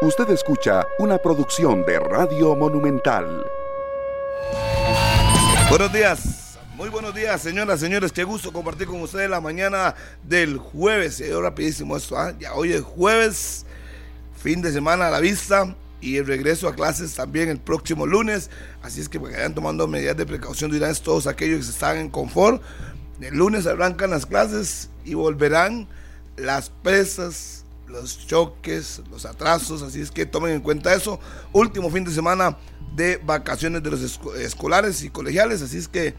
Usted escucha una producción de Radio Monumental. Buenos días, muy buenos días, señoras, señores. Qué gusto compartir con ustedes la mañana del jueves. Se dio rapidísimo esto, ¿ah? Ya hoy es jueves, fin de semana a la vista y el regreso a clases también el próximo lunes. Así es que vayan tomando medidas de precaución, dirán todos aquellos que están en confort. El lunes arrancan las clases y volverán las presas los choques, los atrasos, así es que tomen en cuenta eso. Último fin de semana de vacaciones de los escolares y colegiales, así es que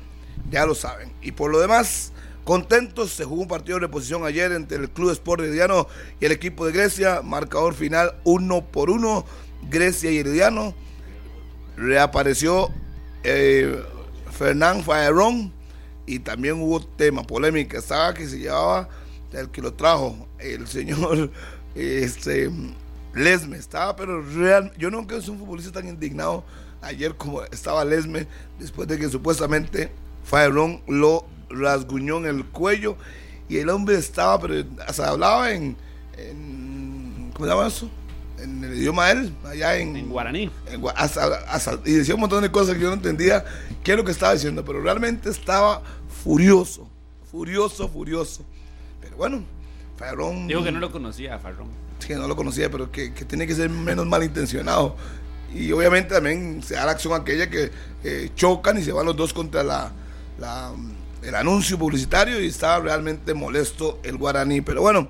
ya lo saben. Y por lo demás, contentos, se jugó un partido de reposición ayer entre el Club Sport Herediano y el equipo de Grecia, marcador final uno por uno, Grecia y Herediano. Reapareció eh, Fernán Faerón y también hubo tema, polémica, estaba que se llevaba el que lo trajo, el señor este, Lesme estaba, pero real, yo nunca he un futbolista tan indignado ayer como estaba Lesme, después de que supuestamente Faerón lo rasguñó en el cuello y el hombre estaba, pero hasta hablaba en, ¿cómo se llama eso? En el idioma de él, allá en, en guaraní. y decía un montón de cosas que yo no entendía qué es lo que estaba diciendo, pero realmente estaba furioso, furioso, furioso. Pero bueno, Farrón. Digo que no lo conocía, Farrón. Que no lo conocía, pero que, tiene que ser menos malintencionado. Y obviamente también se da la acción aquella que eh, chocan y se van los dos contra la, el anuncio publicitario y estaba realmente molesto el guaraní. Pero bueno,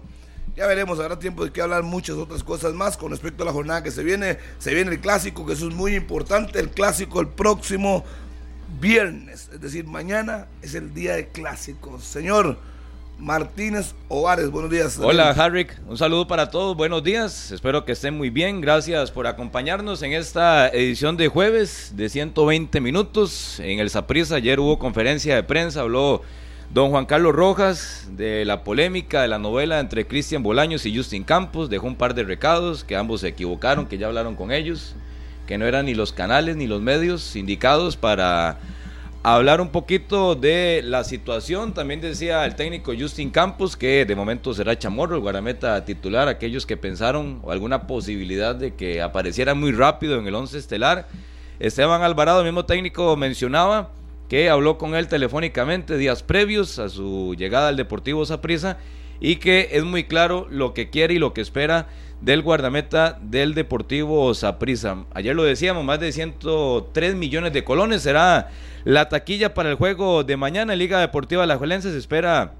ya veremos, habrá tiempo de que hablar muchas otras cosas más con respecto a la jornada que se viene. Se viene el clásico, que eso es muy importante. El clásico el próximo viernes, es decir, mañana es el día de clásicos. Señor. Martínez Ovares. Buenos días. Hola, Harrick. Un saludo para todos. Buenos días. Espero que estén muy bien. Gracias por acompañarnos en esta edición de jueves de 120 minutos. En el Saprissa ayer hubo conferencia de prensa. Habló don Juan Carlos Rojas de la polémica de la novela entre Cristian Bolaños y Justin Campos. Dejó un par de recados que ambos se equivocaron, que ya hablaron con ellos, que no eran ni los canales ni los medios indicados para hablar un poquito de la situación. También decía el técnico Justin Campos que de momento será Chamorro, el guarameta titular. Aquellos que pensaron alguna posibilidad de que apareciera muy rápido en el once estelar. Esteban Alvarado, mismo técnico, mencionaba que habló con él telefónicamente días previos a su llegada al Deportivo Saprissa y que es muy claro lo que quiere y lo que espera del guardameta del Deportivo Saprissa. Ayer lo decíamos, más de 103 millones de colones será la taquilla para el juego de mañana Liga Deportiva La Juelense. Se espera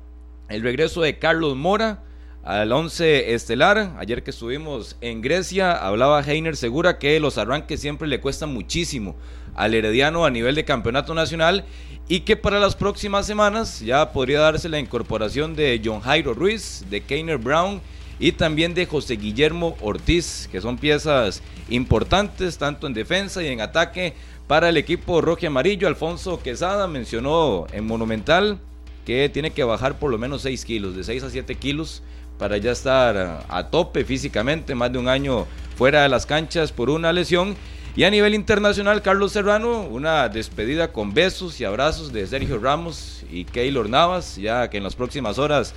el regreso de Carlos Mora al 11 estelar. Ayer que estuvimos en Grecia, hablaba Heiner Segura que los arranques siempre le cuestan muchísimo al Herediano a nivel de campeonato nacional y que para las próximas semanas ya podría darse la incorporación de John Jairo Ruiz, de Keiner Brown y también de José Guillermo Ortiz, que son piezas importantes tanto en defensa y en ataque para el equipo rojo y amarillo. Alfonso Quesada mencionó en Monumental que tiene que bajar por lo menos 6 kilos, de 6 a 7 kilos, para ya estar a tope físicamente, más de un año fuera de las canchas por una lesión. Y a nivel internacional, Carlos Serrano, una despedida con besos y abrazos de Sergio Ramos y Keylor Navas, ya que en las próximas horas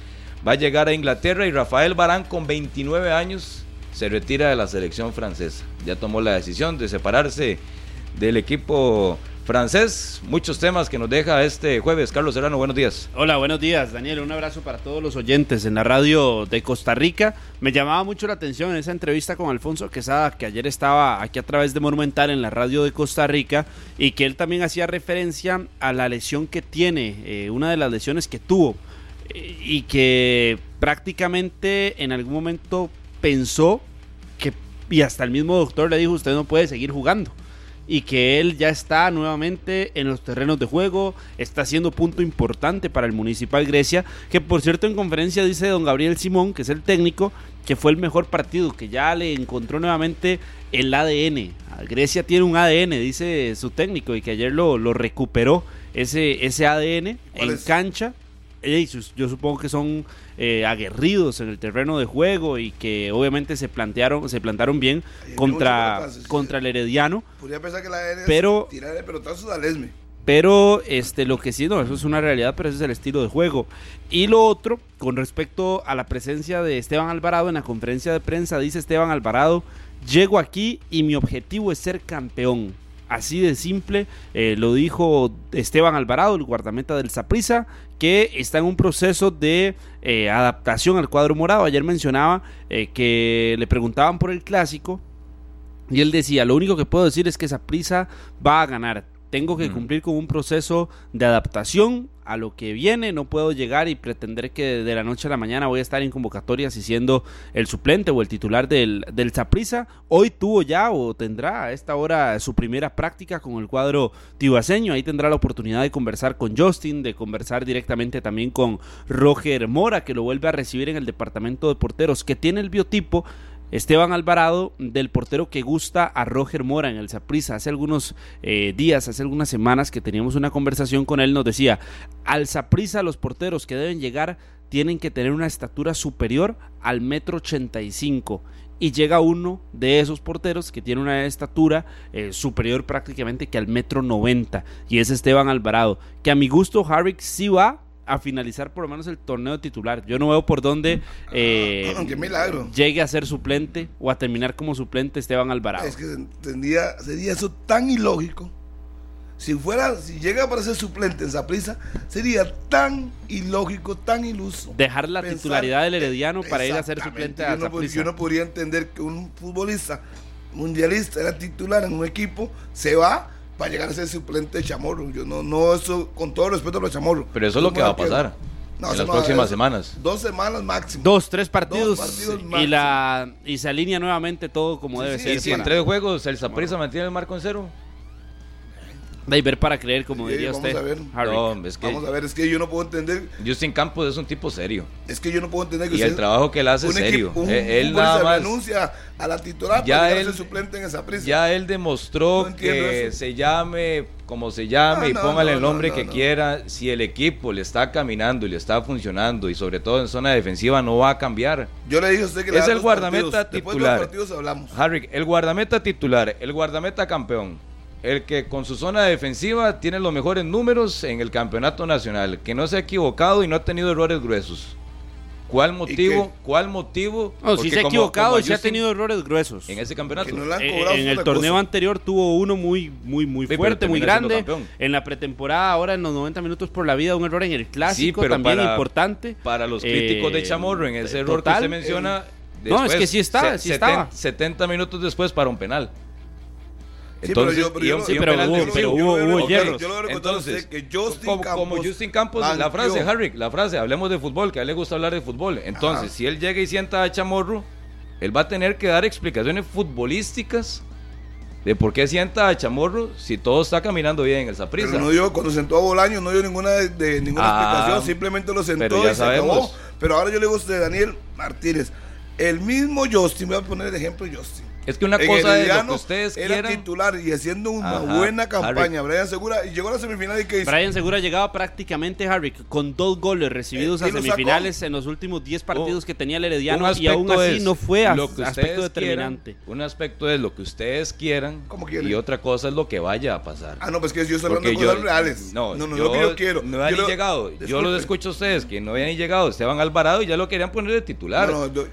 va a llegar a Inglaterra y Rafael Barán con 29 años se retira de la selección francesa. Ya tomó la decisión de separarse del equipo francés. Muchos temas que nos deja este jueves. Carlos Serrano, buenos días. Hola, buenos días, Daniel. Un abrazo para todos los oyentes en la radio de Costa Rica. Me llamaba mucho la atención en esa entrevista con Alfonso Quesada, que ayer estaba aquí a través de Monumental en la radio de Costa Rica, y que él también hacía referencia a la lesión que tiene, eh, una de las lesiones que tuvo y que prácticamente en algún momento pensó que, y hasta el mismo doctor le dijo, usted no puede seguir jugando. Y que él ya está nuevamente en los terrenos de juego, está siendo punto importante para el Municipal Grecia, que por cierto en conferencia dice don Gabriel Simón, que es el técnico, que fue el mejor partido, que ya le encontró nuevamente el ADN. Grecia tiene un ADN, dice su técnico, y que ayer lo, lo recuperó ese, ese ADN en cancha yo supongo que son eh, aguerridos en el terreno de juego y que obviamente se plantearon, se plantaron bien contra, contra el Herediano. Podría pensar que la pero, tirar el pelotazo al Esme. Pero este, lo que sí, no, eso es una realidad, pero ese es el estilo de juego. Y lo otro, con respecto a la presencia de Esteban Alvarado en la conferencia de prensa, dice Esteban Alvarado, llego aquí y mi objetivo es ser campeón. Así de simple, eh, lo dijo Esteban Alvarado, el guardameta del Saprissa, que está en un proceso de eh, adaptación al cuadro morado. Ayer mencionaba eh, que le preguntaban por el clásico y él decía, lo único que puedo decir es que Saprissa va a ganar tengo que cumplir con un proceso de adaptación a lo que viene, no puedo llegar y pretender que de la noche a la mañana voy a estar en convocatorias y siendo el suplente o el titular del, del Hoy tuvo ya o tendrá a esta hora su primera práctica con el cuadro tibaseño, ahí tendrá la oportunidad de conversar con Justin, de conversar directamente también con Roger Mora, que lo vuelve a recibir en el departamento de porteros, que tiene el biotipo Esteban Alvarado, del portero que gusta a Roger Mora en el Zaprisa. Hace algunos eh, días, hace algunas semanas que teníamos una conversación con él, nos decía, al Zaprisa los porteros que deben llegar tienen que tener una estatura superior al metro ochenta y cinco y llega uno de esos porteros que tiene una estatura eh, superior prácticamente que al metro noventa y es Esteban Alvarado que a mi gusto Harvick sí va a finalizar por lo menos el torneo titular. Yo no veo por dónde eh, milagro. llegue a ser suplente o a terminar como suplente Esteban Alvarado. Es que tendría, sería eso tan ilógico. Si fuera, si llega para ser suplente en Zaprisa, sería tan ilógico, tan iluso. Dejar la titularidad del Herediano para ir a ser suplente a yo yo no podría entender que un futbolista mundialista era titular en un equipo, se va para llegar a ser suplente de Chamorro. Yo no, no, eso, con todo respeto a los Chamorro. Pero eso es lo que va a pasar. en las próximas semanas. Dos semanas máximo. Dos, tres partidos. y, la, y se alinea nuevamente todo como debe ser. Y si en tres juegos el Zaprisa mantiene el marco en cero. De ver para creer, como diría vamos usted. A ver. es que vamos a ver, es que yo no puedo entender. Justin Campos es un tipo serio. Es que yo no puedo entender que Y el trabajo que él hace es serio. Eh, él nada más. renuncia a la titular ya para él, suplente en esa prisa. Ya él demostró que se llame como se llame y póngale el nombre que quiera. Si el equipo le está caminando y le está funcionando y sobre todo en zona defensiva no va a cambiar. Yo le dije a usted que es el guardameta titular. De partidos hablamos. Harry, el guardameta titular, el guardameta campeón el que con su zona defensiva tiene los mejores números en el campeonato nacional, que no se ha equivocado y no ha tenido errores gruesos. ¿Cuál motivo? ¿Cuál motivo? No, si se ha equivocado y se ha tenido errores gruesos. En ese campeonato. Eh, en el torneo anterior tuvo uno muy muy muy fuerte, muy grande. En la pretemporada, ahora en los 90 minutos por la vida, un error en el clásico también importante. Para los críticos de eh, Chamorro, en ese error que usted menciona. no, es que sí está, sí estaba. 70 minutos después para un penal. Entonces, sí, pero, yo, hubo, hubo, hierros. Entonces, que Justin como, Campos como Justin Campos, la frase, Harry, la frase, hablemos de fútbol, que a él le gusta hablar de fútbol. Entonces, si él llega y sienta a Chamorro, él va a tener que dar explicaciones futbolísticas de por qué sienta a Chamorro si todo está caminando bien en el Saprissa. Pero no dio, cuando sentó a Bolaño, no dio ninguna, de, ninguna ah, explicación, simplemente lo sentó pero ya y se acabó. Pero ahora yo le digo a usted, Daniel Martínez, el mismo Justin, voy a poner el ejemplo de Justin es que una cosa es lo que ustedes era titular y haciendo una buena campaña. Brian Segura y llegó a la semifinal y que hizo. Brian Segura llegaba prácticamente Harry con dos goles recibidos eh, a semifinales en los últimos 10 partidos que tenía el Herediano y aún así no fue a, lo que aspecto determinante. un aspecto es lo que ustedes quieran y otra cosa es lo que vaya a pasar. Ah, no, pues que yo estoy hablando de cosas reales. No, no, no, yo, lo que yo quiero. No habían llegado. Yo los escucho a ustedes que no habían ni llegado. Esteban Alvarado y ya lo querían poner de titular.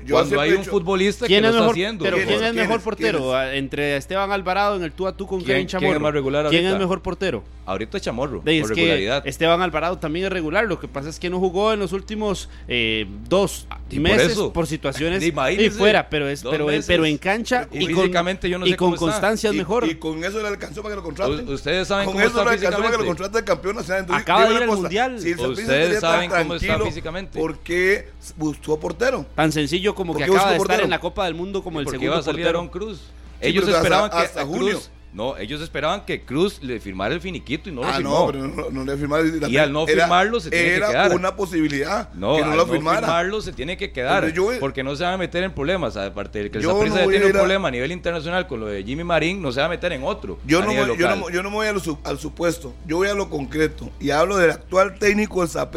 Cuando hay un futbolista que lo está haciendo. Pero ¿quién es mejor portero? entre Esteban Alvarado en el tú a tú con Kevin Chamorro. ¿Quién es más regular ¿Quién es mejor portero? Ahorita Chamorro, por regularidad. Esteban Alvarado también es regular, lo que pasa es que no jugó en los últimos eh, dos meses por, situaciones y fuera, pero es pero, pero en cancha y, con, yo no y con constancia es mejor. Y, con eso le alcanzó para que lo contraten. ustedes saben con cómo eso le alcanzó para que lo contrate el campeón nacional. Acaba de ir al mundial. ustedes saben cómo está físicamente. ¿Por qué buscó portero? Tan sencillo como que acaba de estar en la Copa del Mundo como el segundo portero. Cruz? ellos esperaban que hasta Cruz, no, ellos esperaban que Cruz le firmara el finiquito y no ah, lo firmó. No, pero no, no le firmaron. Y al no era, firmarlo se tiene que quedar. Era una posibilidad no, no lo firmara. No firmarlo se tiene que quedar. Porque no se van a meter en problemas. Aparte de que el Saprissa tiene un problema a nivel internacional con lo de Jimmy Marín, no se va a meter en otro. Yo, no, voy, yo, no, yo no me voy a lo, al supuesto. Yo voy a lo concreto. Y hablo del actual técnico del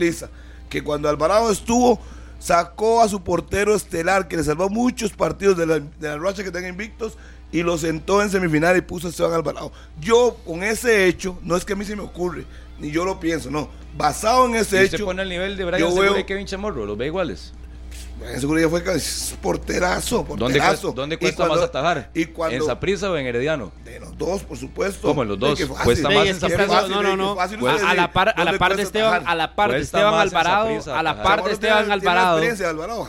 Que cuando Alvarado estuvo, sacó a su portero estelar, que le salvó muchos partidos de la, de racha que están invictos y lo sentó en semifinal y puso a Esteban Alvarado. Yo, con ese hecho, no es que a mí se me ocurre, ni yo lo pienso, no. Basado en ese ¿Y usted hecho. pone al nivel de Brian yo veo, y Kevin Chamorro? ¿Los ve iguales? seguro ya fue porterazo, porterazo. ¿Dónde, cuesta más atajar? Y cuando, ¿En Saprisa o en Herediano? De los dos, por supuesto. ¿Cómo en los dos? Fácil, cuesta más en Saprisa. No, no, no. Pues a, la par, a la par de Esteban, a la par de Esteban Alvarado, a la par de Esteban Alvarado.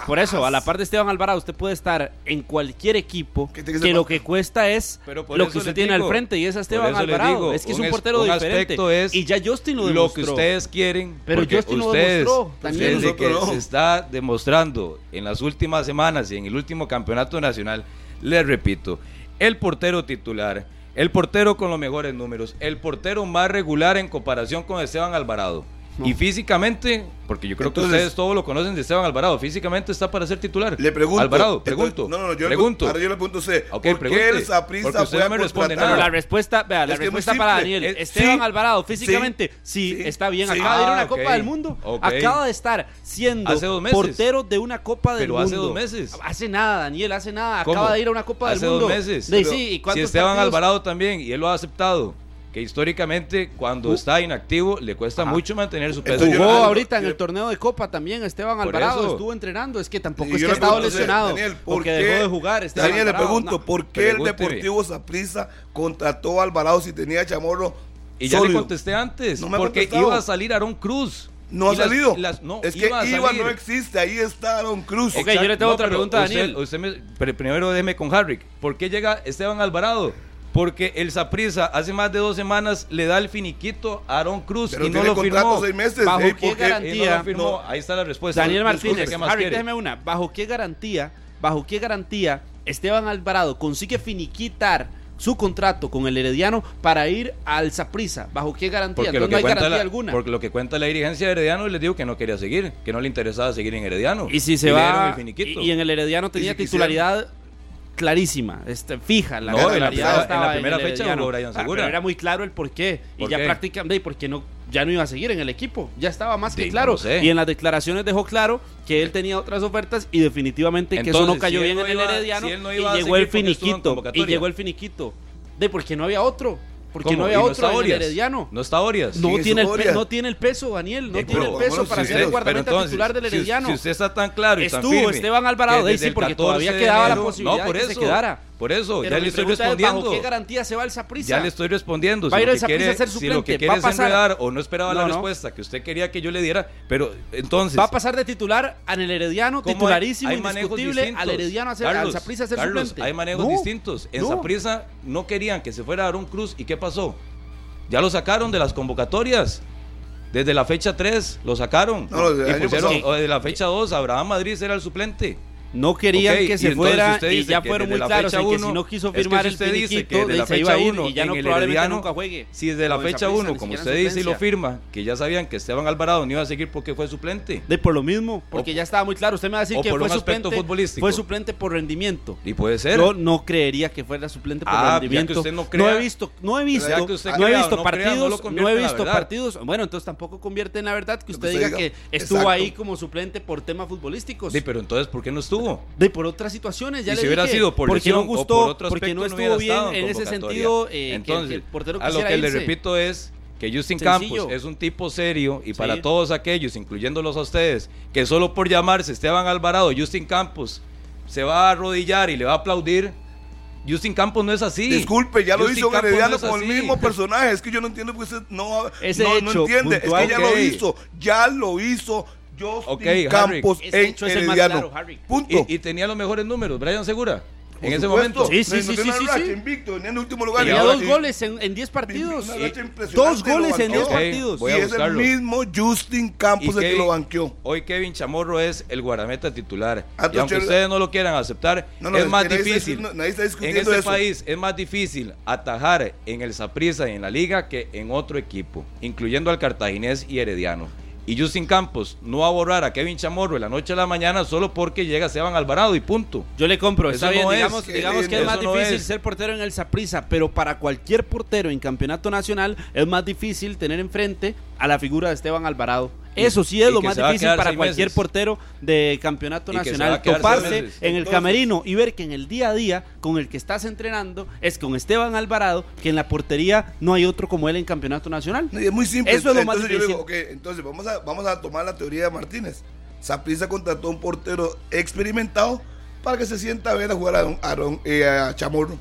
Por eso, a la par de Esteban Alvarado, usted puede estar en cualquier equipo que, lo que cuesta es lo que usted tiene al frente y es a Esteban Alvarado. Es que es un portero diferente. Y ya Justin lo demostró. Lo que ustedes quieren, pero Justin lo demostró. También que se está demostrando en las últimas semanas y en el último campeonato nacional, les repito, el portero titular, el portero con los mejores números, el portero más regular en comparación con Esteban Alvarado y físicamente, porque yo creo que ustedes todos lo conocen de Esteban Alvarado, físicamente está para ser titular. Le pregunto. Alvarado, pregunto. No, no, yo pregunto. Le, ahora yo le pregunto a usted. Okay, qué el Porque no me responde nada. la respuesta, vea, la respuesta para Daniel. Esteban Alvarado, físicamente, sí, está bien. Acaba de ir a una Copa del Mundo. Acaba de estar siendo portero de una Copa del Mundo. Pero hace dos meses. Hace nada, Daniel, hace nada. Acaba de ir a una Copa del Mundo. Hace dos meses. Sí, ¿y si Estaban Alvarado también, y él lo ha aceptado que históricamente cuando uh. está inactivo le cuesta mucho mantener su peso. Jugó ahorita en el torneo de Copa también Esteban Alvarado, estuvo entrenando, es que tampoco es que ha estado lesionado, Daniel, ¿por porque qué, dejó de jugar. Esteban Daniel, le pregunto, ¿por qué el Deportivo Saprissa contrató a Alvarado si tenía Chamorro Y ya le contesté antes, no porque iba a salir Aarón Cruz. No ha salido. No, es que IVA, no existe, ahí está Aaron Cruz. Ok, yo le tengo otra pregunta, Daniel. Usted, me, primero déme con Harrick. ¿Por qué llega Esteban Alvarado? porque el Saprisa hace más de dos semanas le da el finiquito a Aaron Cruz y no lo firmó. Seis meses, ¿Bajo qué garantía? No Ahí está la respuesta. Daniel Martínez, Harry, déjeme una. ¿Bajo qué garantía? ¿Bajo qué garantía Esteban Alvarado consigue finiquitar su contrato con el Herediano para ir al Zaprisa. ¿Bajo qué garantía? Porque no hay garantía alguna. Porque lo que cuenta la dirigencia de Herediano les digo que no quería seguir, que no le interesaba seguir en Herediano. Y si se y va. Y, en el Herediano tenía titularidad clarísima, este, fija. La no, en la, primera, en la no, Brian ah, Segura. Era muy claro el porqué. ¿Por y ya qué? prácticamente, porque no, ya no iba a seguir en el equipo. Ya estaba más que claro. Y en las declaraciones dejó claro que él tenía otras ofertas y definitivamente que eso no cayó bien en el Herediano. No y llegó el finiquito. Y llegó el finiquito. De porque no había otro. Porque ¿Cómo? no había otro no Herediano. No está Orias. No tiene, el no tiene el peso, Daniel. No eh, tiene el peso para ser el guardameta titular del Herediano. Si, si, usted está tan claro y Estuvo tan firme, Esteban Alvarado, de sí, porque todavía quedaba la posibilidad no, por de que se quedara. Por eso, ya le estoy respondiendo. Es, ¿Bajo qué garantía se va el Saprisa? Ya le estoy respondiendo. Si, a ir lo, que quiere, a ser si lo que quiere es enredar o no esperaba la respuesta que usted quería que yo le diera, pero entonces. Va a pasar de titular al Herediano, titularísimo, hay, hay indiscutible, al Herediano a ser, Carlos, al a ser suplente. Hay manejos distintos. En Saprisa no querían que se fuera a Aaron Cruz y ¿qué pasó? Ya lo sacaron de las convocatorias. Desde la fecha 3 lo sacaron. y pusieron, de la fecha 2, Abraham Madrid era el suplente. No querían que se fuera y ya fueron muy claros si no quiso firmar usted el dice que la fecha 1 y ya no probablemente nunca juegue. Si desde la fecha 1, como usted dice y lo firma, que ya sabían que Esteban Alvarado no iba a seguir porque fue suplente. De por lo mismo, porque ya estaba muy claro, usted me va a decir que fue suplente. Fue suplente por rendimiento. Y puede ser. Yo no creería que fuera suplente por ah, rendimiento. Ya no, no, he visto, no he visto, no he visto partidos, no, he visto partidos. Bueno, entonces tampoco convierte en la verdad que usted diga que estuvo ahí como suplente por temas futbolísticos. Sí, pero entonces ¿por qué no estuvo? De por otras situaciones, ya y le si hubiera sido por porque lesión, no gustó, por otro porque no estuvo no bien en, ese sentido. Eh, Entonces, el a lo que irse. le repito es que Justin Campos es un tipo serio y para todos aquellos, incluyéndolos a ustedes, que solo por llamarse Esteban Alvarado, Justin Campos se va a arrodillar y le va a aplaudir. Justin Campos no es así. Disculpe, ya lo hizo Herediano con el mismo personaje. Es que yo no entiendo porque usted no, no, entiende. Puntual, es que ya lo hizo, ya lo hizo Justin okay, Campos Harry. en este Punto. Y, tenía los mejores números, Brian Segura. En ese momento. Sí, sí, sí. sí, sí. Invicto, en el último lugar. Tenía dos goles en, diez partidos. Dos goles en 10 partidos. y es el mismo Justin Campos el que lo banqueó. Hoy Kevin Chamorro es el guardameta titular. Ah, y aunque ustedes no lo quieran aceptar, es más difícil. en este país es más difícil atajar en el Saprissa y en la Liga que en otro equipo, incluyendo al cartaginés y herediano y Justin Campos no va a borrar a Kevin Chamorro de la noche a la mañana solo porque llega Seban Alvarado y punto. Yo le compro, está bien, digamos, que es más difícil ser portero en el Saprisa, pero para cualquier portero en campeonato nacional es más difícil tener enfrente a la figura de Esteban Alvarado. Eso sí es lo más difícil para cualquier portero de campeonato nacional, toparse en el camerino y ver que en el día a día con el que estás entrenando es con Esteban Alvarado, que en la portería no hay otro como él en campeonato nacional. Es muy simple. Eso es entonces, más difícil. Yo digo, okay, entonces vamos a, vamos a tomar la teoría de Martínez. Saprissa contrató a un portero experimentado para que se sienta a ver a jugar a, un, a, eh, a Chamorro.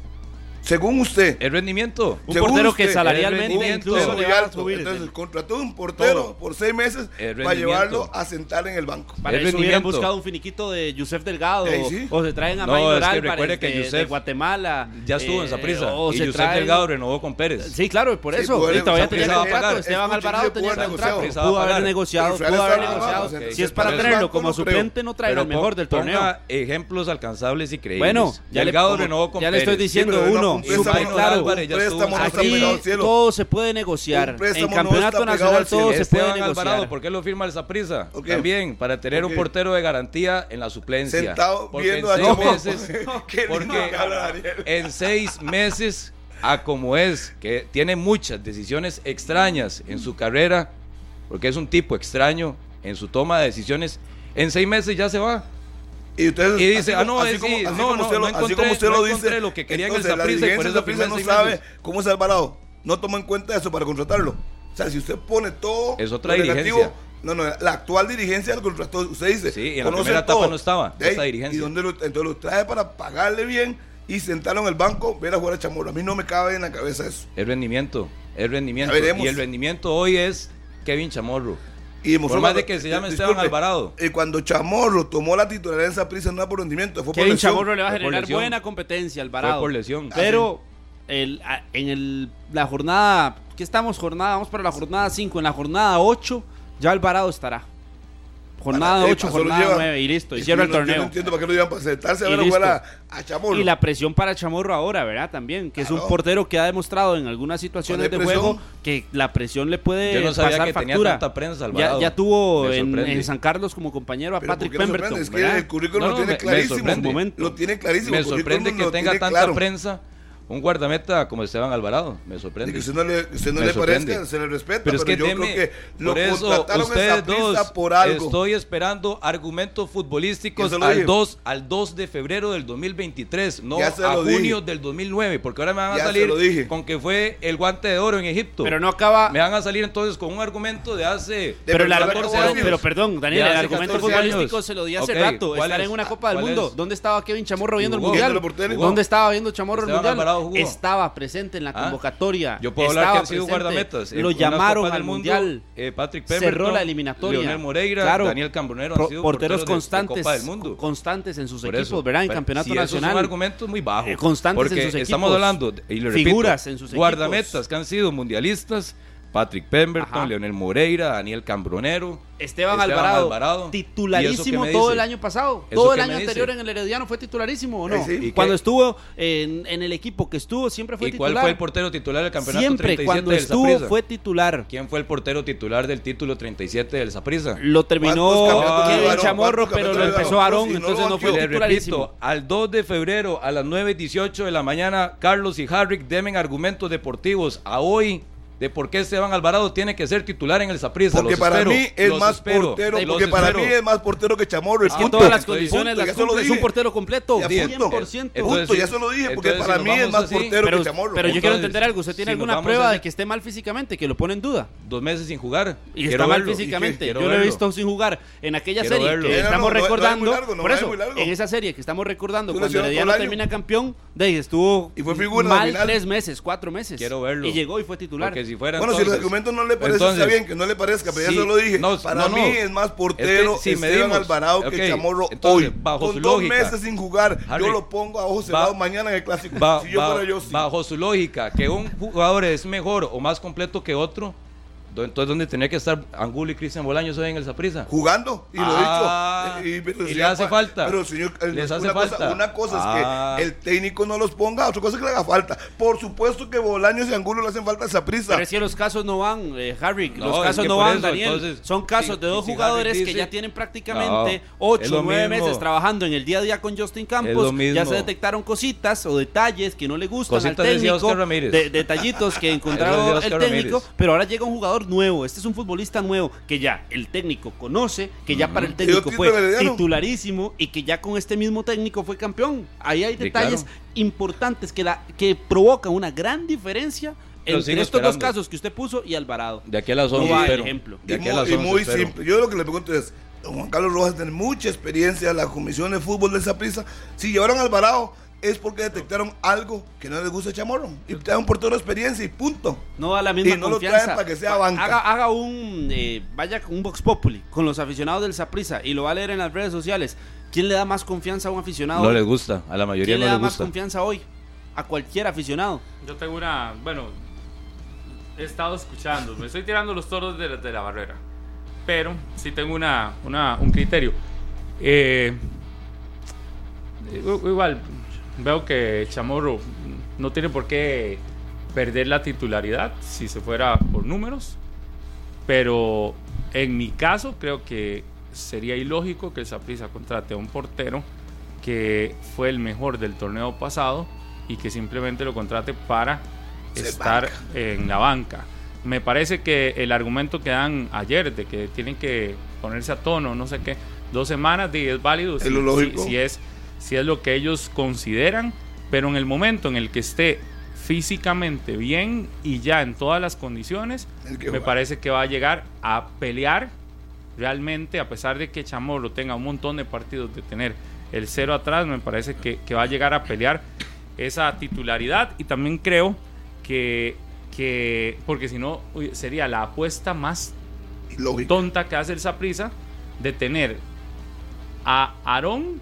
Según usted. El rendimiento. Un portero que salarialmente incluso le. Entonces, contrató un portero por seis meses para llevarlo a sentar en el banco. Para el eso hubieran buscado un finiquito de Yusef Delgado. O se traen a no, Mayoral es que para que este, de, Guatemala. Ya estuvo eh, en Saprisa. Y Yusef traen... Delgado renovó con Pérez. Sí, claro, por eso. Sí, puede, y todavía tenía contrato. Esteban Alvarado tenía contrato. Pudo haber negociado. Si es para traerlo como suplente, no trae lo mejor del torneo. Ejemplos alcanzables y creíbles. Bueno, ya Delgado renovó con Pérez. Ya le estoy diciendo uno no. Préstamo, claro, préstamo no aquí cielo. todo se puede negociar. En campeonato no nacional todo se Esteban puede negociar. Alvarado, ¿por qué lo firma el Zaprisa? Okay. También, para tener okay. un portero de garantía en la suplencia. Sentado porque viendo en seis a meses, porque en seis meses, a como es, que tiene muchas decisiones extrañas en su carrera, porque es un tipo extraño en su toma de decisiones, en seis meses ya se va. Y, ustedes, y dice, ah, no, así, como, así usted, lo, encontré, lo dice, lo que querían entonces, el Zapriza, la y no sabe cómo Alvarado no tomó en cuenta eso para contratarlo. O sea, si usted pone todo es otra negativo, no, no, la actual dirigencia lo contrató, usted dice. Sí, en la primera etapa no estaba, ¿sí? esta dirigencia. Y donde lo, entonces lo trae para pagarle bien y sentaron el banco, ver a jugar a Chamorro. A mí no me cabe en la cabeza eso. El rendimiento, el rendimiento. Y el rendimiento hoy es Kevin Chamorro. Y por más de que se llame Esteban Alvarado. Eh, cuando Chamorro tomó la titularidad de prisa no era por rendimiento, fue por lesión. Chamorro le va a generar buena competencia Alvarado. Fue por lesión. Ah, pero el, ah, en el, la jornada, ¿qué estamos? Jornada, vamos para la jornada 5. En la jornada 8 ya Alvarado estará jornada 8, jornada 9 y listo, hicieron no, el torneo. Yo no entiendo para qué lo llevan para sentarse a ver jugar a, a, Chamorro. Y la presión para Chamorro ahora, ¿verdad? También, que claro. es un portero que ha demostrado en algunas situaciones de juego que la presión le puede Yo no sabía pasar que factura. tenía tanta prensa, Ya, ya tuvo en, en, San Carlos como compañero a Pero Patrick Pemberton. Es que el currículum no, lo tiene me, clarísimo. Me sorprende, lo tiene clarísimo. Me sorprende que tenga tanta claro. prensa un guardameta como Esteban Alvarado, me sorprende. Se le respeta, pero, es que yo creo que lo por eso, ustedes dos, por algo. Estoy esperando argumentos futbolísticos al 2, al 2 de febrero del 2023, no a junio dije. del 2009, porque ahora me van a salir con que fue el guante de oro en Egipto. Pero no acaba. Me van a salir entonces con un argumento de hace pero, el perdón, Daniel, el argumento futbolístico se lo di hace rato, estar en una Copa del Mundo. Es? ¿Dónde estaba Kevin Chamorro viendo el Mundial? ¿Dónde estaba viendo Chamorro el Mundial? Estaba presente en la ah, convocatoria. Yo puedo hablar que han sido guardametas. Eh, Lo llamaron al Mundial. Eh, Patrick Pemberton, cerró la eliminatoria. Leonel Moreira, Daniel Cambonero han sido porteros, constantes, constantes en sus equipos, eso, ¿verdad? En pues, campeonato nacional. Es un argumento muy bajo. Eh, constantes en sus equipos. estamos hablando, figuras en sus guardametas que han sido mundialistas Patrick Pemberton, Leonel Moreira, Daniel Cambronero, Esteban, Alvarado, titularísimo todo el año pasado. Todo el año anterior en el Herediano fue titularísimo, ¿o no? Eh, ¿Y cuando estuvo en, el equipo que estuvo, siempre fue titular. ¿Y cuál fue el portero titular del campeonato siempre, 37 cuando del estuvo, Zapriza? fue titular. ¿Quién fue el portero titular del título 37 del Saprisa? Lo terminó Kevin Chamorro, pero lo empezó Aarón, si entonces no, no fue titularísimo. al 2 de febrero a las 9.18 de la mañana, Carlos y Harrick demen argumentos deportivos a hoy de por qué Esteban Alvarado tiene que ser titular en el Saprissa. Porque los para espero, mí es más espero, portero, porque para mí es más portero que Chamorro. Es ah, todas las condiciones punto, las es un portero completo. 100%. Punto, ya se lo dije, porque para mí es más portero que Chamorro. Pero yo quiero entender algo, ¿usted tiene alguna prueba de que esté mal físicamente, que lo pone en duda? Dos meses sin jugar. Y está mal físicamente, yo lo he visto sin jugar en aquella serie que estamos recordando, por eso, en esa serie que estamos recordando, cuando Herediano termina campeón, estuvo mal tres meses, cuatro meses. Quiero verlo. Y llegó y fue titular. Bueno, si el argumento no le parece, entonces, está bien que no le parezca, pero sí, ya se lo dije. Para mí es más portero si Esteban medimos, Alvarado que Chamorro hoy. Con dos meses sin jugar, yo lo pongo a ojos cerrados mañana en el clásico. Bajo su lógica, que un jugador es mejor o más completo que otro, entonces, ¿dónde tenía que estar Angulo y Cristian Bolaños hoy en el Zaprisa? Jugando, y ah, lo he dicho. Ah, y, y, le hace falta. Pero, señor, eh, les una, hace cosa, falta. una cosa es que ah. el técnico no los ponga, otra cosa es que le haga falta. Por supuesto que Bolaños y Angulo le hacen falta al Zaprisa. Pero es que los casos no van, eh, Harry. Los casos no van, eso, Daniel. Entonces, Son casos de dos jugadores que ya tienen prácticamente no, 8 9 meses trabajando en el día a día con Justin Campos. Ya se detectaron cositas o detalles que no le gustan cositas al técnico. De, detallitos que encontraron el técnico. Pero ahora llega un jugador jugador nuevo, este es un futbolista nuevo que ya el técnico conoce, que ya para el técnico fue titularísimo y que ya con este mismo técnico fue campeón. Ahí hay Sí, detalles claro. importantes que, da- que provocan una gran diferencia entre estos dos casos que usted puso y Alvarado. De aquí a las No 11 va el espero. ejemplo. De aquí a muy, las y 11 muy espero. simple. Yo lo que le pregunto es, don Juan Carlos Rojas tiene mucha experiencia en la comisión de fútbol de esa prisa. Si llevaron a Alvarado es porque detectaron algo que no les gusta a Chamorro. Y te dan por toda la experiencia y punto. No da la misma Y no lo confianza. traen para que sea banca. Haga, haga un eh, vaya con un Vox Populi con los aficionados del Saprissa y lo va a leer en las redes sociales. ¿Quién le da más confianza a un aficionado? No hoy? les gusta, a la mayoría ¿Quién no le da más gusta. confianza hoy? A cualquier aficionado. Yo tengo una, bueno, he estado escuchando, me estoy tirando los toros de, la- de la barrera, pero sí tengo una, una- un criterio. Eh, igual, veo que Chamorro no tiene por qué perder la titularidad si se fuera por números, pero en mi caso creo que sería ilógico que el Saprissa contrate a un portero que fue el mejor del torneo pasado y que simplemente lo contrate para estar banca. en la banca. Me parece que el argumento que dan ayer de que tienen que ponerse a tono, no sé qué, dos semanas de, es válido Es si, si- lógico. si es, si es lo que ellos consideran, pero en el momento en el que esté físicamente bien y ya en todas las condiciones, me parece que va a llegar a pelear realmente, a pesar de que Chamorro tenga un montón de partidos de tener el cero atrás, me parece que, que va a llegar a pelear esa titularidad. Y también creo que, que porque si no sería la apuesta más tonta que hace el Saprisa de tener a Aarón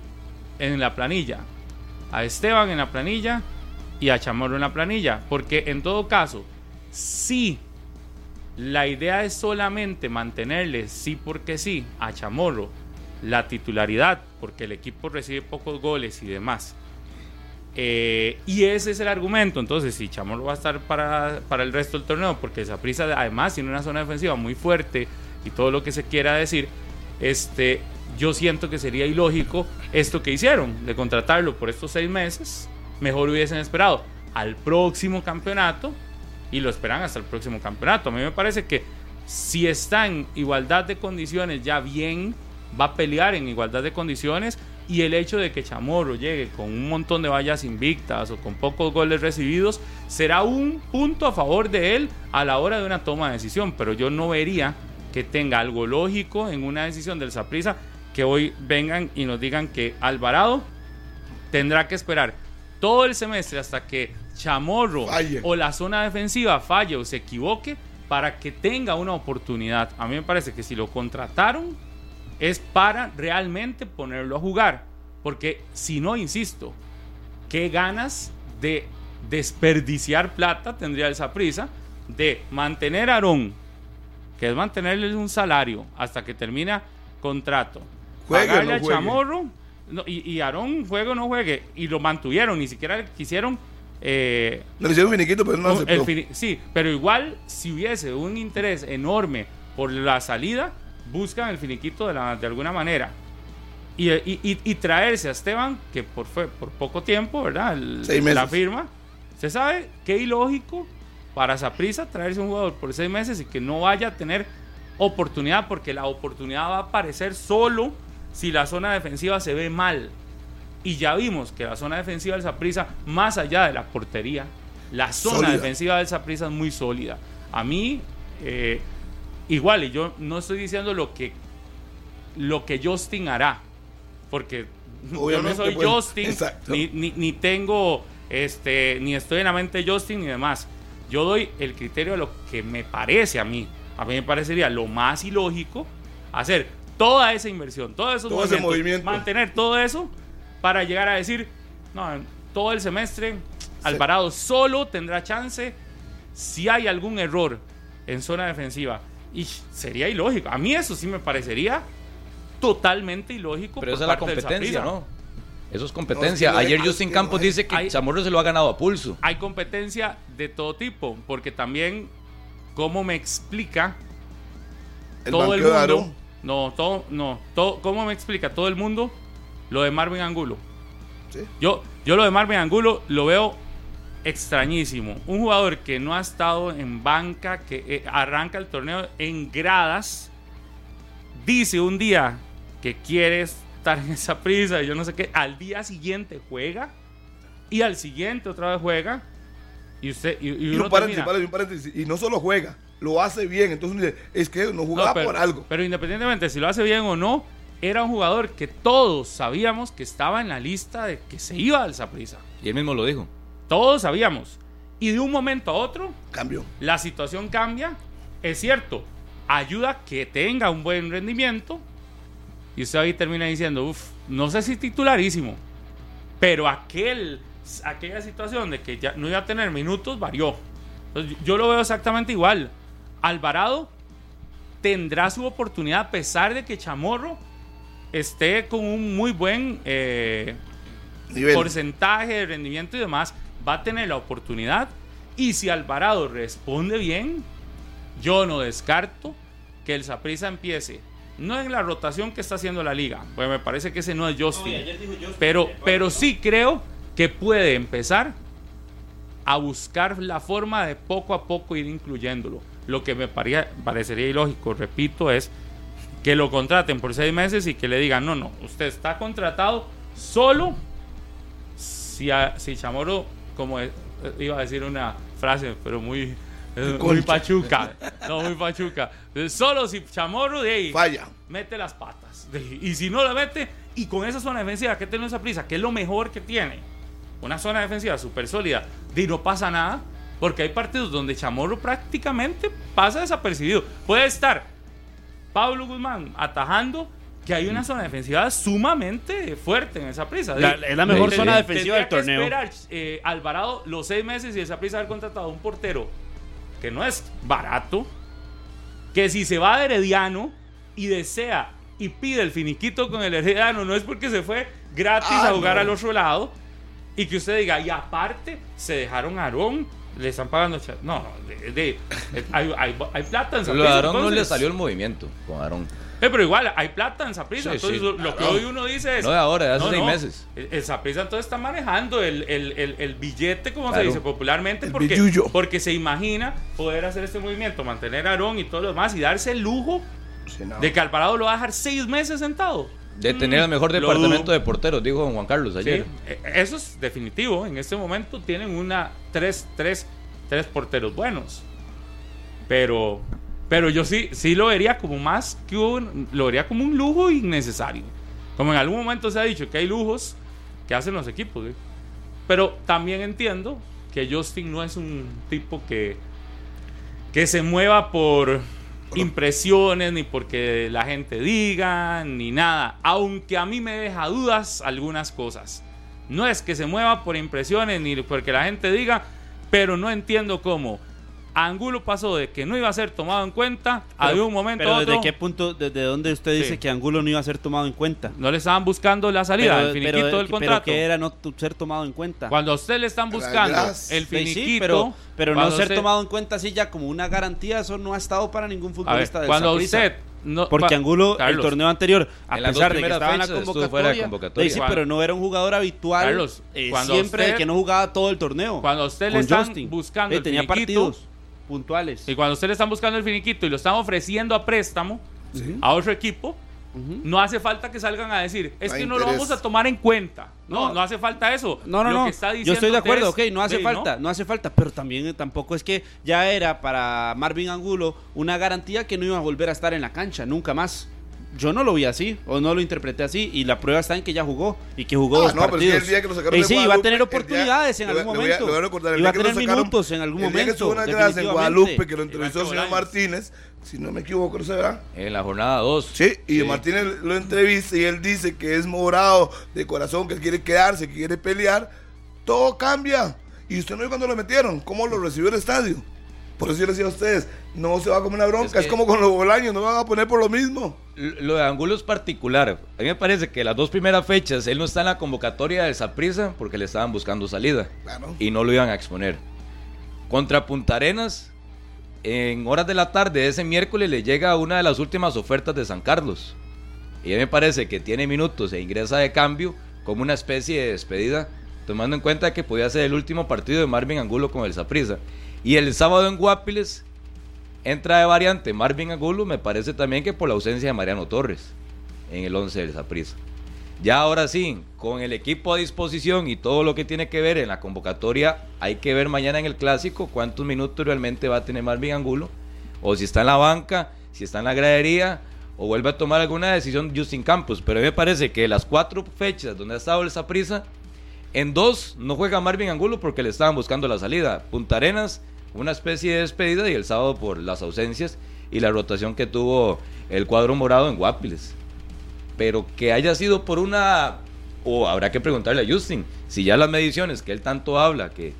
en la planilla, a Esteban en la planilla y a Chamorro en la planilla. Porque en todo caso, si la idea es solamente mantenerle, sí porque sí, a Chamorro la titularidad, porque el equipo recibe pocos goles y demás. eh, y ese es el argumento. Entonces, si Chamorro va a estar para, para el resto del torneo, porque Saprissa además tiene una zona defensiva muy fuerte y todo lo que se quiera decir, este, yo siento que sería ilógico esto que hicieron, de contratarlo por estos seis meses. Mejor hubiesen esperado al próximo campeonato y lo esperan hasta el próximo campeonato. A mí me parece que si está en igualdad de condiciones ya bien, va a pelear en igualdad de condiciones y el hecho de que Chamorro llegue con un montón de vallas invictas o con pocos goles recibidos será un punto a favor de él a la hora de una toma de decisión, pero yo no vería que tenga algo lógico en una decisión del Saprissa que hoy vengan y nos digan que Alvarado tendrá que esperar todo el semestre hasta que Chamorro Falle. o la zona defensiva falle o se equivoque para que tenga una oportunidad. A mí me parece que si lo contrataron es para realmente ponerlo a jugar. Porque si no, insisto, qué ganas de desperdiciar plata tendría el Saprissa de mantener a Aarón, que es mantenerle un salario hasta que termina contrato. Juegue pagarle no a juegue. Chamorro no, y, y Aarón juegue o no juegue. Y lo mantuvieron, ni siquiera quisieron eh, Le hicieron finiquito, pero no aceptó. el fini- sí, pero igual si hubiese un interés enorme por la salida, buscan el finiquito de, la- de alguna manera. Y, y- traerse a Esteban, que por, fue por poco tiempo, ¿verdad? El- Seis meses. la firma. ¿Se sabe qué ilógico para Saprisa traerse un jugador por seis meses y que no vaya a tener oportunidad? Porque la oportunidad va a aparecer solo si la zona defensiva se ve mal. Y ya vimos que la zona defensiva del Saprissa, más allá de la portería, la zona Sólida. defensiva del Saprissa es muy sólida. A mí, eh, igual, y yo no estoy diciendo lo que, lo que Justin hará, porque yo no soy pues, Justin, ni, ni, ni tengo, este, ni estoy en la mente de Justin ni demás. Yo doy el criterio de lo que me parece a mí. A mí me parecería lo más ilógico hacer toda esa inversión, todos esos Todo ese movimientos, movimiento. mantener todo eso para llegar a decir, no, en todo el semestre Alvarado solo tendrá chance si hay algún error en zona defensiva. Y sería ilógico. A mí eso sí me parecería totalmente ilógico. Pero por esa es la competencia. ¿no? Eso es competencia. No, es que no Ayer Justin no Campos hay- dice que hay- Chamorro se lo ha ganado a pulso. Hay competencia de todo tipo, porque también, ¿cómo me explica El todo el mundo? No, todo, no, todo, ¿cómo me explica todo el mundo lo de Marvin Angulo? Sí. Yo, yo lo de Marvin Angulo lo veo extrañísimo. Un jugador que no ha estado en banca, que eh, arranca el torneo en gradas, dice un día que quiere estar en esa prisa, yo no sé qué, al día siguiente juega y al siguiente otra vez juega y usted y, y Y un paréntesis, termina- paréntesis, y no solo juega, lo hace bien. Entonces uno dice, es que no No, jugaba pero, por algo. pero independientemente si lo hace bien o no, era un jugador que todos sabíamos que estaba en la lista de que se iba al Saprissa. Y él mismo lo dijo. Todos sabíamos. Y de un momento a otro, Cambio. la situación cambia. Es cierto, ayuda a que tenga un buen rendimiento. Y usted ahí termina diciendo, uff, no sé si titularísimo. Pero aquel, aquella situación de que ya no iba a tener minutos varió. Entonces, yo lo veo exactamente igual. Alvarado tendrá su oportunidad a pesar de que Chamorro esté con un muy buen eh, Nivel. porcentaje de rendimiento y demás, va a tener la oportunidad. Y si Alvarado responde bien, yo no descarto que el Saprissa empiece. No en la rotación que está haciendo la liga, pues me parece que ese no es Justin. pero, pero sí creo que puede empezar a buscar la forma de poco a poco ir incluyéndolo. Lo que me paría- parecería ilógico, repito, es que lo contraten por seis meses y que le digan, no, no, usted está contratado solo si, a- si Chamorro, como eh, iba a decir una frase, pero muy, eh, muy pachuca, no, muy pachuca, solo si Chamorro de ahí Falla. mete las patas. De- Y si no la mete, y con esa zona defensiva que tiene esa prisa, que es lo mejor que tiene, una zona defensiva súper sólida, y no pasa nada, porque hay partidos donde Chamorro prácticamente pasa desapercibido. Puede estar Pablo Guzmán atajando, que hay una zona defensiva sumamente fuerte en esa prisa. La- es la mejor zona defensiva del torneo. Esperar, eh, Alvarado los seis meses y esa prisa haber contratado a un portero que no es barato, que si se va de Herediano y desea y pide el finiquito con el Herediano, no es porque se fue gratis Ah, a jugar no. al otro lado y que usted diga, y aparte se dejaron a Aarón, le están pagando. No, no, de- de- hay, hay- hay plata en Lo de Aarón no le salió el movimiento con Aarón. Eh, pero igual, hay plata en Saprissa. Sí, entonces, sí. lo- que hoy uno dice es. No de ahora, de hace seis meses. El, Saprissa entonces está manejando el, el- el- el billete, como se dice popularmente, porque, billullo. porque se imagina poder hacer este movimiento, mantener a Aarón y todo lo demás y darse el lujo Sí, no. de que Alvarado lo va a dejar seis meses sentado. De tener el mejor Mm, lo departamento dudo. de porteros, dijo don Juan Carlos ayer. eh, eso es definitivo. En este momento tienen una tres, tres, tres porteros buenos. Pero, pero yo sí, sí lo vería como más que un, lo vería como un lujo innecesario. Como en algún momento se ha dicho que hay lujos que hacen los equipos. Pero también entiendo que Justin no es un tipo que, que se mueva por impresiones, ni porque la gente diga, ni nada. Aunque a mí me deja dudas algunas cosas. No es que se mueva por impresiones, ni porque la gente diga, pero no entiendo cómo. Angulo pasó de que no iba a ser tomado en cuenta a de un momento Pero a otro. ¿desde qué punto, desde dónde usted dice Sí. que Angulo no iba a ser tomado en cuenta? No le estaban buscando la salida, pero, el finiquito pero- del pero contrato. ¿qué era no ser tomado en cuenta? Cuando a usted le están buscando el Sí, sí, finiquito. pero, pero no ser usted- tomado en cuenta así ya como una garantía, eso no ha estado para ningún A ver, futbolista del cuando usted. No, Porque Angulo, Carlos, el torneo anterior, a pesar de que estaba en la convocatoria, fuera de convocatoria. sí, Cuando- pero no era un jugador habitual Carlos, eh, cuando siempre usted- de que no jugaba todo el torneo. Cuando usted le están Justin. buscando Eh, el tenía finiquito, partidos puntuales. Y cuando a usted le están buscando el finiquito y lo están ofreciendo a préstamo a otro equipo, no hace falta que salgan a decir, es No que no lo vamos a tomar en cuenta. No, no, No. hace falta eso. No, no, Lo no. que está Yo estoy de acuerdo, diciéndote ok, es, no hace "Ve, falta, no hace falta, pero también eh, tampoco es que ya era para Marvin Angulo una garantía que no iba a volver a estar en la cancha, nunca más. Yo no lo vi así, o no lo interpreté así, y la prueba está en que ya jugó, y que jugó Ah, dos no, pero es que partidos. el día que lo sacaron Y de sí, iba a tener el día- oportunidades en algún le voy a- momento. le voy a tener sacaron- minutos en algún el día momento. que una grasa en. Guadalupe, que lo entrevistó el señor. Martínez, si no me equivoco, no se verá. En la jornada 2. Sí, y Martínez lo entrevista y él dice que es morado de corazón, que quiere quedarse, que quiere pelear. Todo cambia. Y usted no vio cuando lo metieron, cómo lo recibió el estadio. Por eso yo les decía a ustedes, no se va a comer una bronca, Es como con los bolaños, no van a poner por lo mismo. Lo de Angulo es particular. A mí me parece que las dos primeras fechas él no está en la convocatoria del Saprissa porque le estaban buscando salida Claro. y no lo iban a exponer. Contra Punta Arenas, en horas de la tarde de ese miércoles le llega una de las últimas ofertas de San Carlos. Y a mí me parece que tiene minutos e ingresa de cambio como una especie de despedida tomando en cuenta que podía ser el último partido de Marvin Angulo con el Saprissa. Y el sábado en Guapiles entra de variante Marvin Angulo, me parece también que por la ausencia de Mariano Torres en el 11 del Saprissa. Ya ahora sí, con el equipo a disposición y todo lo que tiene que ver en la convocatoria, hay que ver mañana en el clásico cuántos minutos realmente va a tener Marvin Angulo, o si está en la banca, si está en la gradería, o vuelve a tomar alguna decisión Justin Campos. Pero a mí me parece que las cuatro fechas donde ha estado el Saprissa, en dos no juega Marvin Angulo porque le estaban buscando la salida. Punta Arenas, una especie de despedida, y el sábado por las ausencias y la rotación que tuvo el cuadro morado en Guapiles. Pero que haya sido por una, o habrá que preguntarle a Justin, si ya las mediciones que él tanto habla, que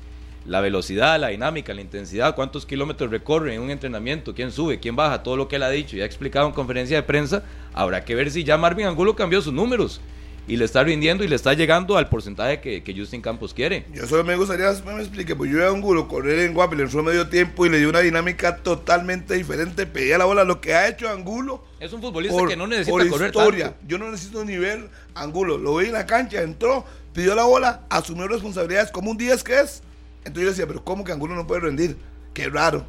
la velocidad, la dinámica, la intensidad, cuántos kilómetros recorre en un entrenamiento, quién sube, quién baja, todo lo que él ha dicho y ha explicado en conferencia de prensa, habrá que ver si ya Marvin Angulo cambió sus números y le está rindiendo y le está llegando al porcentaje que, que Justin Campos quiere. Yo solo me gustaría que me explique, pues yo vi a Angulo correr en Guapiles en su medio tiempo y le dio una dinámica totalmente diferente, pedía la bola, lo que ha hecho Angulo Es un futbolista por, que no necesita por correr historia. tanto. Yo no necesito ni ver Angulo. Lo vi en la cancha, entró, pidió la bola, asumió responsabilidades como un 10 que es. Entonces yo decía, pero ¿cómo que Angulo no puede rendir? Qué raro.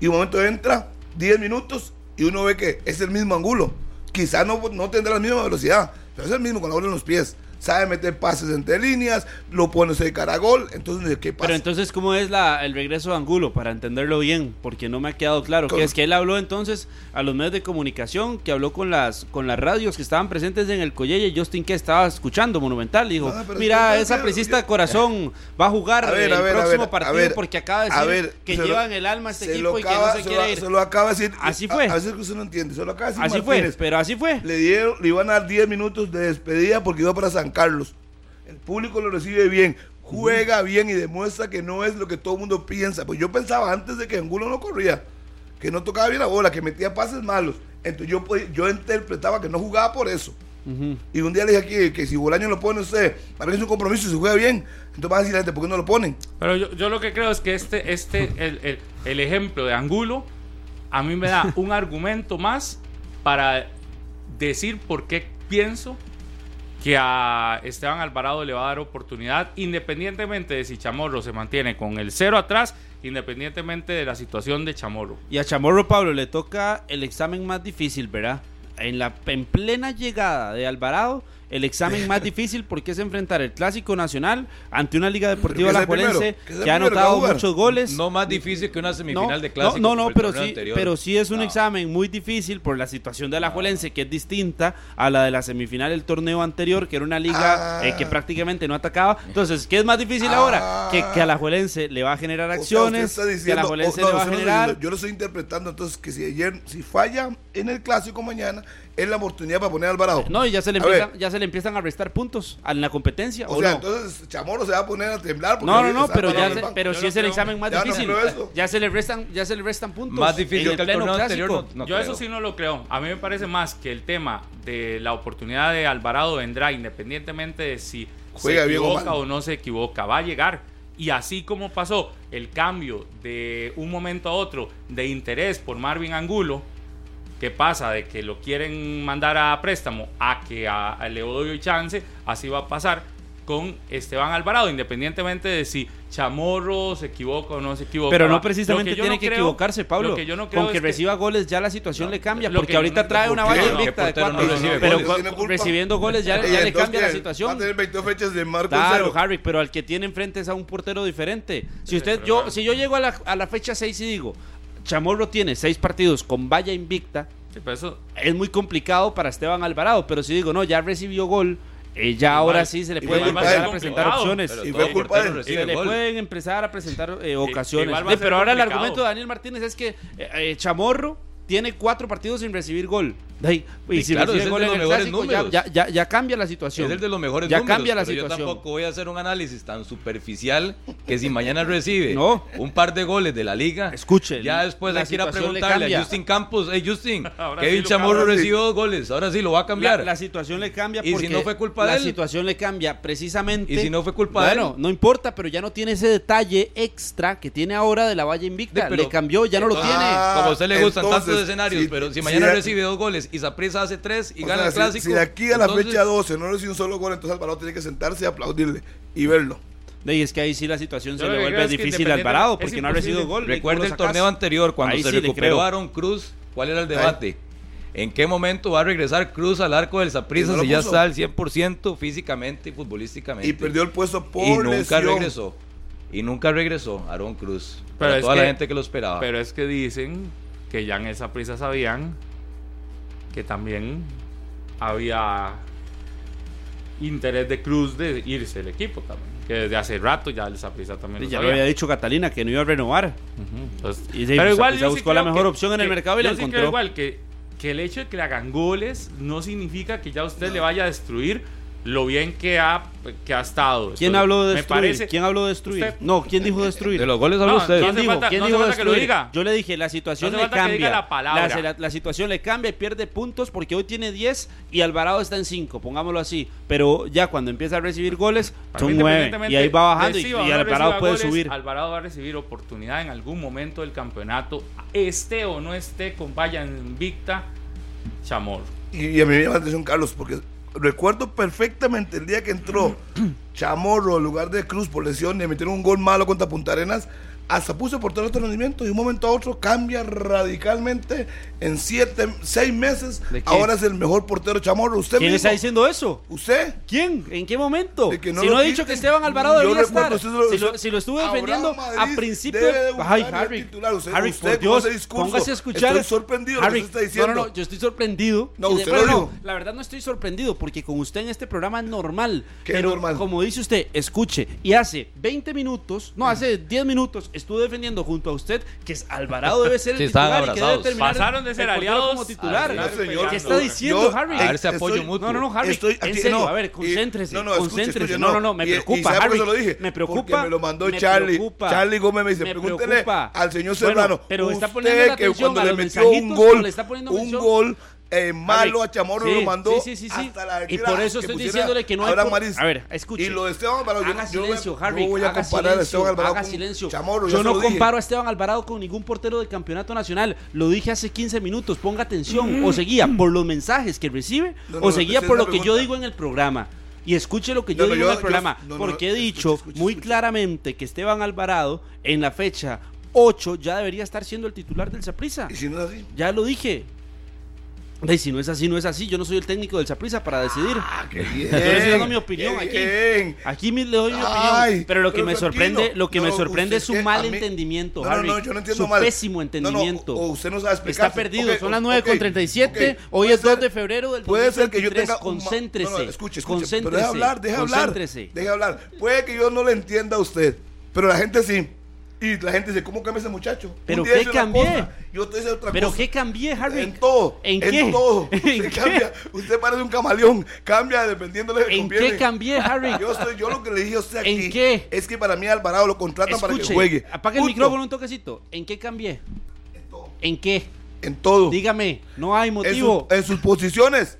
Y un momento entra, 10 minutos, y uno ve que es el mismo Angulo. Quizás no, no tendrá la misma velocidad, pero es el mismo con la bola en los pies. Sabe meter pases entre líneas, lo pone de cara a gol. Entonces, ¿qué pasa? Pero entonces, ¿cómo es la, el regreso de Angulo? Para entenderlo bien, porque no me ha quedado claro. Que es que él habló entonces a los medios de comunicación, que habló con las con las radios que estaban presentes en el Coyelle. Justin que estaba escuchando Monumental. Dijo: No, Mira, esa presista de corazón va a jugar A ver, el a ver, a próximo ver, a partido ver, porque acaba de decir que se lo- llevan el alma a este equipo lo y que acaba- no se se quiere lo- ir. Se lo acaba de decir. Así fue. A, veces que usted no entiende. Se lo acaba de decir Así fue, Martínez. pero así fue. Le, dieron, le iban a dar 10 minutos de despedida porque iba para San Carlos. El público lo recibe bien, juega bien y demuestra que no es lo que todo el mundo piensa. Pues yo pensaba antes de que Angulo no corría, que no tocaba bien la bola, que metía pases malos. Entonces yo, yo interpretaba que no jugaba por eso. Y un día le dije aquí que si Bolaño lo pone usted, para que es un compromiso y se juega bien, entonces van a decir la gente, ¿por qué no lo ponen? Pero yo, yo lo que creo es que este, este el, el- el ejemplo de Angulo, a mí me da un argumento más para decir por qué pienso que a Esteban Alvarado le va a dar oportunidad, independientemente de si Chamorro se mantiene con el cero atrás, independientemente de la situación de Chamorro. Y a Chamorro Pablo le toca el examen más difícil, ¿verdad? En la en plena llegada de Alvarado, el examen más difícil porque es enfrentar el clásico nacional ante una liga deportiva que alajuelense que que ha que anotado muchos goles. No más difícil que una semifinal No, de clásico. No, no, el pero sí, anterior. pero sí es un No. examen muy difícil por la situación de la Alajuelense, que es distinta a la de la semifinal del torneo anterior, que era una liga Ah. eh, que prácticamente no atacaba. Entonces, ¿qué es más difícil Ah. ahora? Que, que a la Alajuelense le va a generar O sea, acciones, está que a la diciendo- Alajuelense o- no, le va a no generar... diciendo, yo lo estoy interpretando entonces que si ayer, si falla en el clásico mañana, es la oportunidad para poner a Alvarado. No, y ya se le empiezan, ya se le empiezan a restar puntos a la competencia. O ¿o sea, no? entonces Chamorro se va a poner a temblar. porque No, no, no, pero, ya en se- pero si no es el examen más Ya difícil, ya se le restan, ya se le restan puntos. Más en difícil el que el pleno torneo anterior. clásico. No, no Yo creo. eso sí no lo creo. A mí me parece más que el tema de la oportunidad de Alvarado vendrá independientemente de si Juega se o equivoca o, no se equivoca. Va a llegar. Y así como pasó el cambio de un momento a otro de interés por Marvin Angulo, que pasa de que lo quieren mandar a préstamo a que a, a le doy chance, así va a pasar con Esteban Alvarado, independientemente de si Chamorro se equivoca o no se equivoca. Pero Va. no precisamente tiene no que creo- equivocarse, Pablo. Lo que yo no creo Con que es reciba goles ya la situación le cambia, porque que ahorita no- trae una ¿por qué? valla No, invicta de cuatro. pero goles. recibiendo goles ya, le cambia la ¿qué? Va a situación. tener 22 fechas de marco Claro. Harry, pero al que tiene enfrente es a un portero diferente. Si usted, yo, si yo llego a la, a la fecha 6 y digo, Chamorro tiene seis partidos con valla invicta, Sí, pero eso- es muy complicado para Esteban Alvarado. Pero si digo, no, ya recibió gol, eh, ya ahora sí se le pueden empezar a presentar opciones. Y fue culpa de Se le gol. pueden empezar a presentar eh, ocasiones. Eh, pero ahora el argumento de Daniel Martínez es que eh, eh, Chamorro tiene cuatro partidos sin recibir gol. De ahí, y Y si claro, es el gol de los mejores clásico, ya, números. ya, ya, ya cambia la situación. Es el de los mejores Ya números, cambia la pero situación. Yo tampoco voy a hacer un análisis tan superficial que si mañana recibe No. un par de goles de la liga, Escuche, ya después la hay que ir a preguntarle a Justin Campos, hey Justin, Ahora Kevin sí Chamorro recibió dos goles, ahora sí lo va a cambiar. La, la situación le cambia ¿Y si no fue culpa la de él? situación le cambia precisamente. ¿Y si no fue culpa de bueno, él? no importa, pero ya no tiene ese detalle extra que tiene ahora de la valla invicta. Sí, pero- le cambió, ya no lo Entonces- tiene. Ah, Como a usted le gustan entonces, tantos escenarios, si- pero si mañana de- recibe dos goles y Saprissa hace tres y O gana sea, el si- clásico. Si, de aquí a la entonces- fecha 12 no recibe un solo gol, entonces Alvarado tiene que sentarse y aplaudirle y verlo. Y es que ahí sí la situación Yo se le vuelve difícil a Alvarado porque no ha recibido gol. ¿cómo Recuerda el torneo anterior, cuando Ahí se sí le recuperó. Aaron Cruz. ¿Cuál era el debate? ¿En qué momento va a regresar Cruz al arco del Saprissa no si ya está al 100% físicamente y futbolísticamente? Y perdió el puesto por Y nunca lesión. regresó. Y nunca regresó Aaron Cruz. Pero Para toda la gente que lo esperaba. Pero es que dicen que ya en esa prisa sabían que también había interés de Cruz de irse el equipo también. Que desde hace rato ya esa prisa también Y lo ya lo había dicho Catalina que no iba a renovar. Entonces, Y sí, pues, pues, yo buscó la mejor opción en el mercado y la sí creo encontró. igual que, que el hecho de que le hagan goles no significa que ya usted le vaya a destruir lo bien que ha, que ha estado. ¿Quién Entonces, habló de me destruir? parece- ¿Quién habló de destruir? Usted- No, ¿quién dijo destruir? de los goles habló No, usted. no ¿Quién hace dijo, falta- ¿quién no dijo falta que lo destruir? diga. Yo le dije, la situación No le cambia. la palabra. la, la situación le cambia y pierde puntos porque hoy tiene 10 y Alvarado está en 5, pongámoslo así. Pero ya cuando empieza a recibir goles, son 9 independientemente y ahí va bajando y, reciba Alvarado puede goles, subir. Alvarado va a recibir oportunidad en algún momento del campeonato, esté o no esté con valla invicta, Chamor. Y, y a mí me llama la atención, Carlos, porque recuerdo perfectamente el día que entró Chamorro en lugar de Cruz por lesión y metieron un gol malo contra Punta Arenas. Hasta puso por todo otro rendimiento y de un momento a otro cambia radicalmente en siete, seis meses. ¿De? Ahora es el mejor portero Chamorro. ¿Usted ¿Quién mismo? está diciendo eso? ¿Usted? ¿Quién? ¿En qué momento? De no si no he dicho que Esteban Alvarado recuerdo, estar. lo- si, lo, si lo estuve defendiendo Madrid a principio. Ay, Harry. titular. Usted- Harry, usted por Dios, póngase a escuchar. estoy sorprendido de lo que usted está diciendo. No, no, no, yo estoy sorprendido. No, de- usted lo dijo. la verdad no estoy sorprendido porque con usted en este programa es normal. ¿Qué pero normal? como dice usted, escuche. Y hace 20 minutos, no, hace 10 minutos, estuve defendiendo junto a usted que es Alvarado debe ser el Sí, titular y que debe terminar Pasaron de ser aliados como titular. a No, señor, ¿Qué está no. diciendo, Yo- Harry? A ver apoyo Estoy- mutuo. No, no, no, Harry. Estoy en aquí- serio, no, a ver, y- concéntrese. no, no, escuche, concéntrese. escuche, no, no, no, me Y- preocupa, ¿sabe por Harry. qué se lo dije? Me preocupa. Porque me lo mandó me Charlie. preocupa, Charlie Gómez me dice, me pregúntele preocupa. al señor Bueno, Serrano. pero está usted poniendo la que atención cuando a le metió un gol, le está poniendo un gol eh, malo a Chamorro sí, lo mandó sí, sí, hasta la Y por eso estoy diciéndole que no hay Maris. A ver, escuche. Y lo de Esteban Alvarado, yo, Haga yo a- silencio, yo Harry. voy a haga comparar a silencio, Esteban Alvarado haga con silencio. Chamorro. yo no comparo a Esteban Alvarado con ningún portero del campeonato nacional. Lo dije hace 15 minutos. Ponga atención. O seguía por los mensajes que recibe, No, no, o seguía por lo que yo digo en el programa. Y escuche lo que yo digo en el programa. porque he escuche, dicho escuche, muy escuche. claramente que Esteban Alvarado en la fecha 8 ya debería estar siendo el titular del Saprissa. Y si no es así. Ya lo dije. Si no es así, no es así. Yo no soy el técnico del Saprissa para decidir. Ah, qué bien. Yo le estoy dando mi opinión aquí. bien. Aquí me le doy mi Ay, opinión. Pero lo que pero me sorprende, lo que me No, sorprende usted es su mal mí- entendimiento, No, Harry. no, yo no entiendo su mal. pésimo No, no, entendimiento. o usted no sabe explicar. Está perdido, son las 9 con 37. Hoy Puede es 2 ser- de febrero del Puede ser que yo 2023. tenga un Concéntrese. Escuche, escuche. Concéntrese. Pero deje hablar, hablar. Concéntrese. Deje hablar. Puede que yo no le entienda a usted, pero la gente sí. Y la gente dice, ¿cómo cambia ese muchacho? ¿Pero qué cambié? cosa, y otro dice otra ¿Pero cosa. qué cambié, Harry? En todo. ¿En en qué? todo. ¿En Usted qué? cambia. Usted parece un camaleón. Cambia dependiendo de lo que ¿En conviene. qué cambié, Harry? Yo, estoy, yo lo que le dije a usted aquí ¿En qué? es que para mí Alvarado lo contratan para que juegue. apague el Punto. micrófono un toquecito. ¿En qué cambié? ¿En qué? En todo. Dígame, no hay en, motivo. en sus posiciones.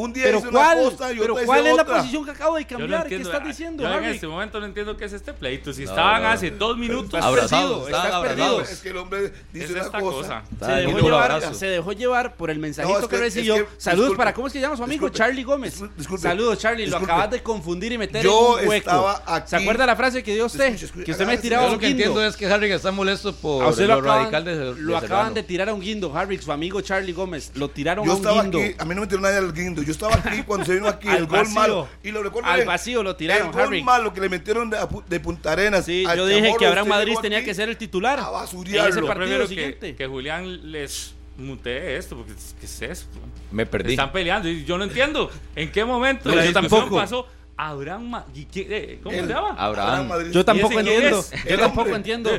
Un día Pero dice ¿cuál? una cosa y Pero otra ¿cuál es la posición que acabo de no cambiar? ¿Qué entiendo, estás diciendo, yo en este momento no entiendo qué es este pleito. Si No, estaban no. hace dos minutos. Estás Abrazados, perdido, estaban estás perdido. Es que el hombre dice Es una esta cosa. cosa. Se dejó, llevar, abrazo. se dejó llevar por el mensajito No, es que, que- recibió. es que- Saludos disculpe, para, ¿cómo es que se llama su amigo? disculpe, Charlie Gómez. disculpe. Saludos, Charlie. Lo Disculpe. acabas de confundir y meter Yo en un hueco. estaba aquí- ¿Se acuerda la frase que dio usted? Que usted me tiraba un lo que guindo. entiendo es que Harry está molesto por lo, radical de, lo acaban de tirar a un guindo, Harry, su amigo Charlie Gómez. Lo tiraron a un estaba guindo. aquí, a mí no me tiró nadie al guindo. Yo estaba aquí cuando se vino aquí el gol vacío. malo. Y lo recuerdo Al vacío lo tiraron, El gol Harry. malo que le metieron de, de Punta Arenas. Sí, yo dije que Abraham Madrid tenía aquí que ser el titular. A En basurearlo. ese partido que, siguiente. que Julián les mutee esto, porque ¿qué es esto? Me perdí. Están peleando y yo no entiendo en qué momento la yo tampoco. pasó Abraham Ma- ¿y qué- eh, ¿Cómo se llama? Abraham. Madrid. Yo tampoco ¿Y ese quién entiendo. Yo tampoco hombre. entiendo.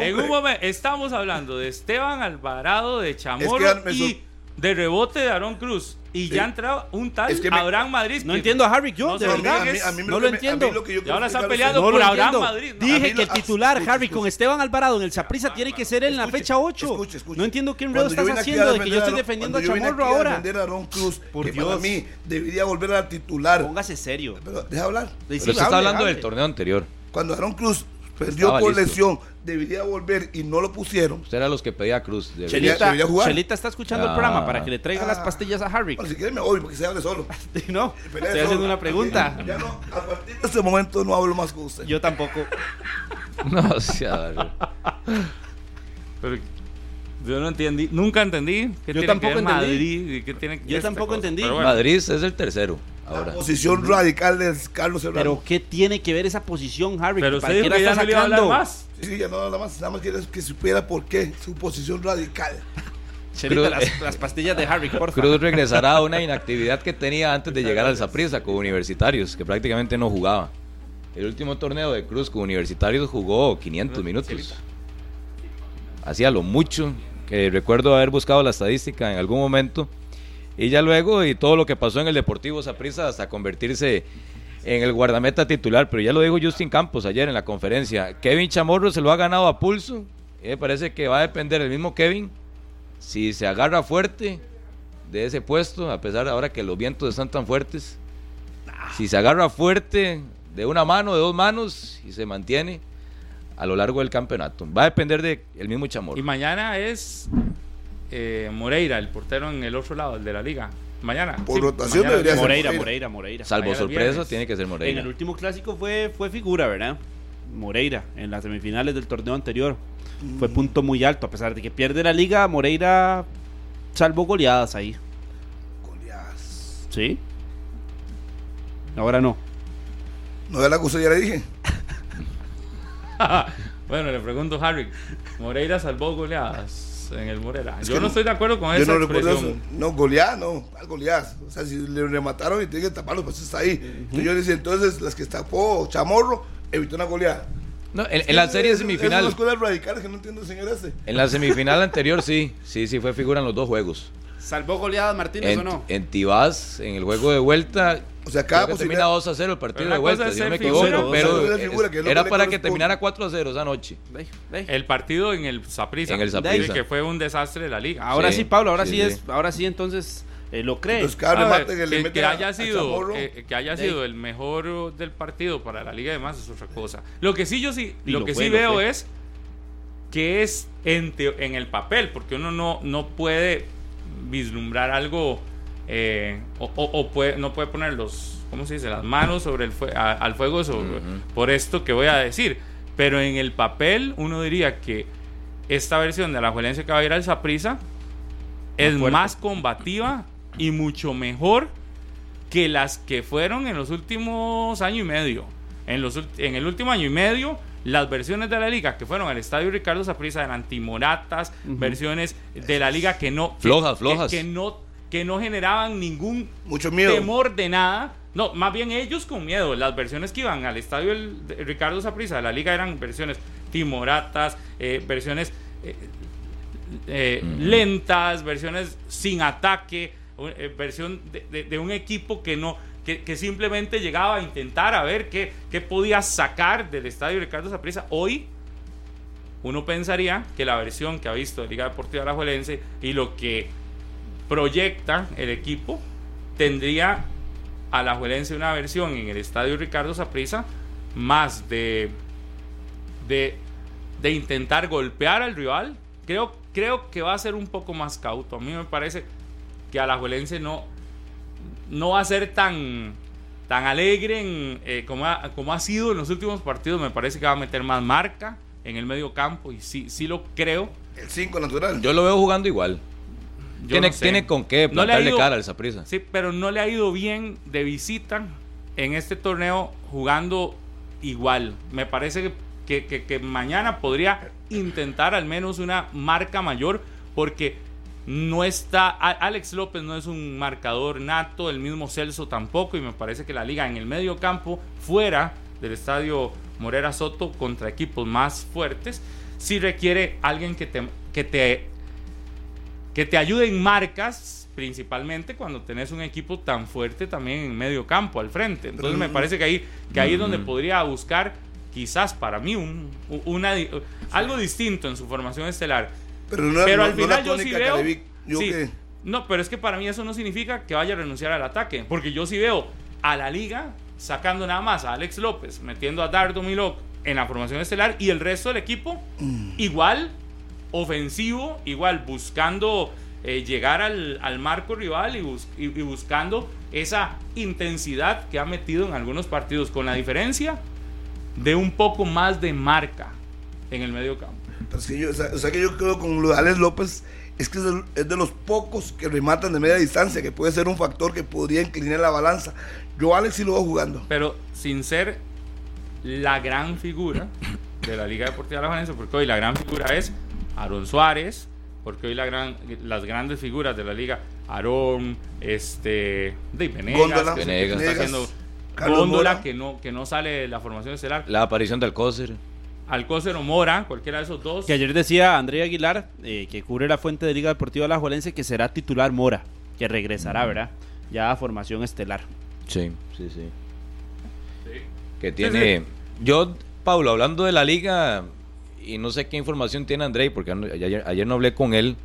En un momento estamos hablando de Esteban Alvarado de Chamorro Es que me y de rebote de Aarón Cruz. Y ya Sí. entraba un tal Es que me- Abraham Madrid. No entiendo a Harry, yo, No de sé, A mí- verdad. a mí- a mí no lo que entiendo. lo que yo Y ahora están quiero peleando explicar No por Abraham entiendo. Madrid. ¿no? Dije que el titular, Harry, escuche. con Esteban Alvarado en el Saprissa tiene que ser en la fecha 8. escuche, escuche. No entiendo qué enredo estás haciendo de que yo estoy defendiendo a Chamorro ahora. defender a Cruz, Por que Dios. para mí debería volver a titular. Póngase serio. Pero deja hablar. Sí, Pero usted está hablando del torneo anterior. Cuando Aaron Cruz perdió por lesión, debería volver y no lo pusieron. Usted era los que pedía Cruz. debería- Chelita, debería jugar. Chelita está escuchando el programa para que le traiga las Ah. pastillas a Harry. Bueno, si quiere me voy porque se hable solo. no, Pelea estoy solo. haciendo una pregunta. Ya no, a partir de este momento no hablo más con usted. Yo tampoco. No, sea, Pero yo no entendí, nunca entendí que Yo tiene tampoco que ver entendí. Madrid y qué tiene que Yo tampoco cosa. entendí. Bueno, Madrid es el tercero La posición radical de Carlos Serrano. Pero ¿qué tiene que ver esa posición, Harry? pero ¿Para usted dijo que ya no le iba a hablar sacando? más. Sí, sí, ya no nada más, nada más quiero que supiera por qué su posición radical. Cruz- las, las pastillas de Harry, por Cruz regresará a una inactividad que tenía antes de llegar al Saprissa con Universitarios, que prácticamente no jugaba. El último torneo de Cruz con Universitarios jugó 500 minutos. Hacía lo mucho, que recuerdo haber buscado la estadística en algún momento. Y ya luego, y todo lo que pasó en el Deportivo Saprissa hasta convertirse en el guardameta titular. Pero ya lo dijo Justin Campos ayer en la conferencia. Kevin Chamorro se lo ha ganado a pulso. Me parece que va a depender el mismo Kevin si se agarra fuerte de ese puesto, a pesar de ahora que los vientos están tan fuertes, si se agarra fuerte de una mano, de dos manos y se mantiene a lo largo del campeonato, va a depender del mismo Chamorro. Y mañana es eh, Moreira, el portero en el otro lado, el de la liga. Mañana. Por rotación mañana- debería ser Moreira, Moreira. Moreira, Moreira. Salvo mañana sorpresa, viernes. tiene que ser En el Moreira. último clásico fue, fue figura, ¿verdad? Moreira, en las semifinales del torneo anterior. Fue Mm. punto muy alto. A pesar de que pierde la liga, Moreira salvó goleadas ahí. Golias. ¿Sí? Ahora no. No es la cosa, ya le dije. bueno, le pregunto a Harry. Moreira salvó goleadas en el Morera. Es Yo que no no- estoy de acuerdo con Yo esa no recuerdo eso. expresión. No, golear, no. Al golear. O sea, si le remataron y tiene que taparlo, pues está ahí. Entonces yo le decía, entonces las que tapó Chamorro evitó una goleada. No, en, en la serie semifinal, Es cosas radicales que no entiendo, señor este. en la semifinal anterior sí, sí, sí fue figura en los dos juegos. ¿Salvó goleadas Martínez En, o no? en Tibás, en el juego de vuelta, O sea, cada posibilidad. termina 2 a 0 el partido Pero de vuelta, si no me equivoco, pero es figura, eh, que era para que terminara 4 a 0 esa noche. El partido en el Saprissa. En el Saprissa. Que fue un desastre de la liga. Ahora Sí, sí, Pablo, ahora sí, sí, es, sí. ahora sí entonces eh, lo cree. Entonces, cada A ver, remate que que, que haya a sido Chamorro, que, que haya sido el mejor del partido para la liga y demás es otra cosa. Lo que sí yo sí Y lo, lo que fue, sí lo veo fue. es que es en, en el papel porque uno no no puede vislumbrar algo eh, o, o- o puede, no puede poner los ¿cómo se dice? las manos sobre el fue- a- al fuego sobre- Ujú. por esto que voy a decir. Pero en el papel uno diría que esta versión de la Juelense que va a ir al es fuerte. más combativa y mucho mejor que las que fueron en los últimos año y medio. En, los, en el último año y medio, las versiones de la liga que fueron al estadio Ricardo Saprissa eran timoratas, versiones de la liga que no que- Flojas, que- flojas. que no que no generaban ningún Mucho miedo. temor de nada. No, más bien ellos con miedo. Las versiones que iban al estadio el- de Ricardo Saprissa de la liga eran versiones timoratas, eh, versiones eh, eh, lentas, versiones sin ataque, eh, versión de, de- de un equipo que no que, que simplemente llegaba a intentar a ver qué, qué podía sacar del estadio Ricardo Saprissa. Hoy uno pensaría que la versión que ha visto de Liga Deportiva Alajuelense y lo que proyecta el equipo tendría a la Juelense una versión en el estadio Ricardo Saprissa más de, de de intentar golpear al rival creo creo que va a ser un poco más cauto a mí me parece que a la Juelense no no va a ser tan tan alegre en, eh, como, ha, como ha sido en los últimos partidos me parece que va a meter más marca en el medio campo y sí sí lo creo El 5 natural. Yo lo veo jugando igual. Tiene, no sé. tiene con qué No plantarle ido- cara al Saprissa. Sí, pero no le ha ido bien de visita en este torneo jugando igual. Me parece que, que- que- mañana podría intentar al menos una marca mayor porque no está... Alex López no es un marcador nato, el mismo Celso tampoco y me parece que la liga en el medio campo, fuera del estadio Morera Soto, contra equipos más fuertes, sí requiere alguien que te... Que te que te ayude en marcas, principalmente cuando tenés un equipo tan fuerte también en medio campo, al frente. Entonces me parece que ahí, que ahí es donde podría buscar, quizás para mí, un, una, algo distinto en su formación estelar. Pero, no, Pero no- al final yo sí veo... yo sí, que- no, pero es que para mí eso no significa que vaya a renunciar al ataque, porque yo sí veo a la liga sacando nada más a Alex López, metiendo a Dardo Milok en la formación estelar y el resto del equipo igual ofensivo, igual buscando eh, llegar al, al, marco rival y, bus y, y, buscando esa intensidad que ha metido en algunos partidos, con la diferencia de un poco más de marca en el medio campo. Pues que yo, o, sea, o, sea, que yo creo con Alex López es que es de, es de, los pocos que rematan de media distancia, que puede ser un factor que podría inclinar la balanza. Yo Alex sí lo veo jugando. Pero sin ser la gran figura de la Liga Deportiva de la Valencia, porque hoy la gran figura es Aaron Suárez, porque hoy la gran, las grandes figuras de la liga, Aarón, este, de Venegas, Góndola, que Venegas. está haciendo Carlos Góndola, Mora. que no, que no sale de la formación estelar, La aparición de Alcócer. Alcócer o Mora, cualquiera de esos dos. Que ayer decía André Aguilar, eh, que cubre la fuente de Liga Deportiva Alajuelense, que será titular Mora, que regresará, ¿verdad? Ya a formación estelar. Sí, sí, sí. Sí. Que tiene. Yo, Paulo, hablando de la liga, y no sé qué información tiene André, porque ayer, ayer no hablé con él.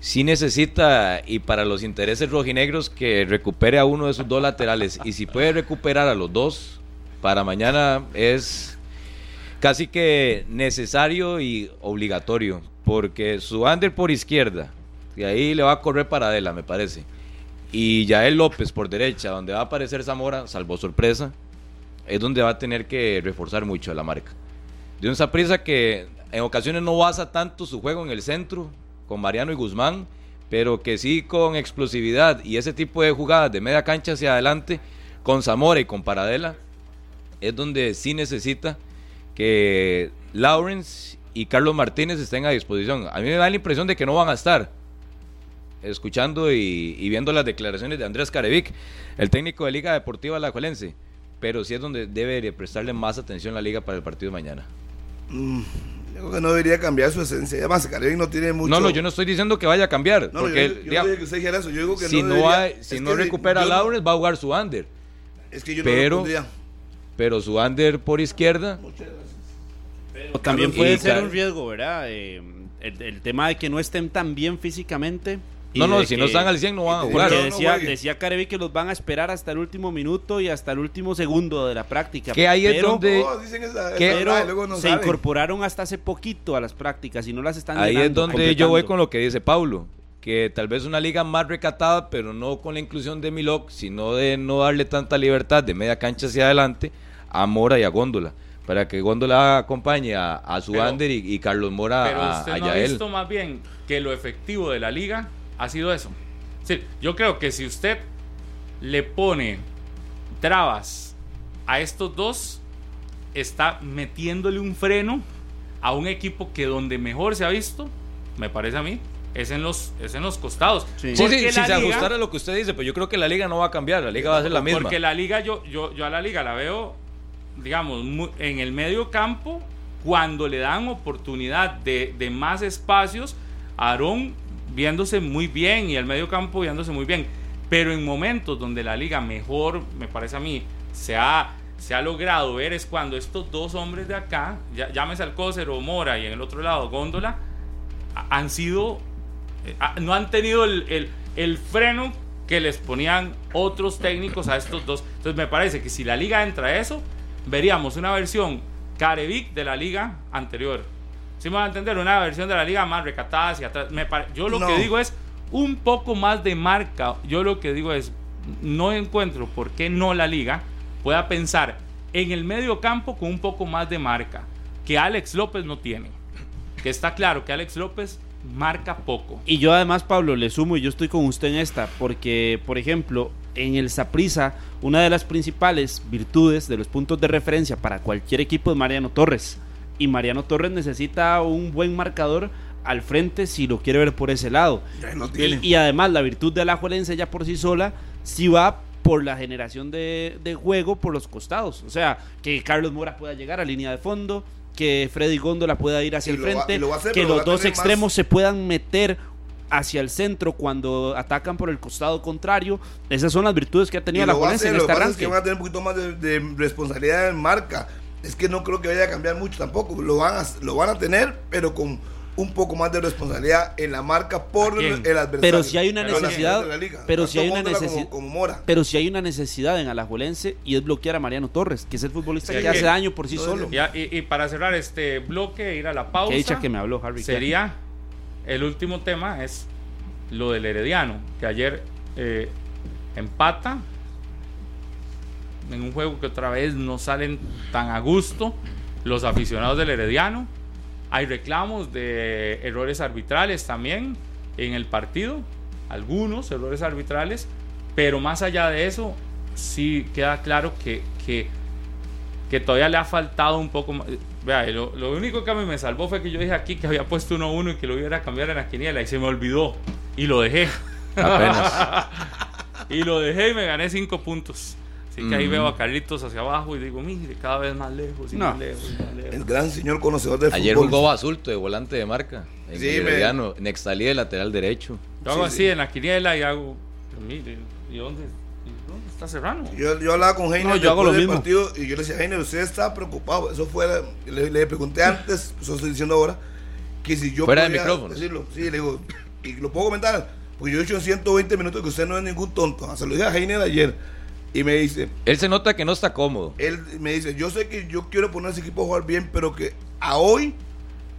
Sí necesita, y para los intereses rojinegros, que recupere a uno de sus dos laterales. Y si puede recuperar a los dos, para mañana es casi que necesario y obligatorio. Porque su under por izquierda, y ahí le va a correr para Adela, me parece. Y Yael López por derecha, donde va a aparecer Zamora, salvo sorpresa, es donde va a tener que reforzar mucho la marca. De un Saprissa que en ocasiones no basa tanto su juego en el centro, con Mariano y Guzmán, pero que sí con explosividad y ese tipo de jugadas de media cancha hacia adelante, con Zamora y con Paradela, es donde sí necesita que Lawrence y Carlos Martínez estén a disposición. A mí me da la impresión de que no van a estar escuchando y, viendo las declaraciones de Andrés Carevic, el técnico de Liga Deportiva Alajuelense, pero sí es donde debe de prestarle más atención la liga para el partido de mañana. Mm, yo creo que no debería cambiar su esencia. Además, Karim no tiene mucho. No, no, yo no estoy diciendo que vaya a cambiar, No, porque yo, yo digamos, no que usted dijera eso. Yo digo que si no, no, debería- hay- si no que recupera a Lawrence va a jugar su under, Es que yo pero- no lo pondría. pero su under por izquierda, O también puede ser un riesgo, ¿verdad? Eh, el, el tema de que no estén tan bien físicamente. No, no, si que- no están al 100 no van a jugar. Porque no, no decía, decía Carevi que los van a esperar hasta el último minuto y hasta el último segundo de la práctica. Que ahí es donde- No, dicen esa, que- esa pero luego no se saben. incorporaron hasta hace poquito a las prácticas y no las están Ahí es donde yo voy con lo que dice Paulo, que tal vez una liga más recatada, pero no con la inclusión de Milok, sino de no darle tanta libertad de media cancha hacia adelante a Mora y a Góndola, para que Góndola acompañe a, a su Pero- Ander y, y Carlos Mora Pero a, usted a no ha visto más bien que lo efectivo de la liga ha sido eso. Sí, yo creo que si usted le pone trabas a estos dos, está metiéndole un freno a un equipo que donde mejor se ha visto, me parece a mí, es en los, es en los costados. Sí. Sí, sí, si se ajustara a lo que usted dice, pero yo creo que la liga no va a cambiar, la liga va a ser la misma. Porque la liga, yo, yo, yo a la liga la veo, digamos, en el medio campo, cuando le dan oportunidad de, de más espacios, Aarón viéndose muy bien y el medio campo viéndose muy bien. Pero en momentos donde la liga mejor, me parece a mí, se ha, se ha logrado ver es cuando estos dos hombres de acá, ya- llámese Alcócer o Mora y en el otro lado Góndola, han sido eh, no han tenido el, el- el freno que les ponían otros técnicos a estos dos. Entonces me parece que si la liga entra a eso, veríamos una versión Carevic de la liga anterior. Si me van a entender, una versión de la liga más recatada hacia atrás. Me pare- Yo lo No. que digo es un poco más de marca. Yo lo que digo es, no encuentro por qué no la liga pueda pensar en el medio campo con un poco más de marca, que Alex López no tiene. Que está claro que Alex López marca poco. Y yo además, Pablo, le sumo y yo estoy con usted en esta, porque, por ejemplo, en el Saprisa, una de las principales virtudes de los puntos de referencia para cualquier equipo es Mariano Torres. Y Mariano Torres necesita un buen marcador al frente si lo quiere ver por ese lado. Y, y además, la virtud de Alajuelense ya por sí sola, sí va por la generación de, de juego por los costados. O sea, que Carlos Mora pueda llegar a línea de fondo, que Freddy Góndola pueda ir hacia Y el va- frente, lo hacer, que los dos más- extremos se puedan meter hacia el centro cuando atacan por el costado contrario. Esas son las virtudes que ha tenido Y lo va a Alajuelense hacer, en este que pasa es que arranque. van a tener un poquito más de, de responsabilidad en marca. Es que no creo que vaya a cambiar mucho tampoco. Lo van a, lo van a tener, pero con, un poco más de responsabilidad en la marca por el adversario. Pero si hay una necesidad, de la liga. pero si hay una necesidad, como Mora. pero si hay una necesidad en Alajuelense y es bloquear a Mariano Torres, que es el futbolista Sí, que que- hace daño por sí no, solo. Ya, y, y para cerrar este bloque, ir a la pausa. Qué dicha que me habló Harry. Sería el último tema es lo del Herediano, que ayer eh, empata en un juego que otra vez no salen tan a gusto los aficionados del Herediano. Hay reclamos de errores arbitrales también en el partido, algunos errores arbitrales, pero más allá de eso, sí queda claro que, que, que todavía le ha faltado un poco más. Vea, lo, lo único que a mí me salvó fue que yo dije aquí que había puesto 1-1 y que lo iba a cambiar en la quiniela y se me olvidó y lo dejé. Apenas. Y lo dejé y me gané 5 puntos. Así que ahí Mm. veo a Carlitos hacia abajo y digo, mire, cada vez más lejos y No. más lejos y más lejos. El gran señor conocedor del Ayer fútbol. jugó Basulto de volante de marca. En Sí, el me- Herediano, Nextalí de lateral derecho. Yo hago Sí, así sí. en la quiniela y hago, pero mire, ¿y dónde, y dónde está Serrano? Yo, yo hablaba con Heiner No, yo hago lo del mismo. partido y yo le decía, Heiner, usted está preocupado. Eso fue, le, le pregunté antes, eso estoy diciendo ahora, que si yo Fuera de podía micrófonos. decirlo. Sí, le digo, y lo puedo comentar, porque yo he hecho en 120 minutos que usted no es ningún tonto. Se lo dije a Heiner ayer y me dice, Él se nota que no está cómodo. él me dice, yo sé que yo quiero poner a ese equipo a jugar bien, pero que a hoy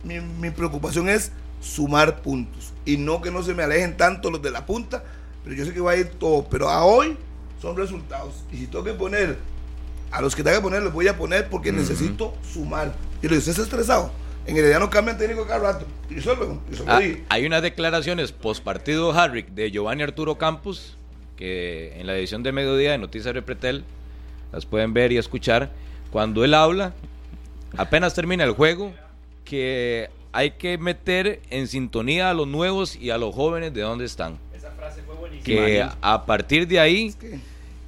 mi, mi preocupación es sumar puntos y no que no se me alejen tanto los de la punta, pero yo sé que va a ir todo, pero a hoy son resultados y si tengo que poner a los que tenga que poner los voy a poner porque necesito sumar. Y le digo, ¿usted está estresado? En Herediano cambian técnico cada rato. Y solo, yo solo Ah, hay unas declaraciones post partido Harrick de Giovanni Arturo Campos que en la edición de mediodía de Noticias Repretel las pueden ver y escuchar cuando él habla apenas termina el juego que hay que meter en sintonía a los nuevos y a los jóvenes de dónde están Esa frase fue buenísima. que a partir de ahí que-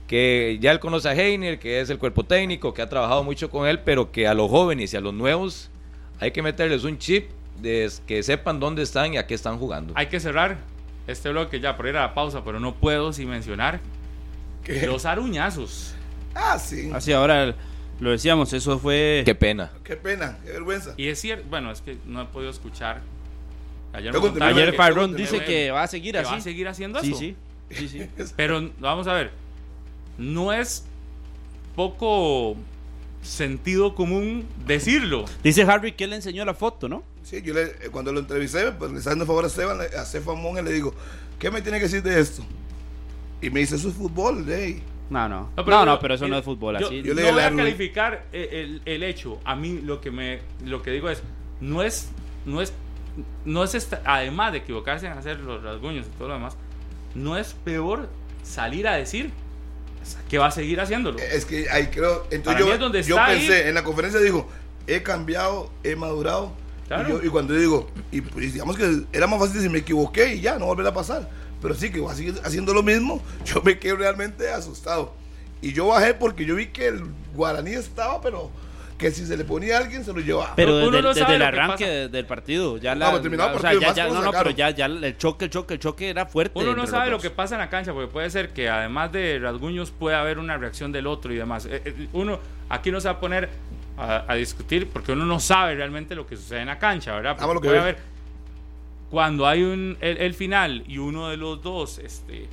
que ya él conoce a Heiner, que es el cuerpo técnico, que ha trabajado mucho con él, pero que a los jóvenes y a los nuevos hay que meterles un chip de que sepan dónde están y a qué están jugando. Hay que cerrar este bloque ya por ir a la pausa, pero no puedo sin mencionar que- los aruñazos. ah, sí, Así ahora lo decíamos, eso fue Qué pena. qué pena, qué vergüenza. Y es cierto, bueno, es que no he podido escuchar. Ayer, Ayer Farrón dice que- que va a seguir así. va a seguir haciendo Sí, eso. sí. Sí, sí. Pero vamos a ver, no es poco sentido común decirlo. Dice Harry que él le enseñó la foto, ¿no? Sí, yo le, eh, cuando lo entrevisté, pues le está dando favor a Esteban, a Stefan Monge, le digo, ¿qué me tiene que decir de esto? Y me dice, eso es fútbol, ley. No, no. No, No, no, pero, eso no es fútbol. yo- Así. yo le- no voy a calificar el, el- el hecho. A mí lo que me lo que digo es no es no es no es esta- además de equivocarse en hacer los rasguños y todo lo demás, no es peor salir a decir que va a seguir haciéndolo. Es que ahí creo, entonces yo, es donde yo pensé, ahí. en la conferencia dijo, he cambiado, he madurado. Claro. Y, yo- y cuando yo digo, y pues, digamos que era más fácil si me equivoqué y ya, no volver a pasar. Pero sí que va a seguir haciendo lo mismo, yo me quedé realmente asustado. Y yo bajé porque yo vi que el guaraní estaba, pero que si se le ponía a alguien se lo llevaba. Pero Uno desde, no desde sabe el lo que arranque del partido, ya No, la, pero terminaba el o sea, partido, ya, ya- no, no, pero ya, ya el choque, el choque, el choque era fuerte. Uno no sabe lo que pasa en la cancha, porque puede ser que además de rasguños pueda haber una reacción del otro y demás. Eh, eh, Uno aquí no se va a poner a, a discutir porque uno no sabe realmente lo que sucede en la cancha, ¿verdad? A lo que Puede ve. haber- cuando hay un, el, el final y uno de los dos este,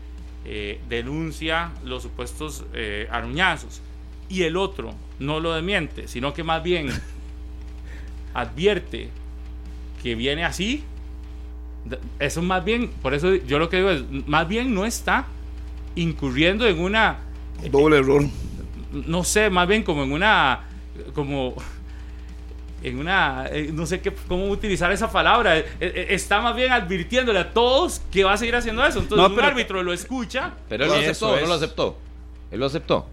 eh, denuncia los supuestos eh, aruñazos y el otro no lo desmiente, sino que más bien advierte que viene así, eso más bien, por eso yo lo que digo es, más bien no está incurriendo en una, Doble error. no sé, más bien como en una, como en una, eh, no sé qué, cómo utilizar esa palabra, eh, eh, está más bien advirtiéndole a todos que va a seguir haciendo eso. Entonces No, un árbitro lo escucha. Pero él lo aceptó, es. no lo aceptó. Él lo aceptó.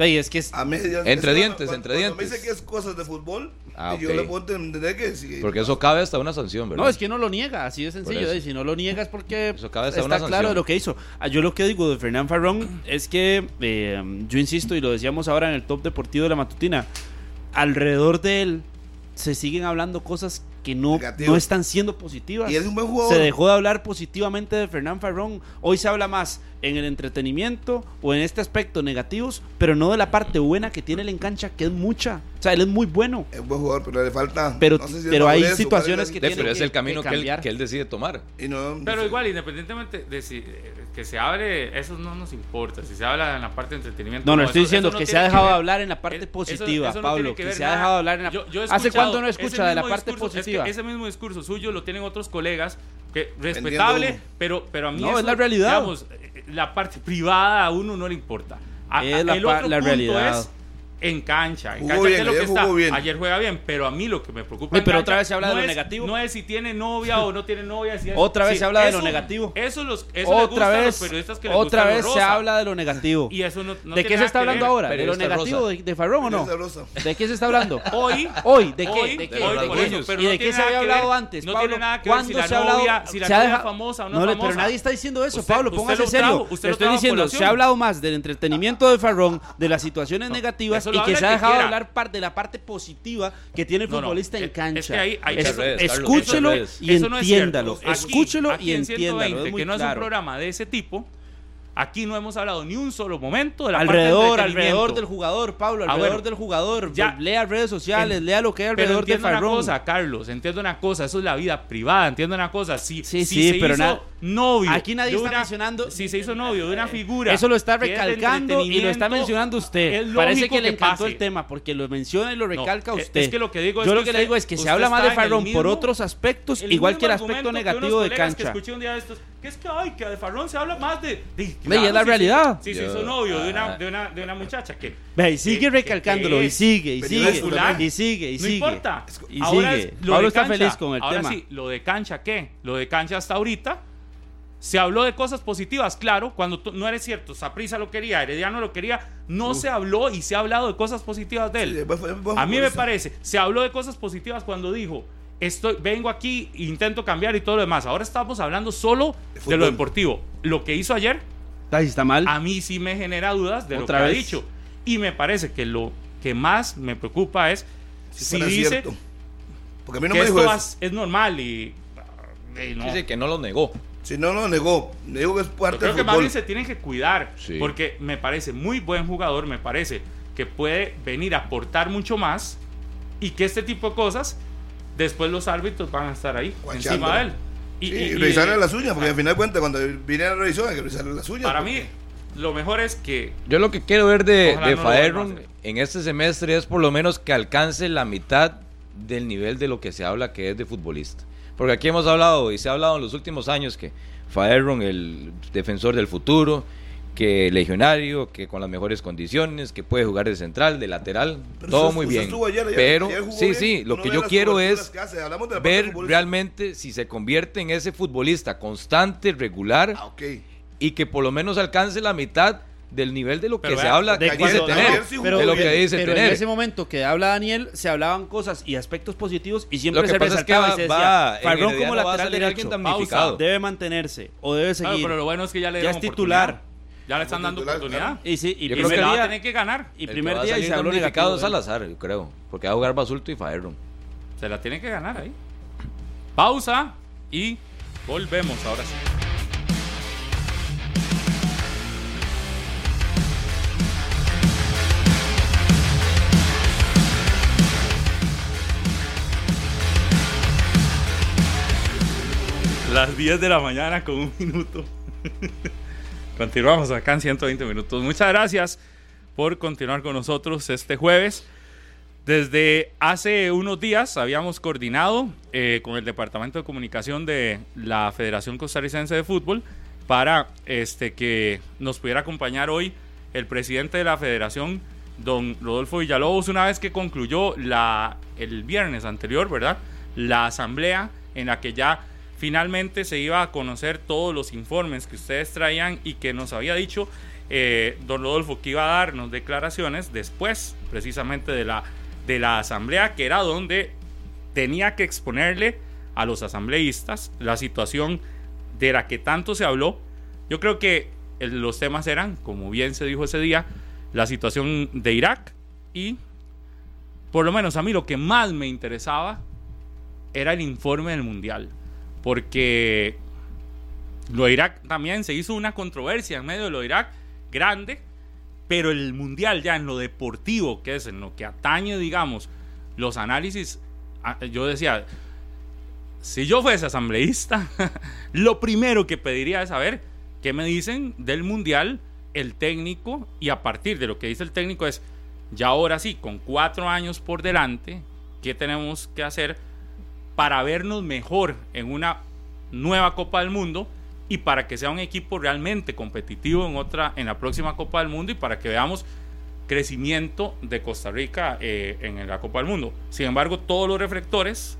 Ey, es que es- A medias. Entre Es dientes, cuando- entre cuando me dientes. dice que es cosas de fútbol, Ah, y yo le puedo entender que sí. Porque eso cabe hasta una sanción, ¿verdad? No, es que no lo niega, así de sencillo. eh, Si no lo niega es porque Eso cabe hasta está una claro sanción. de lo que hizo. Ah, Yo lo que digo de Fernán Farrón es que, eh, yo insisto, y lo decíamos ahora en el top deportivo de la matutina, alrededor de él se siguen hablando cosas que no, Negativo. no están siendo positivas. Y es un buen jugador. Se dejó de hablar positivamente de Fernán Farrón. Hoy se habla más en el entretenimiento o en este aspecto negativos, pero no de la parte buena que tiene él en cancha, que es mucha. O sea, él es muy bueno. Es buen jugador, pero le falta. Pero- no sé si es pero hay madurez o situaciones que tiene pero es que- el camino que que, él, que decide tomar. la- y no- no Pero sé. igual, independientemente de si eh, que se hable, eso no nos importa. Si se habla en la parte de entretenimiento. No, no, estoy eso- diciendo eso no que se ha dejado de hablar en la parte eso- positiva, eso Pablo, que, ver se ha dejado de hablar en la Yo- ¿Hace cuánto no escucha de la parte discurso, es que positiva? ese mismo discurso suyo lo tienen otros colegas, que respetable, pero, pero a mí No, eso, es la realidad. digamos, la parte privada a uno no le importa. A- Es la el otro la punto realidad. es en cancha. En cancha, bien, ¿qué es lo que ayer está? jugó bien. Ayer juega bien, pero a mí lo que me preocupa. Oye, pero cancha otra vez se habla de no lo es- negativo. No es si tiene novia o no tiene novia. si es- Otra vez sí, se habla de lo negativo. Eso, los, eso les gusta otra a los vez, periodistas que les otra vez se habla de lo negativo. Y eso no, no ¿De qué se está hablando ver. ahora? ¿De lo negativo rosa. de, de Farrón o no? ¿De qué se está hablando? Hoy, Hoy, ¿de qué? ¿De qué? ¿De ¿Y de qué se había hablado antes, no Pablo? tiene nada que ver si ¿Cuándo la se ha hablado? novia- si la se ha novia famosa o no le- pero famosa. nadie está diciendo eso, Pablo, póngase serio. estoy diciendo, se ha hablado más del entretenimiento de Farrón, de las situaciones negativas eso y que se ha dejado de hablar de la parte positiva que tiene el No, no, futbolista es- en es cancha. que ahí hay Es- que- Eso es, escúchelo es. y Eso no es entiéndalo. Aquí- Escúchelo aquí y en entiéndalo. 120, es muy que no es claro. un programa de ese tipo. Aquí no hemos hablado ni un solo momento de la alrededor, parte de alrededor del jugador, Pablo, Ah, alrededor bueno. del jugador. Ya. lea redes sociales, En- lea lo que hay Pero alrededor de entiendo una Farrón. cosa, Carlos, entiendo una cosa, eso es la vida privada, entiendo una cosa, si, Sí, si sí, se pero hizo na- novio Aquí nadie está una- mencionando- si se hizo novio de una figura Eso lo está recalcando y lo está mencionando usted. es Parece que le encantó pase. el tema porque lo menciona y lo recalca es- usted. es que lo que digo es Yo que lo que le digo es que se habla más de Farrón por otros aspectos, igual que el aspecto negativo de colegas Que cancha. escuché un día de estos, que es que, ay, que de Farrón se habla más de... Ve, y es la se- realidad. Se Yo- hizo novio de una, de una, de una muchacha que... Ve, y sigue que- recalcándolo que y sigue y sigue popular, y sigue y no sigue. importa. Y Ahora sigue. es lo Pablo de está feliz con el Ahora tema. sí, lo de cancha, ¿qué? Lo de cancha hasta ahorita. Se habló de cosas positivas, claro, cuando no eres cierto, Saprisa lo quería, Herediano lo quería, no se habló y se ha hablado de cosas positivas de él. Sí, A mí me parece, se habló de cosas positivas cuando dijo, estoy, vengo aquí, intento cambiar y todo lo demás. Ahora estamos hablando solo De lo deportivo. Lo que hizo ayer, Ay, está mal. a mí sí me genera dudas de Otra lo que vez. ha dicho. Y me parece que lo que más me preocupa es Si dice cierto. Porque a mí no que me dijo eso. es normal y, y no. Dice que no lo negó. Si no, lo negó. Le digo que es Yo parte creo del que más bien se tienen que cuidar Sí. porque me parece muy buen jugador, me parece que puede venir a aportar mucho más y que este tipo de cosas después los árbitros van a estar ahí encima de él. Y, Sí, y- y- revisarle las uñas, porque al final de cuentas, cuando viene la revisión, hay que revisarle las uñas. para porque- mí lo mejor es que Yo lo que quiero ver de, de no en este semestre es por lo menos que alcance la mitad del nivel de lo que se habla que es de futbolista. Porque aquí hemos hablado y se ha hablado en los últimos años que Faerron, el defensor del futuro, que legionario, que con las mejores condiciones, que puede jugar de central, de lateral, Pero todo usted- muy bien. estuvo ayer, ayer- Pero ayer sí, bien. sí, lo que yo quiero es ver realmente si se convierte en ese futbolista constante, regular Ah, y que por lo menos alcance la mitad del nivel de lo que se habla de dice tener, pero, de lo que dice pero tener. en ese momento que habla Daniel, se hablaban cosas y aspectos positivos y siempre Lo que se pasa es que resaltaba va- y se decía, va- como lateral derecho debe mantenerse o debe Claro, seguir. pero lo bueno es que ya le Ya es titular. Ya le están dando oportunidad. Y sí, y Yo creo Y primer va a día, tener que ganar. y El que primer va a día y salir se habló damnificado negativo. es Salazar, yo creo. Porque va a jugar Basulto y Faerron. Se la tiene que ganar ahí. Pausa y volvemos ahora sí. Las 10 de la mañana con un minuto. Continuamos acá en 120 minutos. Muchas gracias por continuar con nosotros este jueves. Desde hace unos días habíamos coordinado eh, con el Departamento de Comunicación de la Federación Costarricense de Fútbol para este, que nos pudiera acompañar hoy el presidente de la federación, don Rodolfo Villalobos, una vez que concluyó la, el viernes anterior, ¿verdad? La asamblea en la que ya finalmente se iba a conocer todos los informes que ustedes traían y que nos había dicho eh, don Rodolfo que iba a darnos declaraciones después precisamente de la, de la asamblea, que era donde tenía que exponerle a los asambleístas la situación de la que tanto se habló. Yo creo que los temas eran, como bien se dijo ese día, la situación de Irak y, por lo menos a mí lo que más me interesaba era el informe del Mundial. Porque lo de Irak también se hizo una controversia en medio de lo de Irak grande, pero el mundial ya en lo deportivo, que es en lo que atañe, digamos, los análisis, ah, yo decía, si yo fuese asambleísta, lo primero que pediría es saber qué me dicen del mundial el técnico y a partir de lo que dice el técnico es, ya ahora sí, con cuatro años por delante, ¿qué tenemos que hacer para vernos mejor en una nueva Copa del Mundo? y para que sea un equipo realmente competitivo en otra en la próxima Copa del Mundo y para que veamos crecimiento de Costa Rica eh, en la Copa del Mundo. Sin embargo, todos los reflectores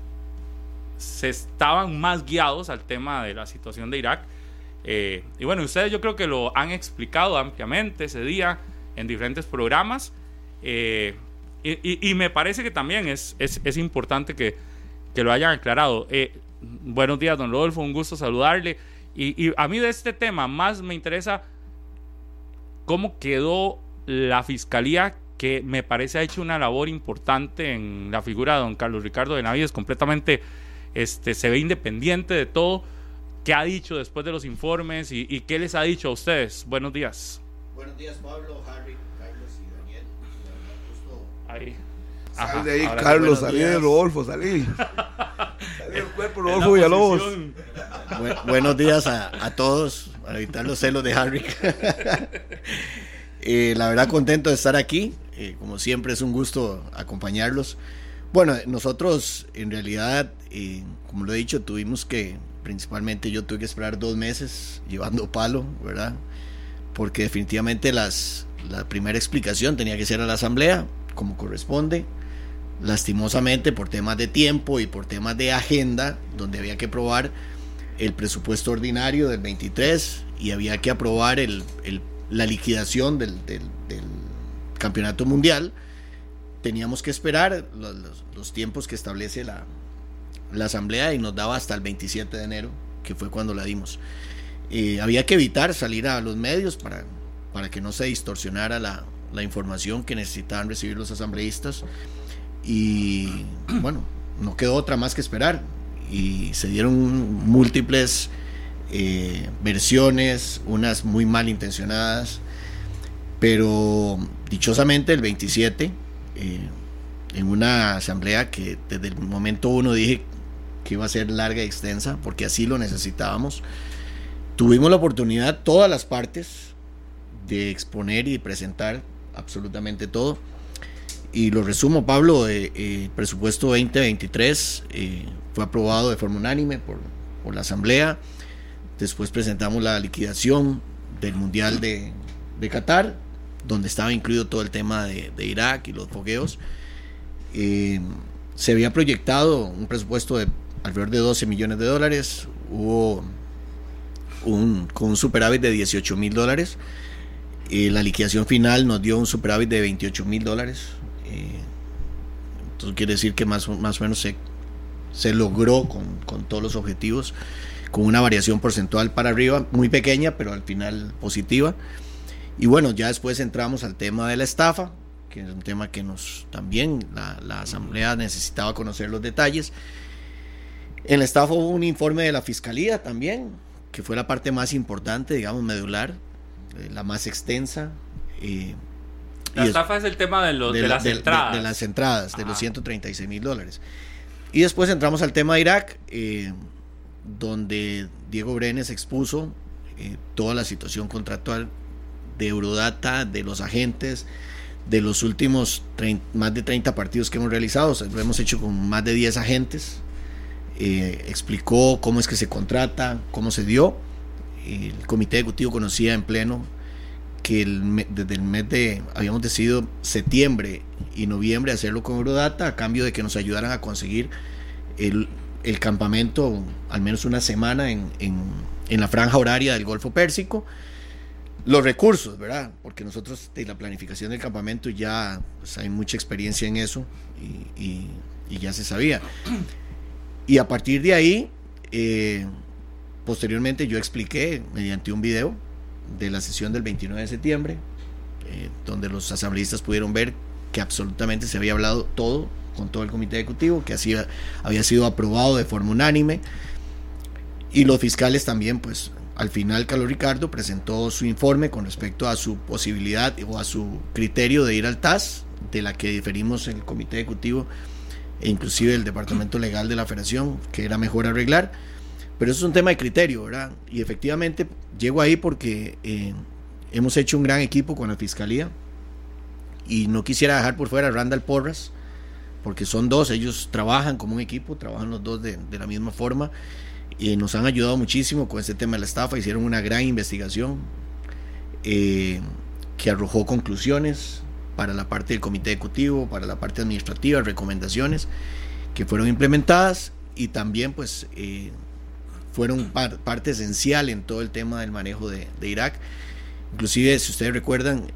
se estaban más guiados al tema de la situación de Irak. Eh, y bueno, ustedes yo creo que lo han explicado ampliamente ese día en diferentes programas. Eh, y, me parece que también es, es, importante que, que, lo hayan aclarado. buenos días, don Rodolfo, un gusto saludarle. Y, a mí de este tema más me interesa cómo quedó la fiscalía que me parece ha hecho una labor importante en la figura de don Carlos Ricardo de Navides, completamente este, se ve independiente de todo. ¿Qué ha dicho después de los informes y, qué les ha dicho a ustedes? Buenos días. Buenos días, Pablo, Harry, Carlos y Daniel. Ahí. Sal de ahí, Carlos, salí de Rodolfo, salí. salí del cuerpo, Rodolfo Villalobos. buenos días a, todos, para evitar los celos de Harry. Eh, la verdad, contento de estar aquí. Eh, como siempre, es un gusto acompañarlos. Bueno, nosotros en realidad, eh, como lo he dicho, tuvimos que, principalmente yo tuve que esperar dos meses llevando palo, ¿verdad? Porque definitivamente las, la primera explicación tenía que ser a la asamblea, como corresponde lastimosamente por temas de tiempo y por temas de agenda, donde había que aprobar el presupuesto ordinario del 23 y había que aprobar el, la liquidación del, campeonato mundial, teníamos que esperar los, tiempos que establece la, la, asamblea y nos daba hasta el 27 de enero, que fue cuando la dimos. Eh, había que evitar salir a los medios para, para que no se distorsionara la, la información que necesitaban recibir los asambleístas y bueno, no quedó otra más que esperar. Y se dieron múltiples eh, versiones, unas muy mal intencionadas, pero dichosamente el 27, eh, en una asamblea que desde el momento uno dije que iba a ser larga y extensa, porque así lo necesitábamos, tuvimos la oportunidad, todas las partes, de exponer y presentar absolutamente todo y lo resumo, Pablo, eh, eh, el presupuesto 2023 eh, fue aprobado de forma unánime por, por, la Asamblea. Después presentamos la liquidación del Mundial de, de Qatar, donde estaba incluido todo el tema de, de Irak y los fogueos. se había proyectado un presupuesto de alrededor de 12 millones de dólares. Hubo un, con un superávit de 18 mil dólares. la liquidación final nos dio un superávit de 28 mil dólares entonces quiere decir que más, más o menos se, se logró con, con, todos los objetivos, con una variación porcentual para arriba, muy pequeña, pero al final positiva. Y bueno, ya después entramos al tema de la estafa, que es un tema que nos también la, la Asamblea necesitaba conocer los detalles. En la estafa hubo un informe de la Fiscalía también, que fue la parte más importante, digamos, medular, eh, la más extensa. Eh, la estafa es el tema de, los, de, las entradas. De, las entradas, de los 136 mil dólares. Y después entramos al tema de Irak, eh, donde Diego Brenes expuso eh, toda la situación contractual de Eurodata, de los agentes, de los últimos más de 30 partidos que hemos realizado. lo hemos hecho con más de 10 agentes. Eh, explicó cómo es que se contrata, cómo se dio. El comité ejecutivo conocía en pleno que el, desde el mes de, habíamos decidido septiembre y noviembre hacerlo con Eurodata a cambio de que nos ayudaran a conseguir el, el campamento al menos una semana en, en, en, la franja horaria del Golfo Pérsico. Los recursos, ¿verdad? Porque nosotros de la planificación del campamento ya pues, hay mucha experiencia en eso y, y, y, ya se sabía. Y a partir de ahí, eh, posteriormente yo expliqué mediante un video de la sesión del 29 de septiembre, eh, donde los asambleístas pudieron ver que absolutamente se había hablado todo con todo el comité ejecutivo, que había sido aprobado de forma unánime, y los fiscales también, pues al final Carlos Ricardo presentó su informe con respecto a su posibilidad o a su criterio de ir al TAS, de la que diferimos el comité ejecutivo e inclusive el departamento legal de la federación, que era mejor arreglar. Pero eso es un tema de criterio, ¿verdad? Y efectivamente llego ahí porque eh, hemos hecho un gran equipo con la fiscalía y no quisiera dejar por fuera a Randall Porras, porque son dos, ellos trabajan como un equipo, trabajan los dos de, la misma forma y nos han ayudado muchísimo con este tema de la estafa, hicieron una gran investigación eh, que arrojó conclusiones para la parte del comité ejecutivo, para la parte administrativa, recomendaciones que fueron implementadas y también pues eh, fueron parte esencial en todo el tema del manejo de, Irak. Inclusive, si ustedes recuerdan,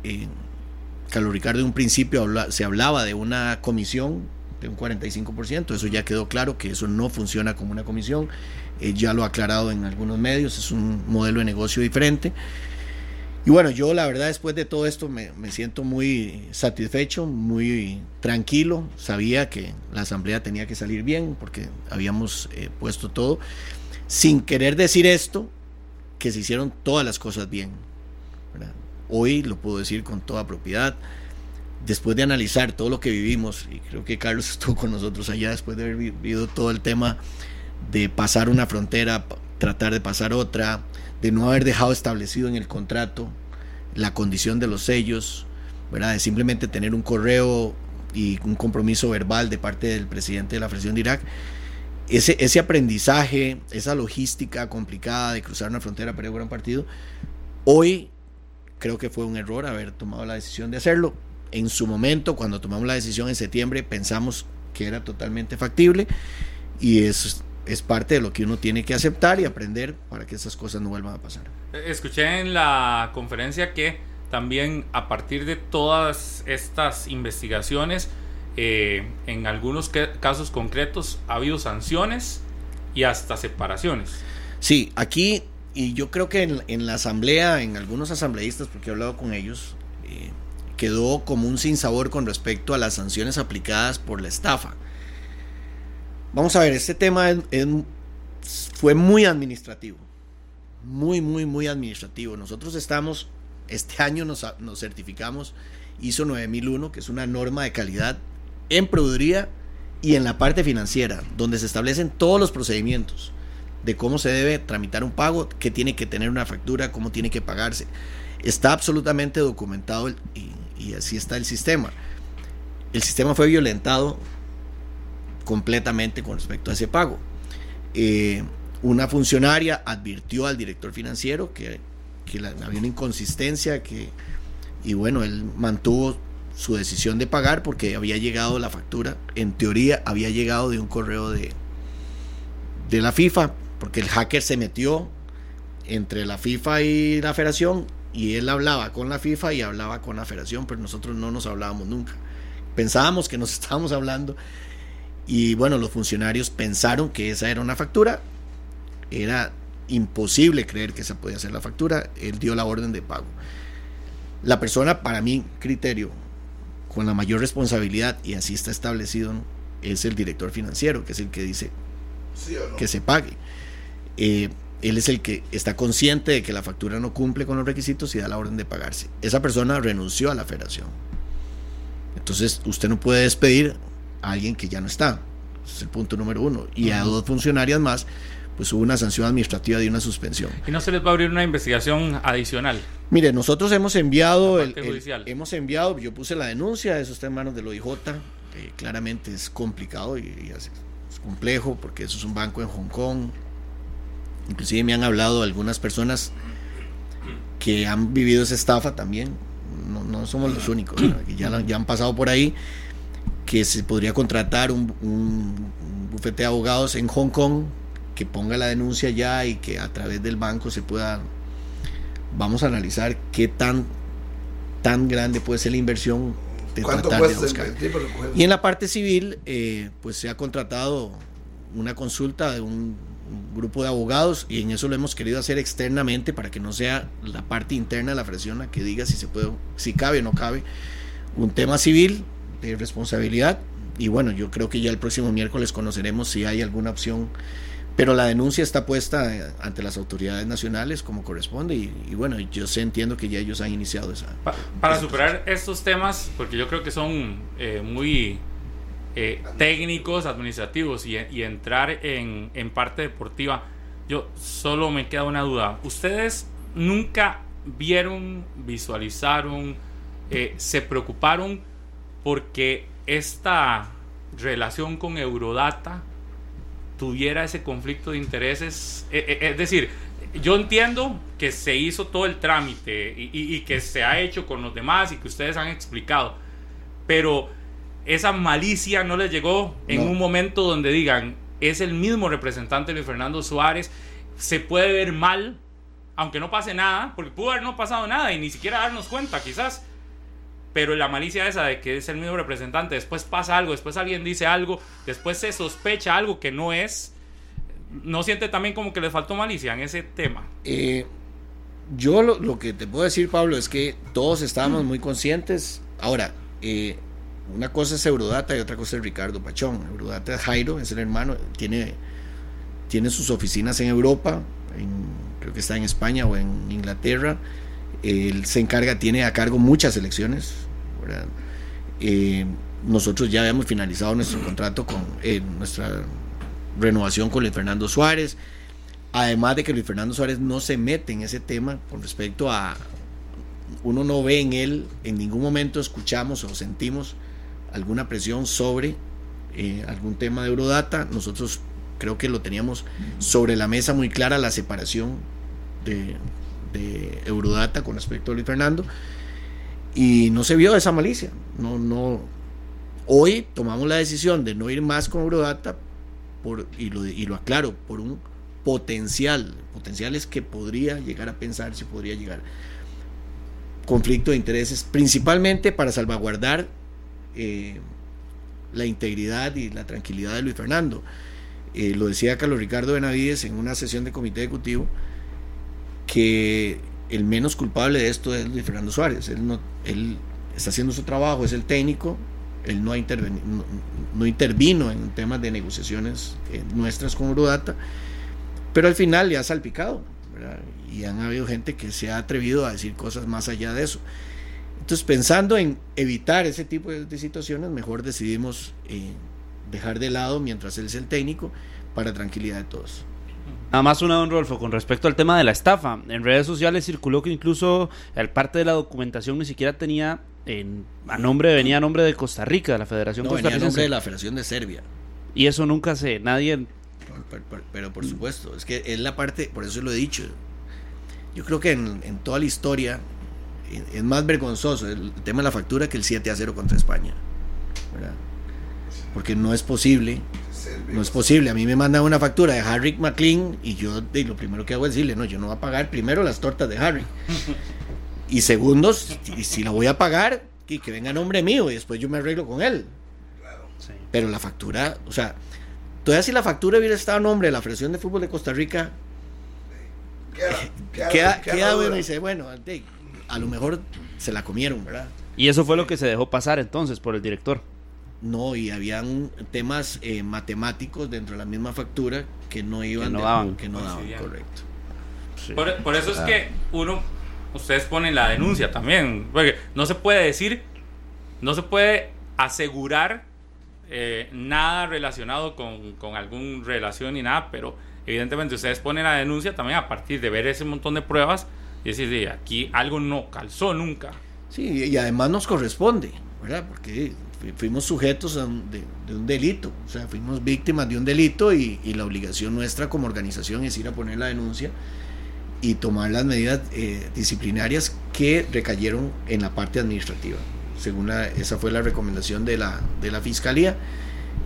Carlos Ricardo en un principio se hablaba de una comisión de un 45%, eso ya quedó claro que eso no funciona como una comisión, eh, ya lo ha aclarado en algunos medios, es un modelo de negocio diferente. Y bueno, yo la verdad después de todo esto me, siento muy satisfecho, muy tranquilo. Sabía que la asamblea tenía que salir bien porque habíamos eh, puesto todo. Sin querer decir esto, que se hicieron todas las cosas bien. Hoy lo puedo decir con toda propiedad. Después de analizar todo lo que vivimos, y creo que Carlos estuvo con nosotros allá después de haber vivido todo el tema de pasar una frontera, tratar de pasar otra, de no haber dejado establecido en el contrato la condición de los sellos, ¿verdad? de simplemente tener un correo y un compromiso verbal de parte del presidente de la Federación de Irak. Ese, ese aprendizaje, esa logística complicada de cruzar una frontera para ir a un partido, hoy creo que fue un error haber tomado la decisión de hacerlo. En su momento, cuando tomamos la decisión en septiembre, pensamos que era totalmente factible y es es parte de lo que uno tiene que aceptar y aprender para que esas cosas no vuelvan a pasar. Escuché en la conferencia que también a partir de todas estas investigaciones, eh, en algunos casos concretos ha habido sanciones y hasta separaciones. Sí, aquí, y yo creo que en, la asamblea, en algunos asambleístas, porque he hablado con ellos, eh, quedó como un sinsabor con respecto a las sanciones aplicadas por la estafa. Vamos a ver, este tema fue muy administrativo. Muy, muy, muy administrativo. Nosotros estamos, este año nos, certificamos ISO 9001, que es una norma de calidad en produría y en la parte financiera, donde se establecen todos los procedimientos de cómo se debe tramitar un pago, qué tiene que tener una factura, cómo tiene que pagarse. Está absolutamente documentado y así está el sistema. El sistema fue violentado completamente con respecto a ese pago. Eh, una funcionaria advirtió al director financiero que, había una inconsistencia y bueno, él mantuvo su decisión de pagar porque había llegado la factura, en teoría había llegado de un correo de, de la FIFA, porque el hacker se metió entre la FIFA y la federación y él hablaba con la FIFA y hablaba con la federación, pero nosotros no nos hablábamos nunca. Pensábamos que nos estábamos hablando y bueno, los funcionarios pensaron que esa era una factura. Era imposible creer que esa podía ser la factura. Él dio la orden de pago. La persona, para mi criterio, con la mayor responsabilidad, y así está establecido, es el director financiero, que es el que dice que se pague. Eh, él es el que está consciente de que la factura no cumple con los requisitos y da la orden de pagarse. Esa persona renunció a la federación. Entonces, usted no puede despedir alguien que ya no está. Ese es el punto número uno. Y a dos funcionarias más, pues hubo una sanción administrativa de una suspensión. ¿Y no se les va a abrir una investigación adicional? Mire, nosotros hemos enviado, el, hemos enviado, yo puse la denuncia, eso está en manos del OIJ, eh, claramente es complicado y, es, complejo porque eso es un banco en Hong Kong. Inclusive me han hablado algunas personas que han vivido esa estafa también, no, no somos los únicos, ya, ya han pasado por ahí que se podría contratar un, bufete de abogados en Hong Kong que ponga la denuncia ya y que a través del banco se pueda vamos a analizar qué tan tan grande puede ser la inversión de tratar de buscar. Y en la parte civil, eh, pues se ha contratado una consulta de un, grupo de abogados y en eso lo hemos querido hacer externamente para que no sea la parte interna de la fracción la que diga si se puede, si cabe o no cabe un tema civil responsabilidad. Y bueno, yo creo que ya el próximo miércoles conoceremos si hay alguna opción pero la denuncia está puesta eh, ante las autoridades nacionales como corresponde y, bueno, yo sé, entiendo que ya ellos han iniciado esa... para superar estos temas, porque yo creo que son eh, muy eh, técnicos, administrativos y, entrar en, en, parte deportiva, yo solo me queda una duda. ¿Ustedes nunca vieron, visualizaron, se preocuparon porque esta relación con Eurodata tuviera ese conflicto de intereses. Eh, eh, es decir, yo entiendo que se hizo todo el trámite y, que se ha hecho con los demás y que ustedes han explicado, pero esa malicia no les llegó en un momento donde digan, es el mismo representante de Fernando Suárez, se puede ver mal, aunque no pase nada, porque pudo haber no pasado nada y ni siquiera darnos cuenta quizás, pero la malicia esa de que es el mismo representante, después pasa algo, después alguien dice algo, después se sospecha algo que no es, ¿no siente también como que le faltó malicia en ese tema? Eh, yo lo, que te puedo decir, Pablo, es que todos estábamos muy conscientes. Ahora, eh, una cosa es Eurodata y otra cosa es Ricardo Pachón. Eurodata es Jairo, es el hermano, tiene, tiene sus oficinas en Europa, creo que está en España o en Inglaterra. Él se encarga, tiene a cargo muchas elecciones, eh, nosotros ya habíamos finalizado nuestro contrato con eh, nuestra renovación con Luis Fernando Suárez. Además de que Luis Fernando Suárez no se mete en ese tema con respecto a. Uno no ve en él, en ningún momento escuchamos o sentimos alguna presión sobre eh, algún tema de Eurodata. Nosotros creo que lo teníamos sobre la mesa muy clara la separación de, de Eurodata con respecto a Luis Fernando y no se vio esa malicia. No, no. Hoy tomamos la decisión de no ir más con Eurodata por, y, lo, y lo aclaro, por un potencial. Potencial es que podría llegar a pensar si podría llegar conflicto de intereses, principalmente para salvaguardar eh, la integridad y la tranquilidad de Luis Fernando. Eh, lo decía Carlos Ricardo Benavides en una sesión de comité ejecutivo que el menos culpable de esto es Luis Fernando Suárez. Él, no, él está haciendo su trabajo, es el técnico, él no, no, intervino en temas de negociaciones eh, nuestras con Eurodata, pero al final le ha salpicado. Y han habido gente que se ha atrevido a decir cosas más allá de eso. Entonces, pensando en evitar ese tipo de, situaciones, mejor decidimos eh, dejar de lado, mientras él es el técnico, para tranquilidad de todos. Nada más una, don Rolfo, con respecto al tema de la estafa. En redes sociales circuló que incluso el parte de la documentación ni siquiera tenía en, a nombre, venía a nombre de Costa Rica, de la Federación no, venía a nombre de la Federación de Serbia. Y eso nunca se, nadie... Pero, por supuesto, es que es la parte, por eso lo he dicho. Yo creo que en, toda la historia es más vergonzoso el tema de la factura que el 7 a 0 contra España. Porque no es posible no es posible. A mí me mandan una factura de Harry McLean y yo lo primero que hago es decirle, no, yo no voy a pagar primero las tortas de Harry. y segundo, si, si la voy a pagar, que, que venga a nombre mío y después yo me arreglo con él. Pero la factura, o sea, todavía si la factura hubiera estado a nombre de la Federación de Fútbol de Costa Rica, queda, queda, bueno y dice, bueno, a lo mejor se la comieron, ¿verdad? Y eso fue lo que se dejó pasar entonces por el director. No, y habían temas eh, matemáticos dentro de la misma factura que no iban que no daban, que no daban correcto. Por, eso es que uno, ustedes ponen la denuncia también, porque no se puede decir, no se puede asegurar eh, nada relacionado con, con alguna relación ni nada, pero evidentemente ustedes ponen la denuncia también a partir de ver ese montón de pruebas y decir, aquí algo no calzó nunca. Sí, y además nos corresponde, ¿verdad? Porque fuimos sujetos de, un delito, o sea, fuimos víctimas de un delito y, la obligación nuestra como organización es ir a poner la denuncia y tomar las medidas eh, disciplinarias que recayeron en la parte administrativa. Según la, esa fue la recomendación de la, de la Fiscalía.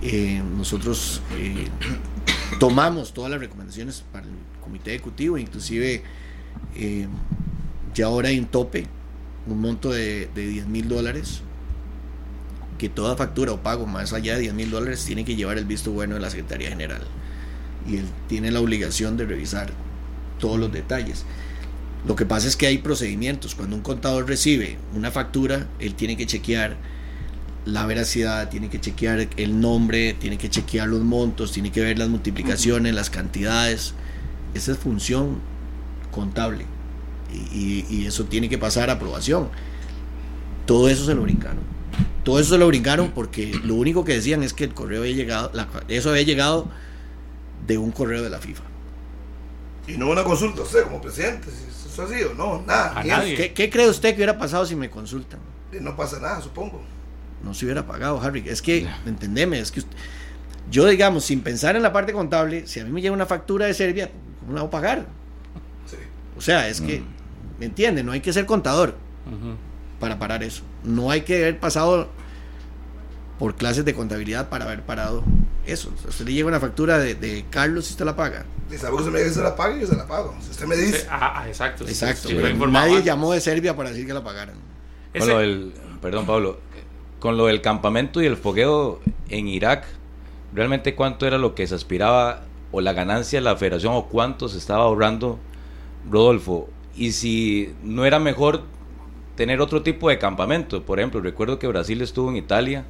Eh, nosotros eh, tomamos todas las recomendaciones para el Comité Ejecutivo, inclusive ya ahora hay un tope, un monto de, de 10 mil dólares que toda factura o pago más allá de 10 mil dólares tiene que llevar el visto bueno de la Secretaría General. Y él tiene la obligación de revisar todos los detalles. Lo que pasa es que hay procedimientos. Cuando un contador recibe una factura, él tiene que chequear la veracidad, tiene que chequear el nombre, tiene que chequear los montos, tiene que ver las multiplicaciones, las cantidades. Esa es función contable y, eso tiene que pasar a aprobación. Todo eso se lo brincaron. Todo eso lo brincaron porque lo único que decían es que el correo había llegado, la- eso había llegado de un correo de la FIFA. Y no una consulta, usted como presidente, si eso ha sido, no, nada. A nadie. ¿Qué, qué cree usted que hubiera pasado si me consultan? no pasa nada, supongo. No se hubiera pagado, Harry. Es que, entendeme, es que usted- yo, digamos, sin pensar en la parte contable, si a mí me llega una factura de Serbia, ¿cómo la voy a pagar? Sí. O sea, es que, ¿me entiende? No hay que ser contador Ujú. Para parar eso. No hay que haber pasado por clases de contabilidad para haber parado eso. A usted le llega una factura de, de Carlos y usted la paga. Y sabe que usted me dice que se la pague, yo se la pago. Si usted me dice, ah, ah, exacto. Exacto. sí, pero nadie antes. llamó de Serbia para decir que la pagaran. Con Ese- lo del, perdón Pablo, con lo del campamento y el fogueo en Irak, realmente cuánto era lo que se aspiraba o la ganancia de la federación o cuánto se estaba ahorrando Rodolfo. Y si no era mejor tener otro tipo de campamento, por ejemplo, recuerdo que Brasil estuvo en Italia,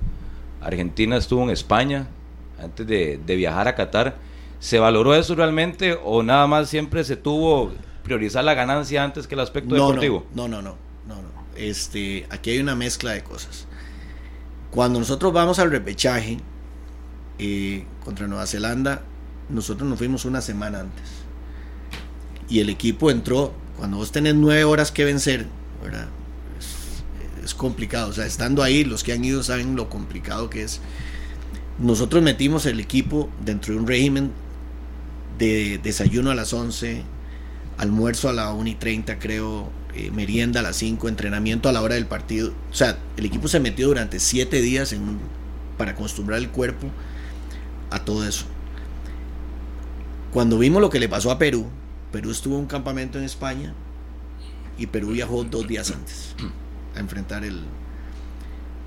Argentina estuvo en España antes de, de viajar a Qatar. ¿Se valoró eso realmente o nada más siempre se tuvo priorizar la ganancia antes que el aspecto no, deportivo? No, no, no, no, no. Este, aquí hay una mezcla de cosas. Cuando nosotros vamos al repechaje eh, contra Nueva Zelanda, nosotros nos fuimos una semana antes. Y el equipo entró, cuando vos tenés nueve horas que vencer, ¿verdad? Complicado. O sea, estando ahí, los que han ido saben lo complicado que es. Nosotros metimos el equipo dentro de un régimen de desayuno a las 11, almuerzo a la 1 y 30 creo, eh, merienda a las 5, entrenamiento a la hora del partido. O sea, el equipo se metió durante 7 días en para acostumbrar el cuerpo a todo eso. Cuando vimos lo que le pasó a Perú, Perú estuvo en un campamento en España y Perú viajó dos días antes a enfrentar el...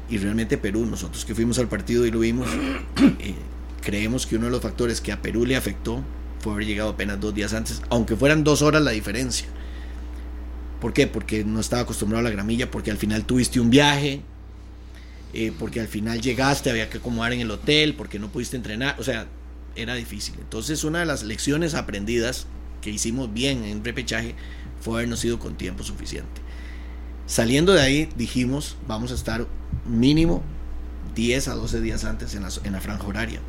Y realmente Perú, nosotros que fuimos al partido y lo vimos, eh, creemos que uno de los factores que a Perú le afectó fue haber llegado apenas dos días antes, aunque fueran dos horas la diferencia. ¿Por qué? Porque no estaba acostumbrado a la gramilla, porque al final tuviste un viaje, eh, porque al final llegaste, había que acomodar en el hotel, porque no pudiste entrenar, o sea, era difícil. Entonces una de las lecciones aprendidas que hicimos bien en repechaje fue habernos ido con tiempo suficiente. Saliendo de ahí dijimos, vamos a estar mínimo 10 a 12 días antes en la, en la franja horaria.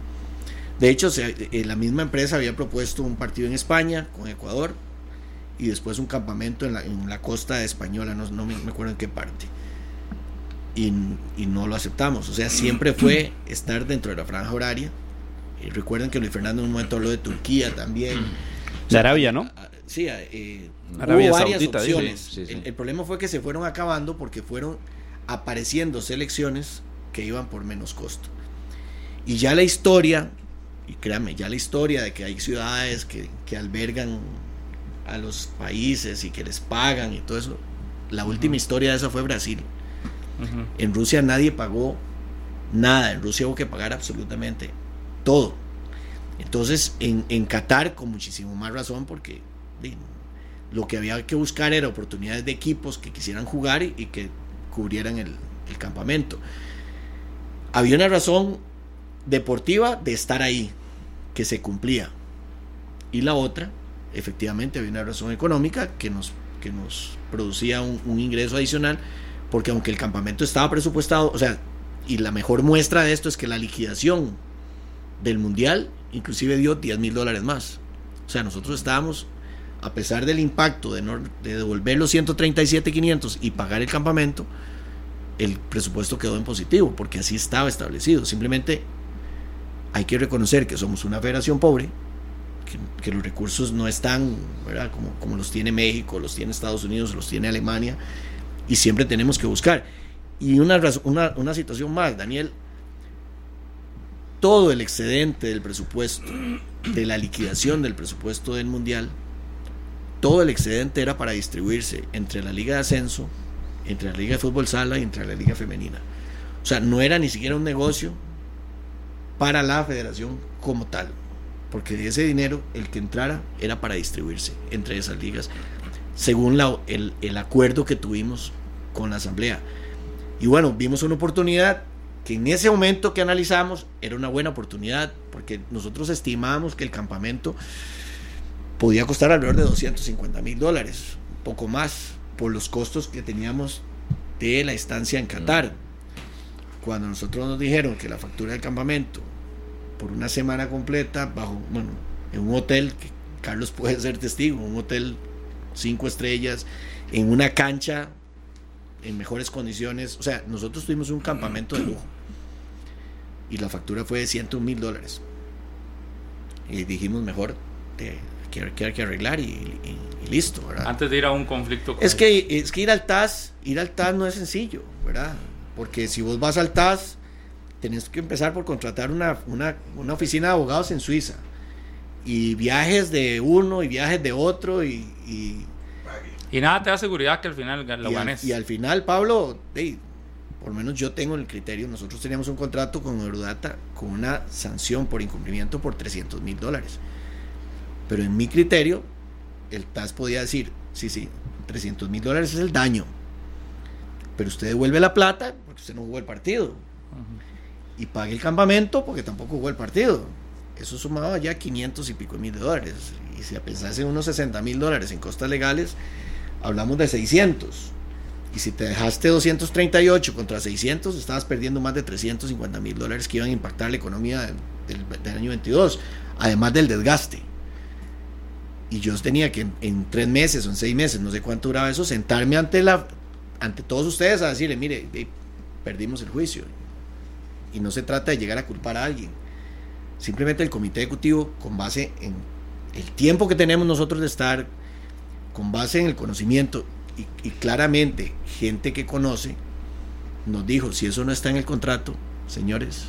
De hecho, se- eh, la misma empresa había propuesto un partido en España con Ecuador y después un campamento en la, en la costa española, no, no me, me acuerdo en qué parte. Y, y no lo aceptamos. O sea, siempre fue estar dentro de la franja horaria. Y recuerden que Luis Fernando en un momento habló de Turquía también. De Arabia, ¿no? Sí, eh, Arabia hubo varias Saudita, opciones. Sí, sí. El, el problema fue que se fueron acabando porque fueron apareciendo selecciones que iban por menos costo. Y ya la historia, y créanme, ya la historia de que hay ciudades que, que albergan a los países y que les pagan y todo eso, la última historia de eso fue Brasil. En Rusia nadie pagó nada, en Rusia hubo que pagar absolutamente todo. Entonces, en, en Qatar, con muchísimo más razón, porque lo que había que buscar era oportunidades de equipos que quisieran jugar y, que cubrieran el, el campamento. Había una razón deportiva de estar ahí, que se cumplía. Y la otra, efectivamente, había una razón económica que nos, que nos producía un, un ingreso adicional, porque aunque el campamento estaba presupuestado, o sea, y la mejor muestra de esto es que la liquidación del mundial inclusive dio 10 mil dólares más. O sea, nosotros estábamos, a pesar del impacto de, devolver los 137.500 y pagar el campamento, el presupuesto quedó en positivo, porque así estaba establecido. Simplemente hay que reconocer que somos una federación pobre, que, los recursos no están, ¿verdad? Como, los tiene México, los tiene Estados Unidos, los tiene Alemania, y siempre tenemos que buscar. Y una, una, una situación más, Daniel, todo el excedente del presupuesto, de la liquidación del presupuesto del Mundial, todo el excedente era para distribuirse entre la Liga de Ascenso, entre la Liga de Fútbol Sala y entre la Liga Femenina. O sea, no era ni siquiera un negocio para la federación como tal, porque de ese dinero el que entrara era para distribuirse entre esas ligas, según el, el acuerdo que tuvimos con la Asamblea. Y bueno, vimos una oportunidad que en ese momento que analizamos era una buena oportunidad, porque nosotros estimábamos que el campamento podía costar alrededor de 250 mil dólares, un poco más, por los costos que teníamos de la estancia en Qatar. Cuando nosotros nos dijeron que la factura del campamento por una semana completa, bajo, bueno, en un hotel, que Carlos puede ser testigo, un hotel cinco estrellas, en una cancha en mejores condiciones. O sea, nosotros tuvimos un campamento de lujo y la factura fue de 101 mil dólares. Y dijimos, mejor, eh, que, hay que arreglar y, listo, ¿verdad? Antes de ir a un conflicto. es, que, es que ir al TAS, ir al TAS no es sencillo, ¿verdad? Porque si vos vas al TAS, tenés que empezar por contratar una, una, una oficina de abogados en Suiza. Y viajes de uno y viajes de otro y, y y nada te da seguridad que al final lo y ganes. y al final, Pablo, por lo menos yo tengo el criterio, nosotros teníamos un contrato con Eurodata con una sanción por incumplimiento por 300 mil dólares. Pero en mi criterio, el TAS podía decir, sí, sí, 300 mil dólares es el daño. Pero usted devuelve la plata porque usted no jugó el partido. Y pague el campamento porque tampoco jugó el partido. Eso sumaba ya 500 y pico mil dólares. Y si pensase en unos 60 mil dólares en costas legales, hablamos de 600. Y si te dejaste 238 contra 600, estabas perdiendo más de 350 mil dólares que iban a impactar la economía del, año 22, además del desgaste. Y yo tenía que en, tres meses o en seis meses, no sé cuánto duraba eso, sentarme ante, la, ante todos ustedes a decirle, mire, perdimos el juicio. Y no se trata de llegar a culpar a alguien. Simplemente el comité ejecutivo, con base en el tiempo que tenemos nosotros de estar con base en el conocimiento y, claramente gente que conoce, nos dijo, si eso no está en el contrato, señores,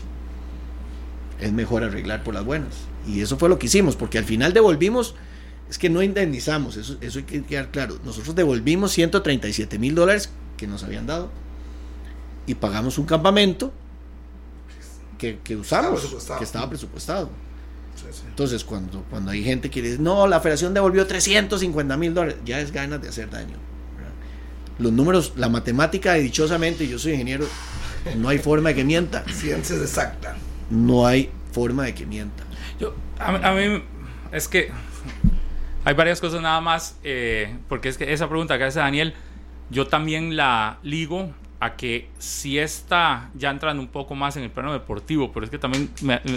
es mejor arreglar por las buenas. Y eso fue lo que hicimos, porque al final devolvimos, es que no indemnizamos, eso, eso hay que quedar claro. Nosotros devolvimos 137 mil dólares que nos habían dado y pagamos un campamento que, que usamos, que estaba presupuestado. Entonces, cuando, cuando hay gente que dice, no, la federación devolvió 350 mil dólares, ya es ganas de hacer daño. Los números, la matemática, dichosamente, yo soy ingeniero, no hay forma de que mienta. Ciencia exacta. No hay forma de que mienta. Yo, a, mí, es que hay varias cosas nada más, eh, porque es que esa pregunta que hace Daniel, yo también la ligo a que si está ya entrando un poco más en el plano deportivo, pero es que también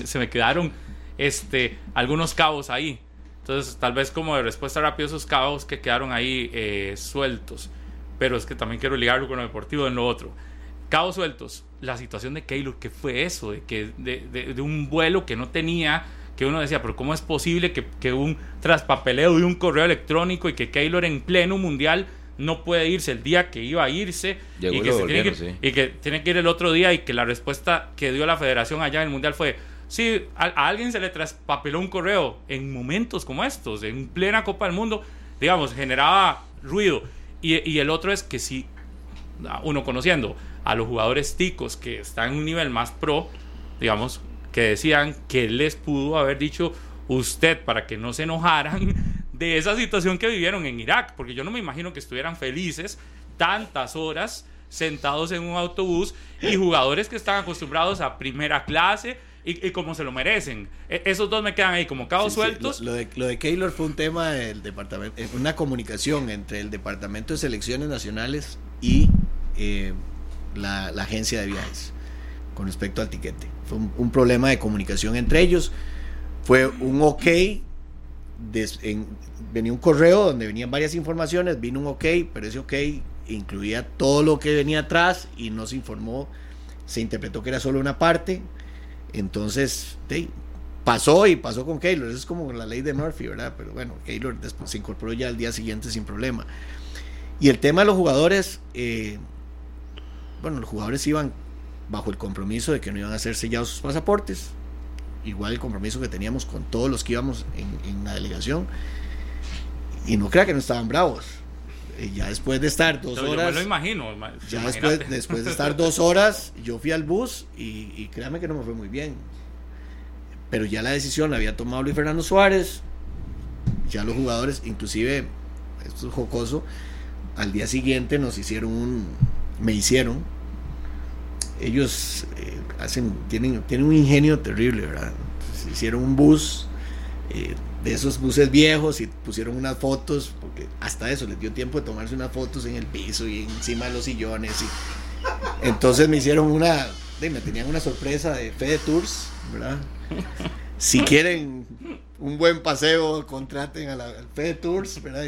se me quedaron este, algunos cabos ahí. Entonces, tal vez como de respuesta rápida esos cabos que quedaron ahí eh, sueltos. Pero es que también quiero ligarlo con lo deportivo en lo otro. Cabos sueltos. La situación de Keylor, ¿qué fue eso? De, que, de, un vuelo que no tenía, que uno decía, pero ¿cómo es posible que, que un traspapeleo de un correo electrónico y que Keylor en pleno mundial no puede irse el día que iba a irse y que, tiene que, y que tiene que ir el otro día y que la respuesta que dio la federación allá en el mundial fue si a, alguien se le traspapeló un correo en momentos como estos, en plena Copa del Mundo, digamos, generaba ruido. Y, el otro es que si uno conociendo a los jugadores ticos que están en un nivel más pro, digamos, que decían que les pudo haber dicho usted para que no se enojaran de esa situación que vivieron en Irak, porque yo no me imagino que estuvieran felices tantas horas sentados en un autobús y jugadores que están acostumbrados a primera clase, y, como se lo merecen. E, esos dos me quedan ahí como cabos sueltos. Lo, de, lo de Keylor fue un tema del departamento, eh, una comunicación entre el Departamento de Selecciones Nacionales y eh, la, agencia de viajes con respecto al tiquete. Fue un, problema de comunicación entre ellos. Fue un ok. venía un correo donde venían varias informaciones, vino un ok, pero ese ok incluía todo lo que venía atrás y no se informó, se interpretó que era solo una parte entonces, pasó y pasó con Keylor. Eso es como la ley de Murphy, ¿verdad? Pero bueno, Keylor se incorporó ya al día siguiente sin problema. Y el tema de los jugadores, eh, bueno, los jugadores iban bajo el compromiso de que no iban a ser sellados sus pasaportes. Igual el compromiso que teníamos con todos los que íbamos en, la delegación. Y no crea que no estaban bravos. Y ya después de estar dos horas. Yo me lo imagino. Ya después, después, de estar dos horas, yo fui al bus y, y, créame que no me fue muy bien. Pero ya la decisión la había tomado Luis Fernando Suárez. Ya los jugadores, inclusive, esto es jocoso, al día siguiente nos hicieron un. Me hicieron ellos eh, hacen, tienen, tienen un ingenio terrible, ¿verdad? Hicieron un bus eh, de esos buses viejos y pusieron unas fotos, porque hasta eso les dio tiempo de tomarse unas fotos en el piso y encima de los sillones. Y, entonces me hicieron una, me tenían una sorpresa de Fede Tours, ¿verdad? Si quieren un buen paseo, contraten a la, Fede Tours, ¿verdad?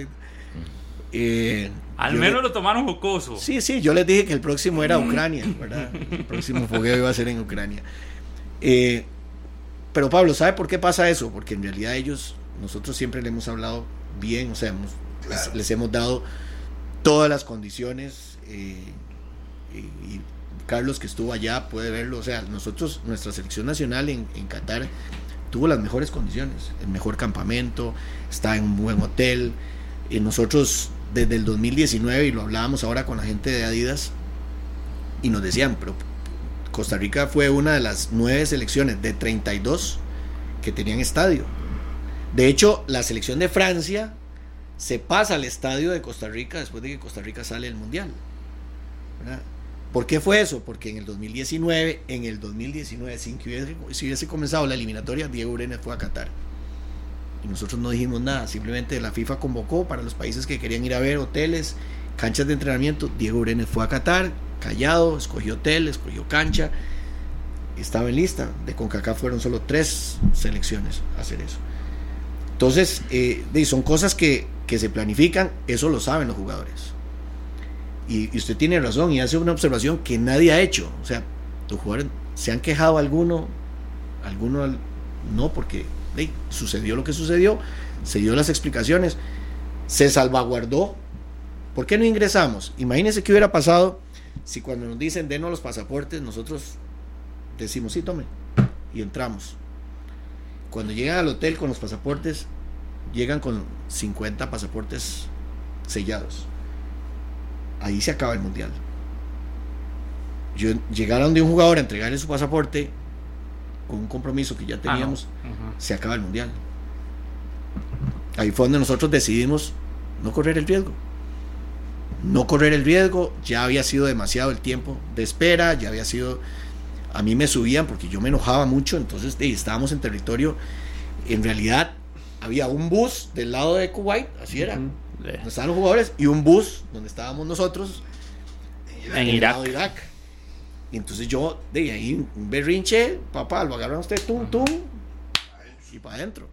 Eh, Al yo menos le- lo tomaron jocoso. Sí, sí, yo les dije que el próximo era Ucrania, ¿verdad? El próximo fogueo iba a ser en Ucrania. Eh, pero Pablo, ¿sabe por qué pasa eso? Porque en realidad ellos, nosotros siempre le hemos hablado bien, o sea, hemos- les, les hemos dado todas las condiciones. eh, y, y Carlos que estuvo allá puede verlo, o sea, nosotros, nuestra selección nacional en, en Qatar tuvo las mejores condiciones, el mejor campamento, está en un buen hotel. Y nosotros desde el 2019, y lo hablábamos ahora con la gente de Adidas, y nos decían, pero Costa Rica fue una de las nueve selecciones de 32 que tenían estadio. De hecho, la selección de Francia se pasa al estadio de Costa Rica después de que Costa Rica sale del Mundial. ¿Por qué fue eso? Porque en el 2019, en el 2019, sin que hubiese, si hubiese comenzado la eliminatoria, Diego Urenes fue a Qatar. Y nosotros no dijimos nada, simplemente la FIFA convocó para los países que querían ir a ver hoteles, canchas de entrenamiento. Diego Urenes fue a Qatar, callado, escogió hotel, escogió cancha, estaba en lista. De CONCACAF fueron solo tres selecciones a hacer eso. Entonces, eh, son cosas que, que se planifican, eso lo saben los jugadores. Y, y usted tiene razón y hace una observación que nadie ha hecho. O sea, los jugadores se han quejado alguno, alguno al- no, porque sucedió lo que sucedió, se dio las explicaciones, se salvaguardó. ¿Por qué no ingresamos? Imagínense qué hubiera pasado si cuando nos dicen denos los pasaportes, nosotros decimos sí, tome, y entramos. Cuando llegan al hotel con los pasaportes, llegan con 50 pasaportes sellados. Ahí se acaba el mundial. Llegaron de un jugador a entregarle su pasaporte con un compromiso que ya Ah, no. teníamos, se acaba el mundial. Ahí fue donde nosotros decidimos no correr el riesgo. No correr el riesgo, ya había sido demasiado el tiempo de espera, ya había sido. A mí me subían porque yo me enojaba mucho, entonces estábamos en territorio. En realidad, había un bus del lado de Kuwait, así era, donde estaban los jugadores, y un bus donde estábamos nosotros En Irak. lado de Irak. Y entonces yo, de ahí, un berrinche, papá, lo agarran a usted, tum, tum, y para adentro.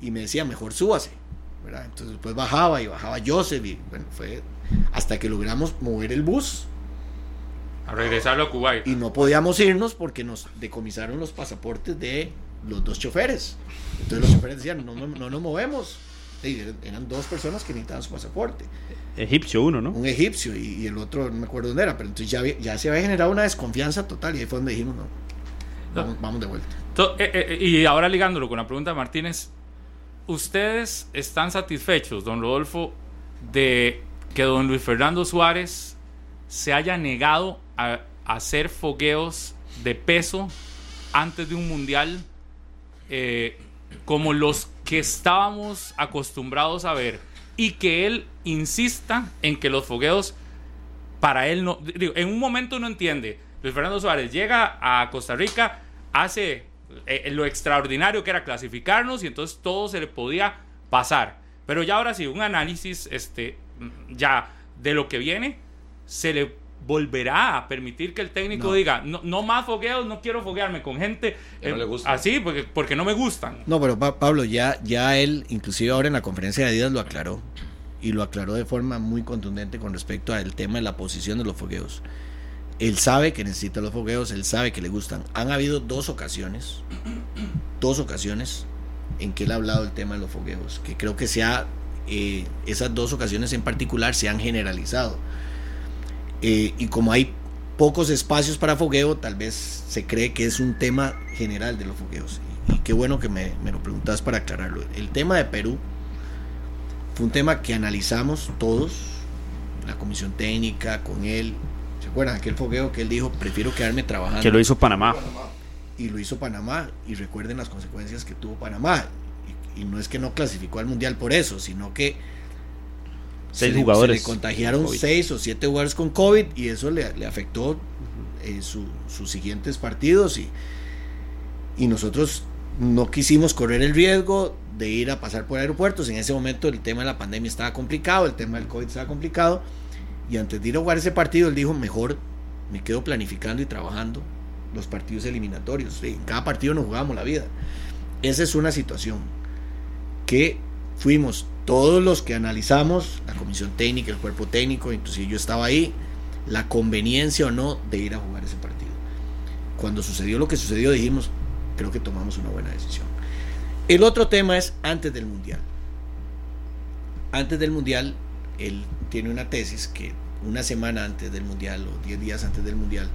Y me decía, mejor súbase. ¿verdad? Entonces después bajaba y bajaba Joseph, y bueno, fue hasta que logramos mover el bus A regresarlo a Kuwait. y no podíamos irnos porque nos decomisaron los pasaportes de los dos choferes. Entonces los choferes decían, no, no, no nos movemos. Y eran- dos personas que necesitaban su pasaporte Egipcio uno, ¿no? un egipcio y, y el otro no me acuerdo dónde era, pero entonces ya, había- ya se había generado una desconfianza total y ahí fue donde dijimos, no, vamos, vamos de vuelta. To- eh, eh, y ahora ligándolo con la pregunta de Martínez, ¿ustedes están satisfechos, don Rodolfo, de que don Luis Fernando Suárez se haya negado a, a hacer fogueos de peso antes de un mundial eh, como los que estábamos acostumbrados a ver y que él insista en que los fogueos para él no. digo, en un momento uno entiende. Luis Fernando Suárez llega a Costa Rica, hace eh, lo extraordinario que era clasificarnos y entonces todo se le podía pasar. Pero ya ahora sí, un análisis este, mm, ya de lo que viene, se le volverá a permitir que el técnico No. diga, no, no más fogueos, no quiero foguearme con gente Que no eh, le gusta. así, porque, porque no me gustan. No, pero Pa- Pablo, ya, ya él, inclusive ahora en la conferencia de Adidas lo aclaró y lo aclaró de forma muy contundente con respecto al tema de la posición de los fogueos. Él sabe que necesita los fogueos, él sabe que le gustan. Han habido dos ocasiones, dos ocasiones en que él ha hablado del tema de los fogueos, que creo que se ha, eh, esas dos ocasiones en particular se han generalizado. Eh, y como hay pocos espacios para fogueo, tal vez se cree que es un tema general de los fogueos. Y, y qué bueno que me, me lo preguntas para aclararlo. El tema de Perú fue un tema que analizamos todos, la comisión técnica, con él. ¿Se acuerdan? Aquel fogueo que él dijo, prefiero quedarme trabajando Que lo hizo Panamá. y lo hizo Panamá. Y recuerden las consecuencias que tuvo Panamá. Y, y no es que no clasificó al mundial por eso, sino que Seis se le- jugadores se le contagiaron COVID. seis o siete jugadores con COVID y eso le, le afectó eh, su- sus siguientes partidos y, y nosotros no quisimos correr el riesgo de ir a pasar por aeropuertos. En ese momento el tema de la pandemia estaba complicado, el tema del COVID estaba complicado y antes de ir a jugar ese partido él dijo, mejor me quedo planificando y trabajando los partidos eliminatorios. En cada partido nos jugamos la vida. Esa es una situación que fuimos todos los que analizamos, la comisión técnica, el cuerpo técnico, inclusive yo estaba ahí, la conveniencia o no de ir a jugar ese partido. Cuando sucedió lo que sucedió dijimos, creo que tomamos una buena decisión. El otro tema es antes del Mundial. Antes del Mundial, él tiene una tesis que una semana antes del Mundial o 10 días antes del Mundial,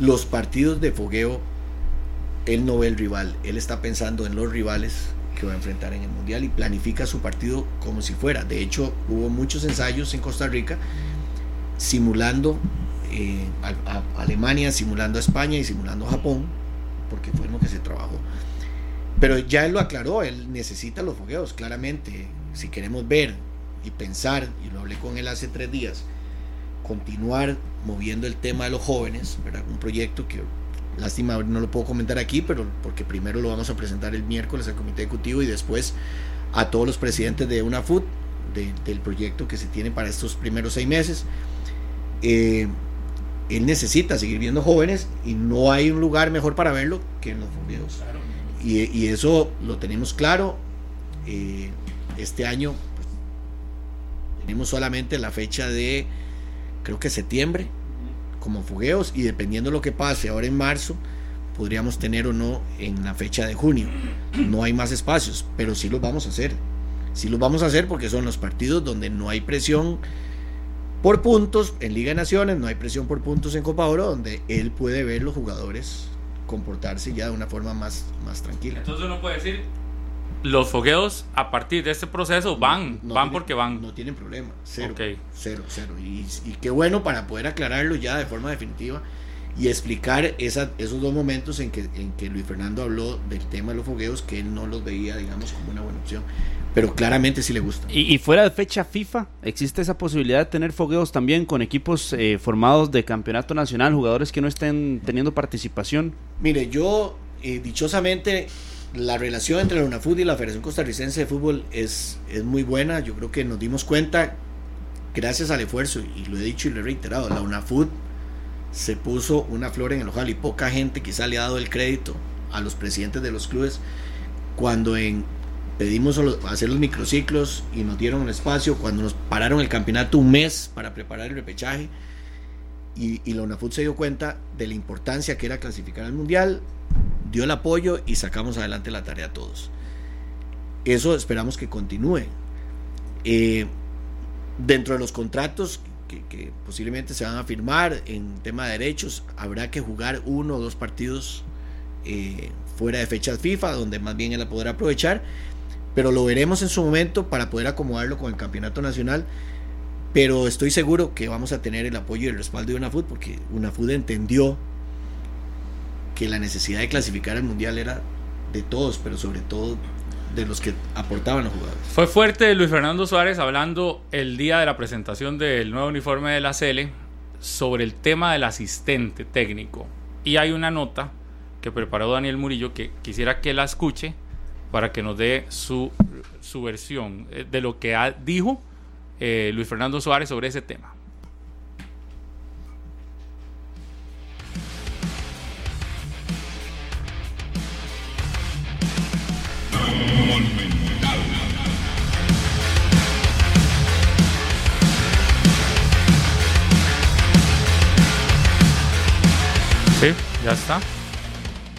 los partidos de fogueo, él no ve el rival, él está pensando en los rivales va a enfrentar en el Mundial y planifica su partido como si fuera. De hecho, hubo muchos ensayos en Costa Rica simulando eh, a, Alemania, simulando a España y simulando a Japón, porque fue lo que se trabajó. Pero ya él lo aclaró, él necesita los fogueos, claramente. Si queremos ver y pensar, y lo hablé con él hace tres días, continuar moviendo el tema de los jóvenes, ¿verdad? un proyecto que lástima no lo puedo comentar aquí, pero porque primero lo vamos a presentar el miércoles al comité ejecutivo y después a todos los presidentes de UNAFUT, de, del proyecto que se tiene para estos primeros seis meses. Eh, él necesita seguir viendo jóvenes y no hay un lugar mejor para verlo que en los fogueos. Y, y eso lo tenemos claro. Eh, este año pues, tenemos solamente la fecha de, creo que septiembre, como fogueos, y dependiendo de lo que pase ahora en marzo, podríamos tener o no en la fecha de junio. No hay más espacios, pero sí los vamos a hacer. Sí los vamos a hacer porque son los partidos donde no hay presión por puntos en Liga de Naciones, no hay presión por puntos en Copa Oro, donde él puede ver los jugadores comportarse ya de una forma más, más tranquila. Entonces uno puede decir, los fogueos a partir de este proceso van, No van porque van. No tienen problema, cero, Ok. cero, cero. Y, y qué bueno para poder aclararlo ya de forma definitiva y explicar esa- esos dos momentos en que, en que Luis Fernando habló del tema de los fogueos, que él no los veía, digamos, como una buena opción. Pero claramente sí le gusta. Y, y fuera de fecha FIFA, ¿existe esa posibilidad de tener fogueos también con equipos eh, formados de campeonato nacional, jugadores que no estén teniendo participación? Mire, yo, eh, dichosamente, la relación entre la UNAFUT y la Federación Costarricense de Fútbol es, es muy buena. Yo creo que nos dimos cuenta, gracias al esfuerzo, y lo he dicho y lo he reiterado, la UNAFUT se puso una flor en el ojal y poca gente quizá le ha dado el crédito a los presidentes de los clubes cuando en pedimos hacer los microciclos y nos dieron el espacio, cuando nos pararon el campeonato un mes para preparar el repechaje y, y la UNAFUT se dio cuenta de la importancia que era clasificar al Mundial, dio el apoyo y sacamos adelante la tarea todos. Eso esperamos que continúe. Eh, dentro de los contratos que, posiblemente se van a firmar en tema de derechos, habrá que jugar uno o dos partidos eh, fuera de fechas FIFA, donde más bien él la podrá aprovechar, pero lo veremos en su momento para poder acomodarlo con el campeonato nacional. Pero estoy seguro que vamos a tener el apoyo y el respaldo de UNAFUT porque UNAFUT entendió que la necesidad de clasificar al mundial era de todos, pero sobre todo de los que aportaban los jugadores. Fue fuerte Luis Fernando Suárez hablando el día de la presentación del nuevo uniforme de la Cele sobre el tema del asistente técnico. Y hay una nota que preparó Daniel Murillo que quisiera que la escuche para que nos dé su, su versión eh, de lo que dijo eh, Luis Fernando Suárez sobre ese tema. Sí, ya está.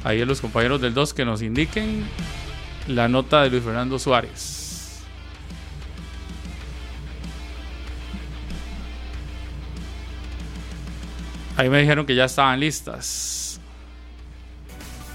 Ahí los compañeros del 2 que nos indiquen la nota de Luis Fernando Suárez. Ahí me dijeron que ya estaban listas.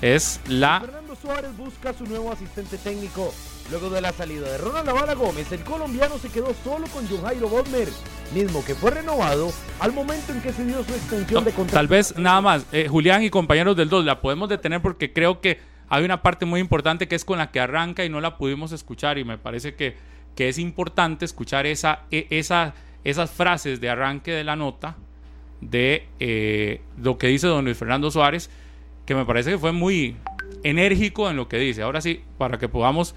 Es la Suárez busca su nuevo asistente técnico. Luego de la salida de Ronald Navarra Gómez, el colombiano se quedó solo con John Jairo Bodmer, mismo que fue renovado al momento en que se dio su extensión de contrato. Tal vez nada más, eh, Julián y compañeros del 2, la podemos detener porque creo que hay una parte muy importante que es con la que arranca y no la pudimos escuchar y me parece que, que es importante escuchar esa, e- esa, esas frases de arranque de la nota de eh, lo que dice don Luis Fernando Suárez, que me parece que fue muy enérgico en lo que dice. Ahora sí, para que podamos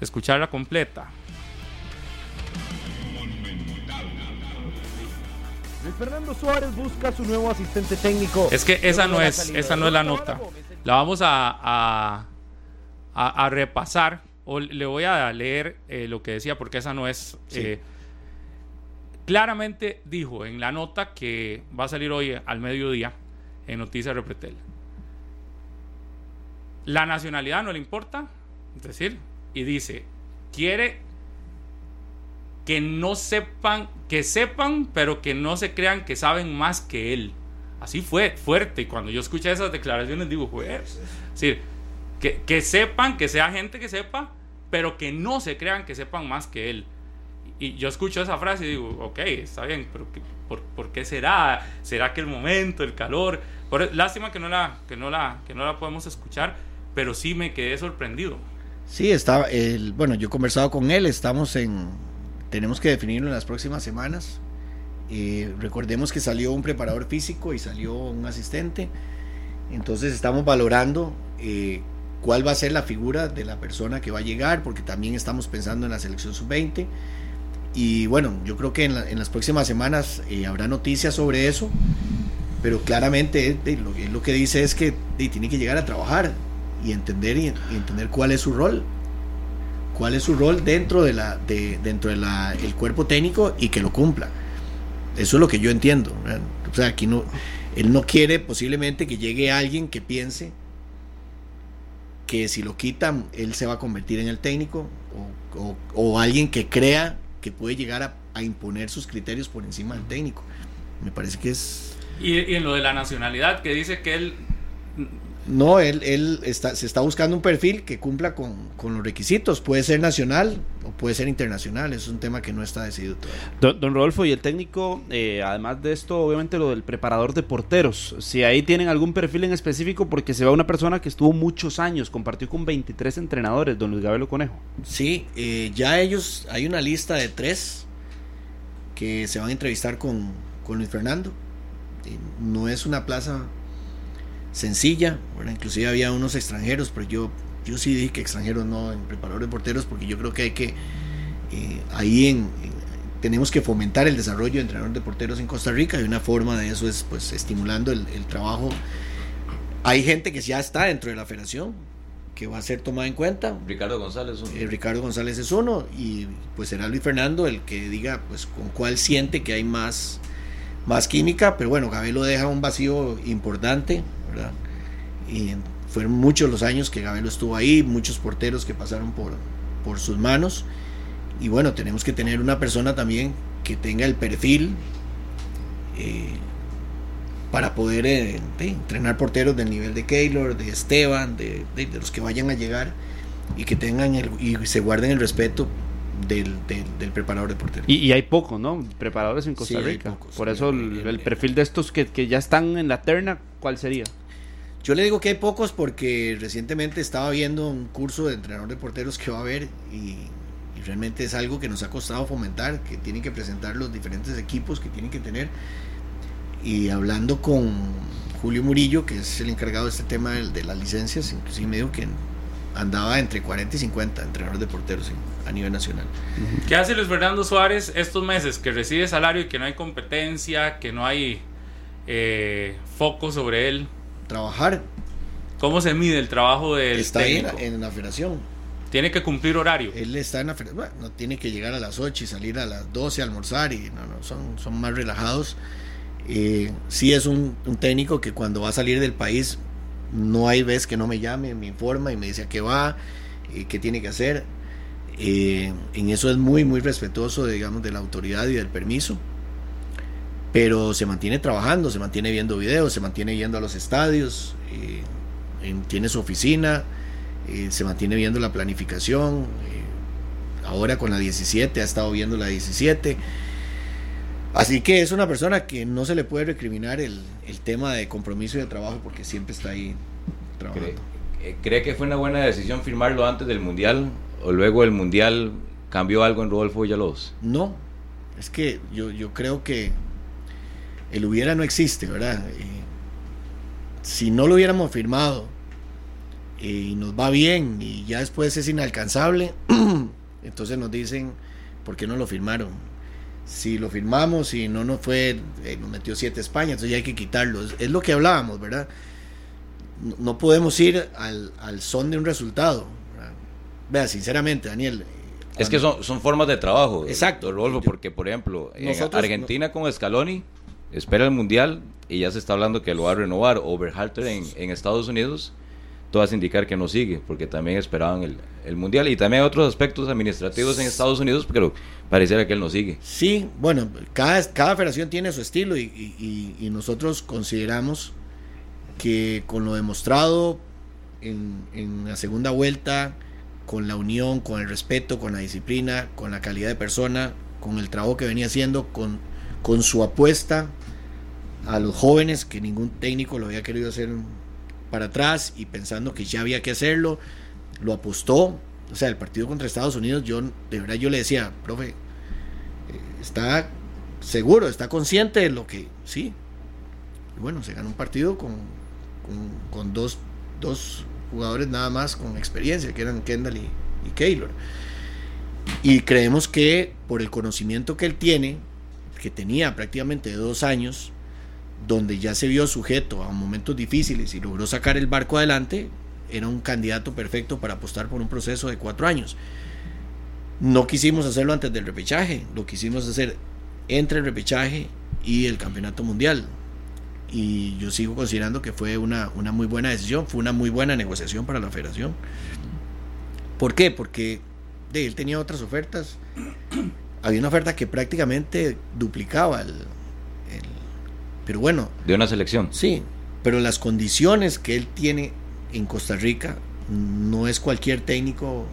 escucharla completa. Luis Fernando Suárez busca su nuevo asistente técnico. Es que esa no es, salida esa no es la nota. La vamos a, a, a- a repasar o le voy a leer eh, lo que decía porque esa no es... eh, claramente dijo en la nota que va a salir hoy al mediodía en Noticias Repretel. La nacionalidad no le importa, es decir, y dice, quiere que no sepan, que sepan, pero que no se crean que saben más que él. Así fue, fuerte. Y cuando yo escuché esas declaraciones, digo, joder. Es decir, que, que sepan, que sea gente que sepa, pero que no se crean que sepan más que él. Y yo escucho esa frase y digo, ok, está bien, pero por, por qué será? ¿Será que el momento, el calor? Por- lástima que no, la, que, no la, que no la podemos escuchar, pero sí me quedé sorprendido. Sí, estaba, el, bueno, yo he conversado con él, estamos en, tenemos que definirlo en las próximas semanas. Eh, recordemos que salió un preparador físico y salió un asistente, entonces estamos valorando eh, cuál va a ser la figura de la persona que va a llegar, porque también estamos pensando en la selección sub-20. Y bueno, yo creo que en, la- en las próximas semanas eh, habrá noticias sobre eso, pero claramente lo, lo que dice es que tiene que llegar a trabajar y entender y, entender cuál es su rol. Cuál es su rol dentro de la de, dentro de la el cuerpo técnico y que lo cumpla. Eso es lo que yo entiendo o sea aquí no él no quiere posiblemente que llegue alguien que piense que si lo quitan él se va a convertir en el técnico o, o- alguien que crea que puede llegar a, imponer sus criterios por encima del técnico. Me parece que es y en lo de la nacionalidad, que dice que él No, él, él está, se está buscando un perfil que cumpla con, con los requisitos. Puede ser nacional o puede ser internacional. Es un tema que no está decidido todavía. Don, don Rodolfo, y el técnico, eh, además de esto, obviamente lo del preparador de porteros, si ahí tienen algún perfil en específico, porque se va una persona que estuvo muchos años, compartió con 23 entrenadores, don Luis Gabelo Conejo. Sí, eh, ya ellos, hay una lista de tres que se van a entrevistar con, con Luis Fernando. Eh, no es una plaza sencilla, ¿verdad? inclusive había unos extranjeros, pero yo, yo sí dije que extranjeros no en preparador de porteros, porque yo creo que hay que, eh, ahí en, en- tenemos que fomentar el desarrollo de entrenador de porteros en Costa Rica y una forma de eso es pues estimulando el, el trabajo. Hay gente que ya está dentro de la federación, que va a ser tomada en cuenta, Ricardo González. un- eh, Ricardo González es uno y pues será Luis Fernando el que diga pues con cuál siente que hay más, más química, pero bueno, Gabelo deja un vacío importante, ¿verdad? Y fueron muchos los años que Gabelo estuvo ahí, muchos porteros que pasaron por, por sus manos y bueno, tenemos que tener una persona también que tenga el perfil eh, para poder eh, de, entrenar porteros del nivel de Keylor, de Esteban, de, de- de los que vayan a llegar y que tengan el, y se guarden el respeto del, del, del preparador de porteros. Y, y hay pocos, ¿no? Preparadores en Costa Sí, Rica. pocos. Por eso el, El- el perfil de estos que, que ya están en la terna, ¿cuál sería? Yo le digo que hay pocos porque recientemente estaba viendo un curso de entrenador de porteros que va a haber y, y realmente es algo que nos ha costado fomentar, que tienen que presentar los diferentes equipos que tienen que tener. Y hablando con Julio Murillo, que es el encargado de este tema de, de las licencias, inclusive me dijo que andaba entre 40 y 50 entrenadores de porteros a nivel nacional. ¿Qué hace Luis Fernando Suárez estos meses que recibe salario y que no hay competencia, que no hay eh, foco sobre él? Trabajar ¿Cómo se mide el trabajo del está ahí en, técnico? en la federación. Tiene que cumplir horario. Él está en la federación. Bueno, no tiene que llegar a las 8 y salir a las 12 a almorzar y no, no, son, son más relajados. Eh, sí es un, un técnico que cuando va a salir del país no hay vez que no me llame, me informa y me dice a qué va, eh, qué tiene que hacer. Eh, en eso es muy, muy respetuoso, digamos, de la autoridad y del permiso. Pero se mantiene trabajando, se mantiene viendo videos, se mantiene yendo a los estadios, eh, en- tiene su oficina, eh, se mantiene viendo la planificación. eh, ahora con la 17 ha estado viendo la 17. Así que es una persona que no se le puede recriminar el, el tema de compromiso y de trabajo porque siempre está ahí ¿Cree, trabajando. cree que fue una buena decisión firmarlo antes del Mundial? ¿O luego el Mundial cambió algo en Rodolfo Villalobos? No, es que yo, yo creo que el hubiera no existe, ¿verdad? si no lo hubiéramos firmado y nos va bien y ya después es inalcanzable, entonces nos dicen, ¿por qué no lo firmaron? Si lo firmamos y no nos fue, eh, nos metió siete España, entonces ya hay que quitarlo. Es, lo que hablábamos, ¿verdad? No, podemos ir al, son de un resultado. Vea, sinceramente, Daniel. Es que son, son formas de trabajo. Exacto. Rolfo, porque por ejemplo, en Argentina con Scaloni espera el Mundial y ya se está hablando que lo va a renovar. Overhalter en, Estados Unidos, todo indicar que no sigue, porque también esperaban el, el Mundial. Y también hay otros aspectos administrativos en Estados Unidos, pero pareciera que él no sigue. Sí, bueno, cada, cada federación tiene su estilo y, y, y nosotros consideramos que con lo demostrado en, en la segunda vuelta, con la unión, con el respeto, con la disciplina, con la calidad de persona, con el trabajo que venía haciendo, con, con su apuesta a los jóvenes, que ningún técnico lo había querido hacer para atrás y pensando que ya había que hacerlo, lo apostó. O sea, el partido contra Estados Unidos, yo de verdad yo le decía, profe, eh, está seguro, está consciente de lo que sí. Y bueno, se ganó un partido con, con, dos, dos, jugadores nada más con experiencia, que eran Kendall y, y Keylor. Y creemos que por el conocimiento que él tiene, que tenía prácticamente dos años, donde ya se vio sujeto a momentos difíciles y logró sacar el barco adelante, era un candidato perfecto para apostar por un proceso de cuatro años. No quisimos hacerlo antes del repechaje, lo quisimos hacer entre el repechaje y el campeonato mundial. Y yo sigo considerando que fue una, una muy buena decisión, fue una muy buena negociación para la federación. ¿Por qué? Porque de, él tenía otras ofertas. Había una oferta que prácticamente duplicaba el, pero bueno. De una selección. Sí, pero las condiciones que él tiene en Costa Rica no es cualquier técnico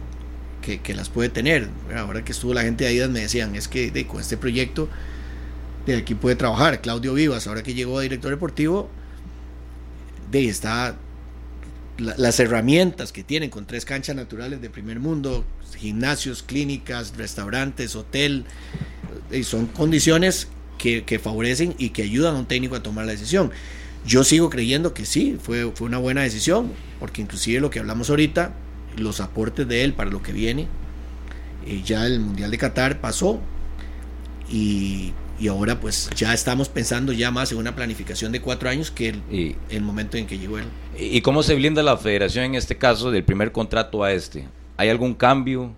que, las puede tener. Ahora que estuvo la gente de ahí me decían, es que de, con este proyecto de aquí puede trabajar. Claudio Vivas, ahora que llegó a director deportivo, de está las herramientas que tienen con tres canchas naturales de primer mundo, gimnasios, clínicas, restaurantes, hotel, y son condiciones que, favorecen y que ayudan a un técnico a tomar la decisión. Yo sigo creyendo que sí, fue, fue una buena decisión, porque inclusive lo que hablamos ahorita, los aportes de él para lo que viene, eh, ya el Mundial de Qatar pasó y, y, ahora pues ya estamos pensando ya más en una planificación de cuatro años que el, el momento en que llegó él. ¿Y cómo se blinda la federación en este caso del primer contrato a este? ¿Hay algún cambio?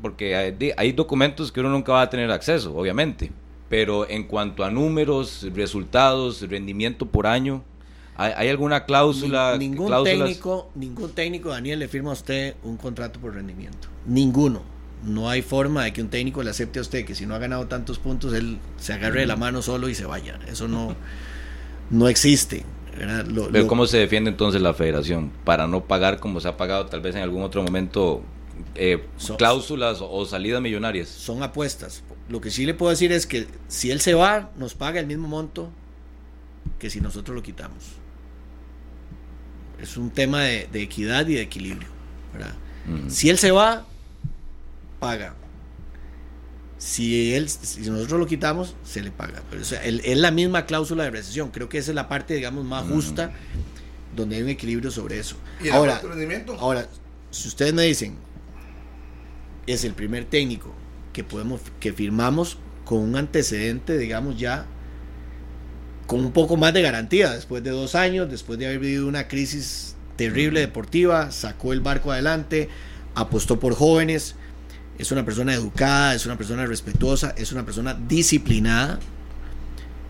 Porque hay, hay documentos que uno nunca va a tener acceso, obviamente pero en cuanto a números, resultados, rendimiento por año, ¿hay, alguna cláusula? ningún técnico, ningún técnico, Daniel, le firma a usted un contrato por rendimiento. Ninguno. No hay forma de que un técnico le acepte a usted que si no ha ganado tantos puntos, él se agarre de la mano solo y se vaya. Eso no, no existe. ¿Cómo se defiende entonces la federación? Para no pagar como se ha pagado tal vez en algún otro momento eh, cláusulas o salidas millonarias. Son apuestas. Lo que sí le puedo decir es que si él se va, nos paga el mismo monto que si nosotros lo quitamos. Es un tema de, equidad y de equilibrio. Si él se va, paga. Si, él, si nosotros lo quitamos, se le paga. Pero es la misma cláusula de recesión. Creo que esa es la parte, digamos, más justa, donde hay un equilibrio sobre eso. ahora, ahora, si ustedes me dicen, es el primer técnico que podemos que firmamos con un antecedente, digamos ya con un poco más de garantía después de dos años, después de haber vivido una crisis terrible deportiva, sacó el barco adelante, apostó por jóvenes, es una persona educada, es una persona respetuosa, es una persona disciplinada,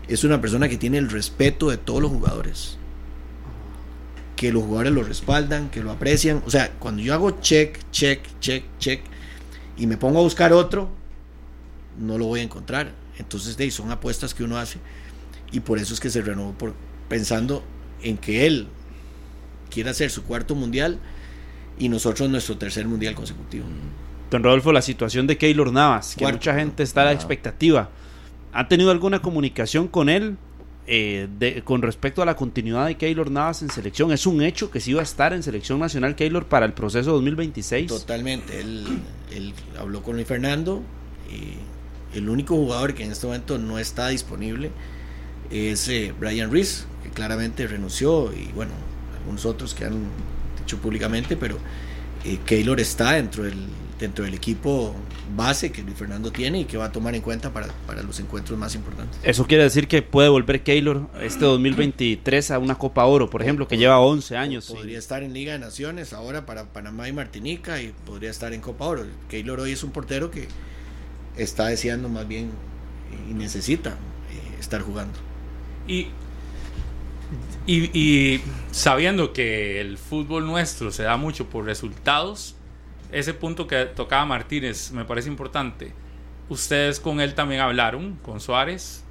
es una persona que tiene el respeto de todos los jugadores, que los jugadores lo respaldan, que lo aprecian, o sea, cuando yo hago check, check, check, check, y me pongo a buscar otro, no lo voy a encontrar. Entonces, de son apuestas que uno hace y por eso es que se renovó por, pensando en que él quiera hacer su cuarto mundial y nosotros nuestro tercer mundial consecutivo. Don Rodolfo, la situación de Keylor Navas, que mucha gente está a la expectativa. ¿Ha tenido alguna comunicación con él eh, de, con respecto a la continuidad de Keylor Navas en selección? ¿Es un hecho que sí va a estar en selección nacional Keylor para el proceso 2026? Totalmente. Él, él habló con Luis Fernando. Y el único jugador que en este momento no está disponible es eh, Brian Reese, que claramente renunció y bueno, algunos otros que han dicho públicamente, pero eh, Keylor está dentro del, dentro del equipo base que Luis Fernando tiene y que va a tomar en cuenta para, para los encuentros más importantes. Eso quiere decir que puede volver Keylor este 2023 a una Copa Oro, por ejemplo, que lleva 11 años. Podría estar en Liga de Naciones ahora para Panamá y Martinica y podría estar en Copa Oro. Keylor hoy es un portero que está deseando más bien y necesita eh, estar jugando. Y, y, y sabiendo que el fútbol nuestro se da mucho por resultados, ese punto que tocaba Martínez me parece importante. Ustedes con él también hablaron, con Suárez,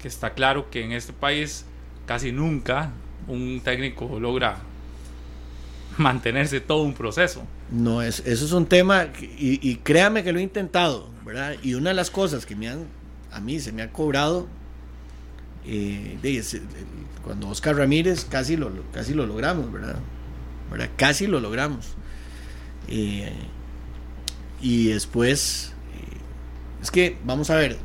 que está claro que en este país casi nunca un técnico logra mantenerse todo un proceso. No, es, eso es un tema, y, créame que lo he intentado, ¿verdad? Y una de las cosas que me han, a mí se me ha cobrado, eh, es, cuando Oscar Ramírez casi lo, casi lo logramos, ¿verdad? ¿verdad? Casi lo logramos. Eh, y después, eh, es que, vamos a ver,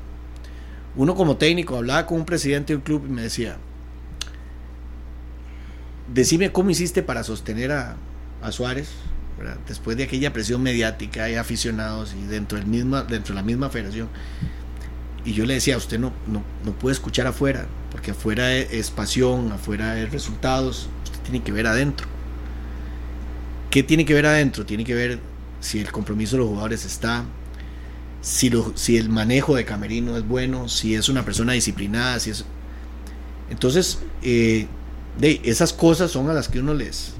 uno como técnico hablaba con un presidente de un club y me decía, decime cómo hiciste para sostener a, a Suárez, después de aquella presión mediática y aficionados y dentro, del misma, dentro de la misma federación. Y yo le decía, usted no, no, no puede escuchar afuera, porque afuera es, es pasión, afuera es resultados, usted tiene que ver adentro. ¿Qué tiene que ver adentro? Tiene que ver si el compromiso de los jugadores está, si, el manejo de Camerino es bueno, si es una persona disciplinada, si es... Entonces, eh, esas cosas son a las que uno les,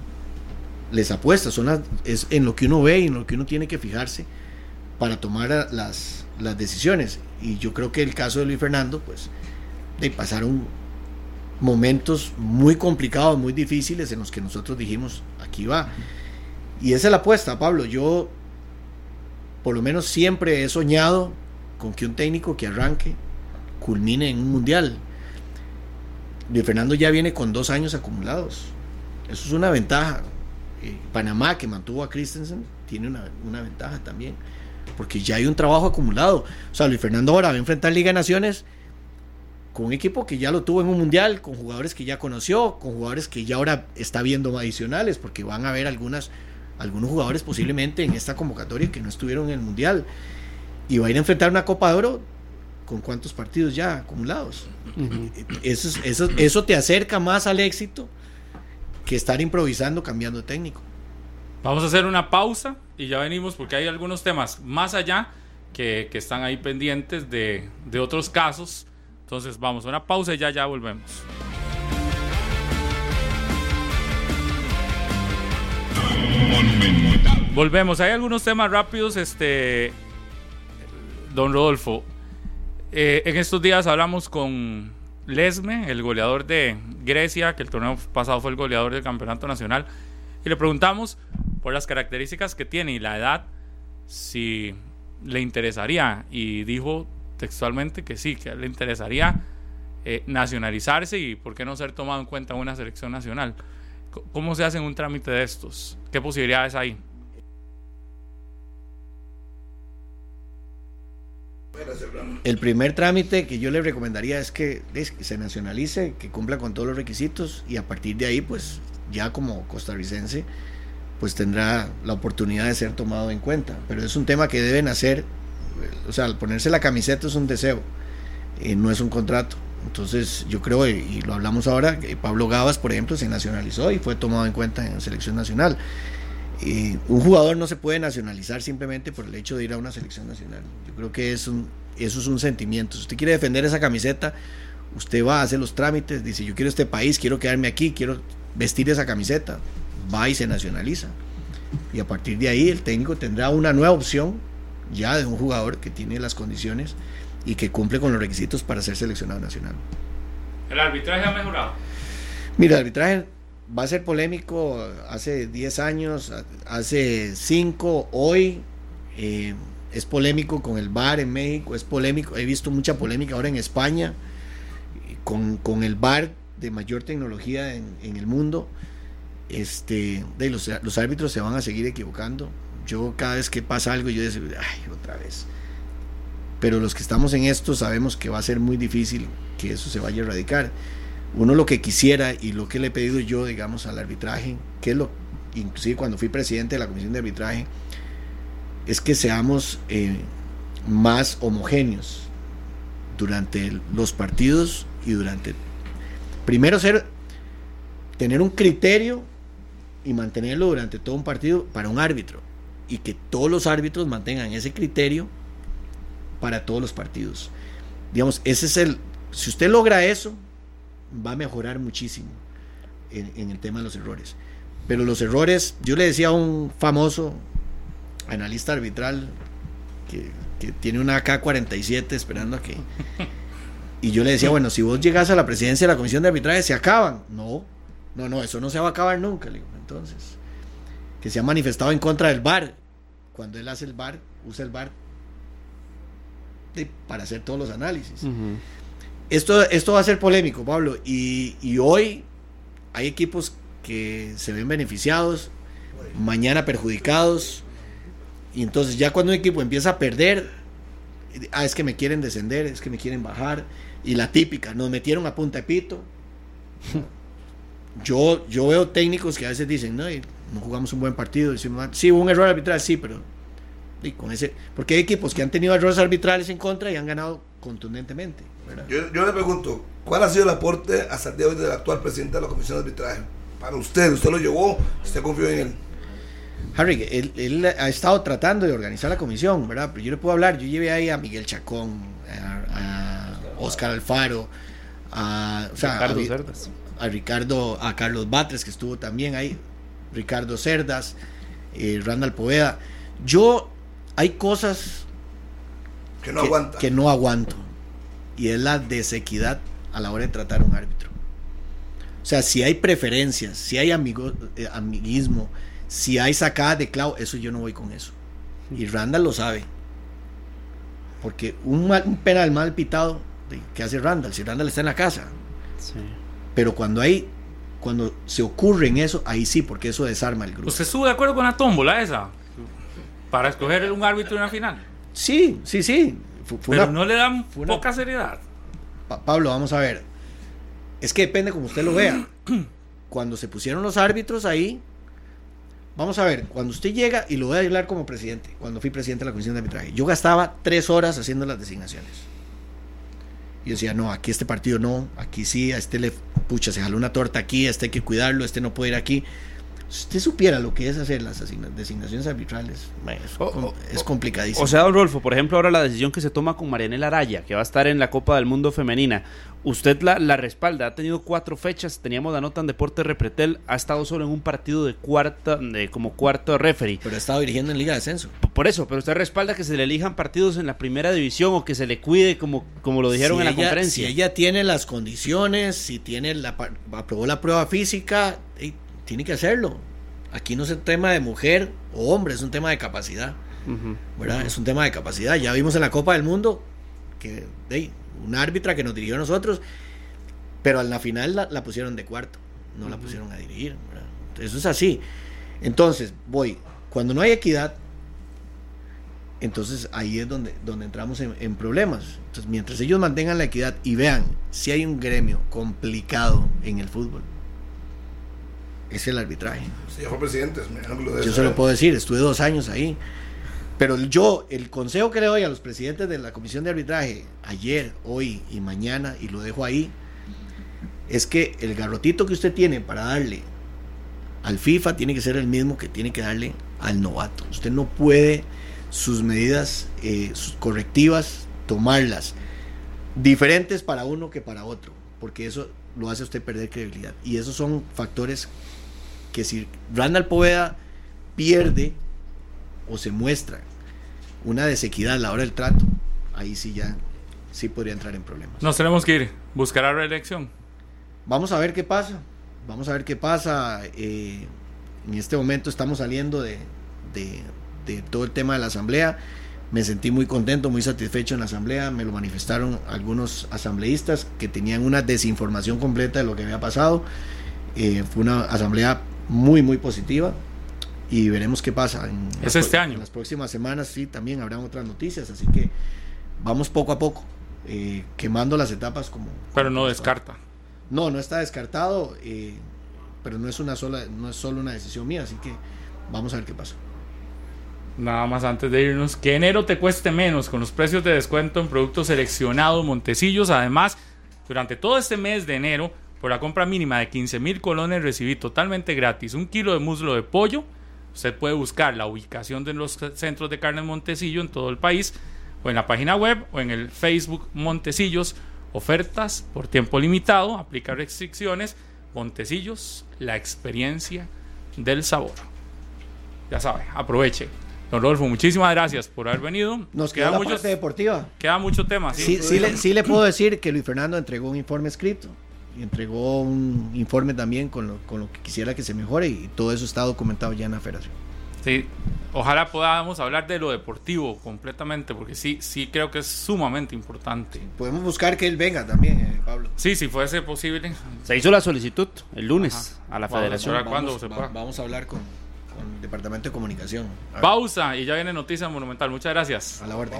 apuesta, son es en lo que uno ve y en lo que uno tiene que fijarse para tomar las, decisiones. Y yo creo que el caso de Luis Fernando, pues, pasaron momentos muy complicados, muy difíciles en los que nosotros dijimos, aquí va. Y esa es la apuesta, Pablo. Yo, por lo menos, siempre he soñado con que un técnico que arranque culmine en un mundial. Luis Fernando ya viene con dos años acumulados. Eso es una ventaja. Eh, Panamá, que mantuvo a Christensen, tiene una, una, ventaja también. Porque ya hay un trabajo acumulado. O sea, Luis Fernando ahora va a enfrentar Liga de Naciones con un equipo que ya lo tuvo en un mundial, con jugadores que ya conoció, con jugadores que ya ahora está viendo adicionales, porque van a haber algunas algunos jugadores posiblemente en esta convocatoria que no estuvieron en el Mundial. Y va a ir a enfrentar una Copa de Oro con cuántos partidos ya acumulados. Uh -huh. eso, eso, eso te acerca más al éxito que estar improvisando, cambiando de técnico. Vamos a hacer una pausa y ya venimos porque hay algunos temas más allá que, que están ahí pendientes de, de otros casos. Entonces vamos a una pausa y ya, ya volvemos. Volvemos, hay algunos temas rápidos, este, don Rodolfo. Eh, en estos días hablamos con Lesme, el goleador de Grecia, que el torneo pasado fue el goleador del campeonato nacional, y le preguntamos por las características que tiene y la edad, si le interesaría, y dijo textualmente que sí, que le interesaría eh, nacionalizarse y por qué no ser tomado en cuenta en una selección nacional. ¿Cómo se hace un trámite de estos? ¿Qué posibilidades hay? El primer trámite que yo le recomendaría es que, se nacionalice, que cumpla con todos los requisitos y a partir de ahí, pues ya como costarricense, pues tendrá la oportunidad de ser tomado en cuenta. Pero es un tema que deben hacer, o sea, al ponerse la camiseta es un deseo, eh, no es un contrato. Entonces yo creo, y lo hablamos ahora, Pablo Gavas, por ejemplo, se nacionalizó y fue tomado en cuenta en selección nacional. Y un jugador no se puede nacionalizar simplemente por el hecho de ir a una selección nacional. Yo creo que es un, eso es un sentimiento. Si usted quiere defender esa camiseta, usted va a hacer los trámites, dice yo quiero este país, quiero quedarme aquí, quiero vestir esa camiseta, va y se nacionaliza. Y a partir de ahí el técnico tendrá una nueva opción ya de un jugador que tiene las condiciones y que cumple con los requisitos para ser seleccionado nacional. ¿El arbitraje ha mejorado? Mira, el arbitraje va a ser polémico hace 10 años, hace 5, hoy eh, es polémico con el VAR en México, es polémico, he visto mucha polémica ahora en España con, con el VAR de mayor tecnología en, en el mundo. Este, de los, los, árbitros se van a seguir equivocando. Yo cada vez que pasa algo, yo digo, ay, otra vez pero los que estamos en esto sabemos que va a ser muy difícil que eso se vaya a erradicar. Uno lo que quisiera y lo que le he pedido yo, digamos, al arbitraje, que es lo, inclusive cuando fui presidente de la comisión de arbitraje, es que seamos eh, más homogéneos durante los partidos y durante primero ser tener un criterio y mantenerlo durante todo un partido para un árbitro y que todos los árbitros mantengan ese criterio para todos los partidos. Digamos, ese es el. Si usted logra eso, va a mejorar muchísimo en, el tema de los errores. Pero los errores, yo le decía a un famoso analista arbitral que, tiene una AK-47 esperando a que. Y yo le decía, bueno, si vos llegas a la presidencia de la comisión de arbitraje, se acaban. No, no, no, eso no se va a acabar nunca. Le digo. Entonces, que se ha manifestado en contra del VAR. Cuando él hace el VAR, usa el VAR para hacer todos los análisis. esto, esto va a ser polémico, Pablo, y, hoy hay equipos que se ven beneficiados, mañana perjudicados, y entonces ya cuando un equipo empieza a perder, ah, es que me quieren descender, es que me quieren bajar, y la típica, nos metieron a punta de pito. Yo, yo veo técnicos que a veces dicen, no, no jugamos un buen partido, decimos, sí, hubo un error arbitral, sí, pero con ese, porque hay equipos que han tenido errores arbitrales en contra y han ganado contundentemente. Yo, yo, le pregunto, ¿cuál ha sido el aporte hasta el día de hoy del actual presidente de la Comisión de Arbitraje? Para usted, usted lo llevó, usted confió en él. Harry, él, ha estado tratando de organizar la comisión, ¿verdad? Pero yo le puedo hablar, yo llevé ahí a Miguel Chacón, a, Oscar Alfaro, a, Ricardo a, Cerdas. a Ricardo, a Carlos Batres, que estuvo también ahí, Ricardo Cerdas, eh, Randall Poveda. Yo hay cosas que no, que, no aguanto. Y es la desequidad a la hora de tratar a un árbitro. O sea, si hay preferencias, si hay amigo, eh, amiguismo, si hay sacada de clavo, eso yo no voy con eso. Y Randall lo sabe. Porque un, un penal mal pitado, ¿qué hace Randall? Si Randall está en la casa. Pero cuando hay, cuando se ocurre en eso, ahí sí, porque eso desarma el grupo. ¿Usted estuvo de acuerdo con la tómbola esa? Para escoger un árbitro en la final. Sí, sí, sí. Pero no le dan poca seriedad. Pablo, vamos a ver. Es que depende como usted lo vea. Cuando se pusieron los árbitros ahí, vamos a ver, cuando usted llega, y lo voy a hablar como presidente, cuando fui presidente de la Comisión de Arbitraje, yo gastaba tres horas haciendo las designaciones. Y decía, no, aquí este partido no, aquí sí, a este le, pucha, se jaló una torta aquí, a este hay que cuidarlo, este no puede ir aquí. Si usted supiera lo que es hacer las designaciones arbitrales, es, complicadísimo. O sea, don Rolfo, por ejemplo, ahora la decisión que se toma con Marianela Araya, que va a estar en la Copa del Mundo Femenina, usted la, la respalda, ha tenido cuatro fechas, teníamos la nota en Deporte Repretel, ha estado solo en un partido de cuarta, de, como cuarto referee. Pero ha estado dirigiendo en Liga de Ascenso. Por eso, pero usted respalda que se le elijan partidos en la primera división o que se le cuide como, como lo dijeron en la conferencia. Si ella tiene las condiciones, si tiene la, aprobó la prueba física, tiene que hacerlo. Aquí no es un tema de mujer o hombre, es un tema de capacidad. ¿verdad? Es un tema de capacidad. Ya vimos en la Copa del Mundo que hey, una árbitra que nos dirigió a nosotros, pero en la final la, pusieron de cuarto, no la pusieron a dirigir. Eso es así. Entonces, voy, cuando no hay equidad, entonces ahí es donde, donde entramos en, en, problemas. Entonces, mientras ellos mantengan la equidad y vean si hay un gremio complicado en el fútbol, es el arbitraje. ya fue presidente, Yo se lo puedo decir, estuve dos años ahí. Pero yo, el consejo que le doy a los presidentes de la comisión de arbitraje, ayer, hoy y mañana, y lo dejo ahí, es que el garrotito que usted tiene para darle al FIFA tiene que ser el mismo que tiene que darle al novato. Usted no puede sus medidas eh, sus correctivas tomarlas diferentes para uno que para otro, porque eso lo hace usted perder credibilidad. Y esos son factores que si Randall Poveda pierde o se muestra una desequidad a la hora del trato, ahí sí ya sí podría entrar en problemas. Nos tenemos que ir, buscar la reelección. Vamos a ver qué pasa, vamos a ver qué pasa. Eh, en este momento estamos saliendo de, de, todo el tema de la asamblea. Me sentí muy contento, muy satisfecho en la asamblea. Me lo manifestaron algunos asambleístas que tenían una desinformación completa de lo que había pasado. Eh, fue una asamblea muy, muy positiva y veremos qué pasa. En ¿Es este año? En las próximas semanas sí, también habrán otras noticias, así que vamos poco a poco, eh, quemando las etapas como... Pero no como- descarta. No, no está descartado, eh, pero no es una sola, no es solo una decisión mía, así que vamos a ver qué pasa. Nada más antes de irnos, que enero te cueste menos con los precios de descuento en productos seleccionados Montecillos. Además, durante todo este mes de enero, por la compra mínima de 15 mil colones, recibí totalmente gratis un kilo de muslo de pollo. Usted puede buscar la ubicación de los centros de carne Montecillo en todo el país, o en la página web, o en el Facebook Montecillos. Ofertas por tiempo limitado, aplica restricciones. Montecillos, la experiencia del sabor. Ya sabe, aproveche. Don Rodolfo, muchísimas gracias por haber venido. Nos queda parte deportiva. queda mucho tema. Sí, sí, le, sí le puedo decir que Luis Fernando entregó un informe escrito entregó un informe también con lo, con lo que quisiera que se mejore y todo eso está documentado ya en la federación. Sí, ojalá podamos hablar de lo deportivo completamente, porque sí, sí creo que es sumamente importante. Podemos buscar que él venga también, eh, Pablo. Sí, si fuese posible. Se hizo la solicitud el lunes Ajá. a la Vamos, federación. ahora cuándo Vamos, se va- vamos a hablar con, con el Departamento de Comunicación. Pausa y ya viene Noticia Monumental. Muchas gracias. a la orden.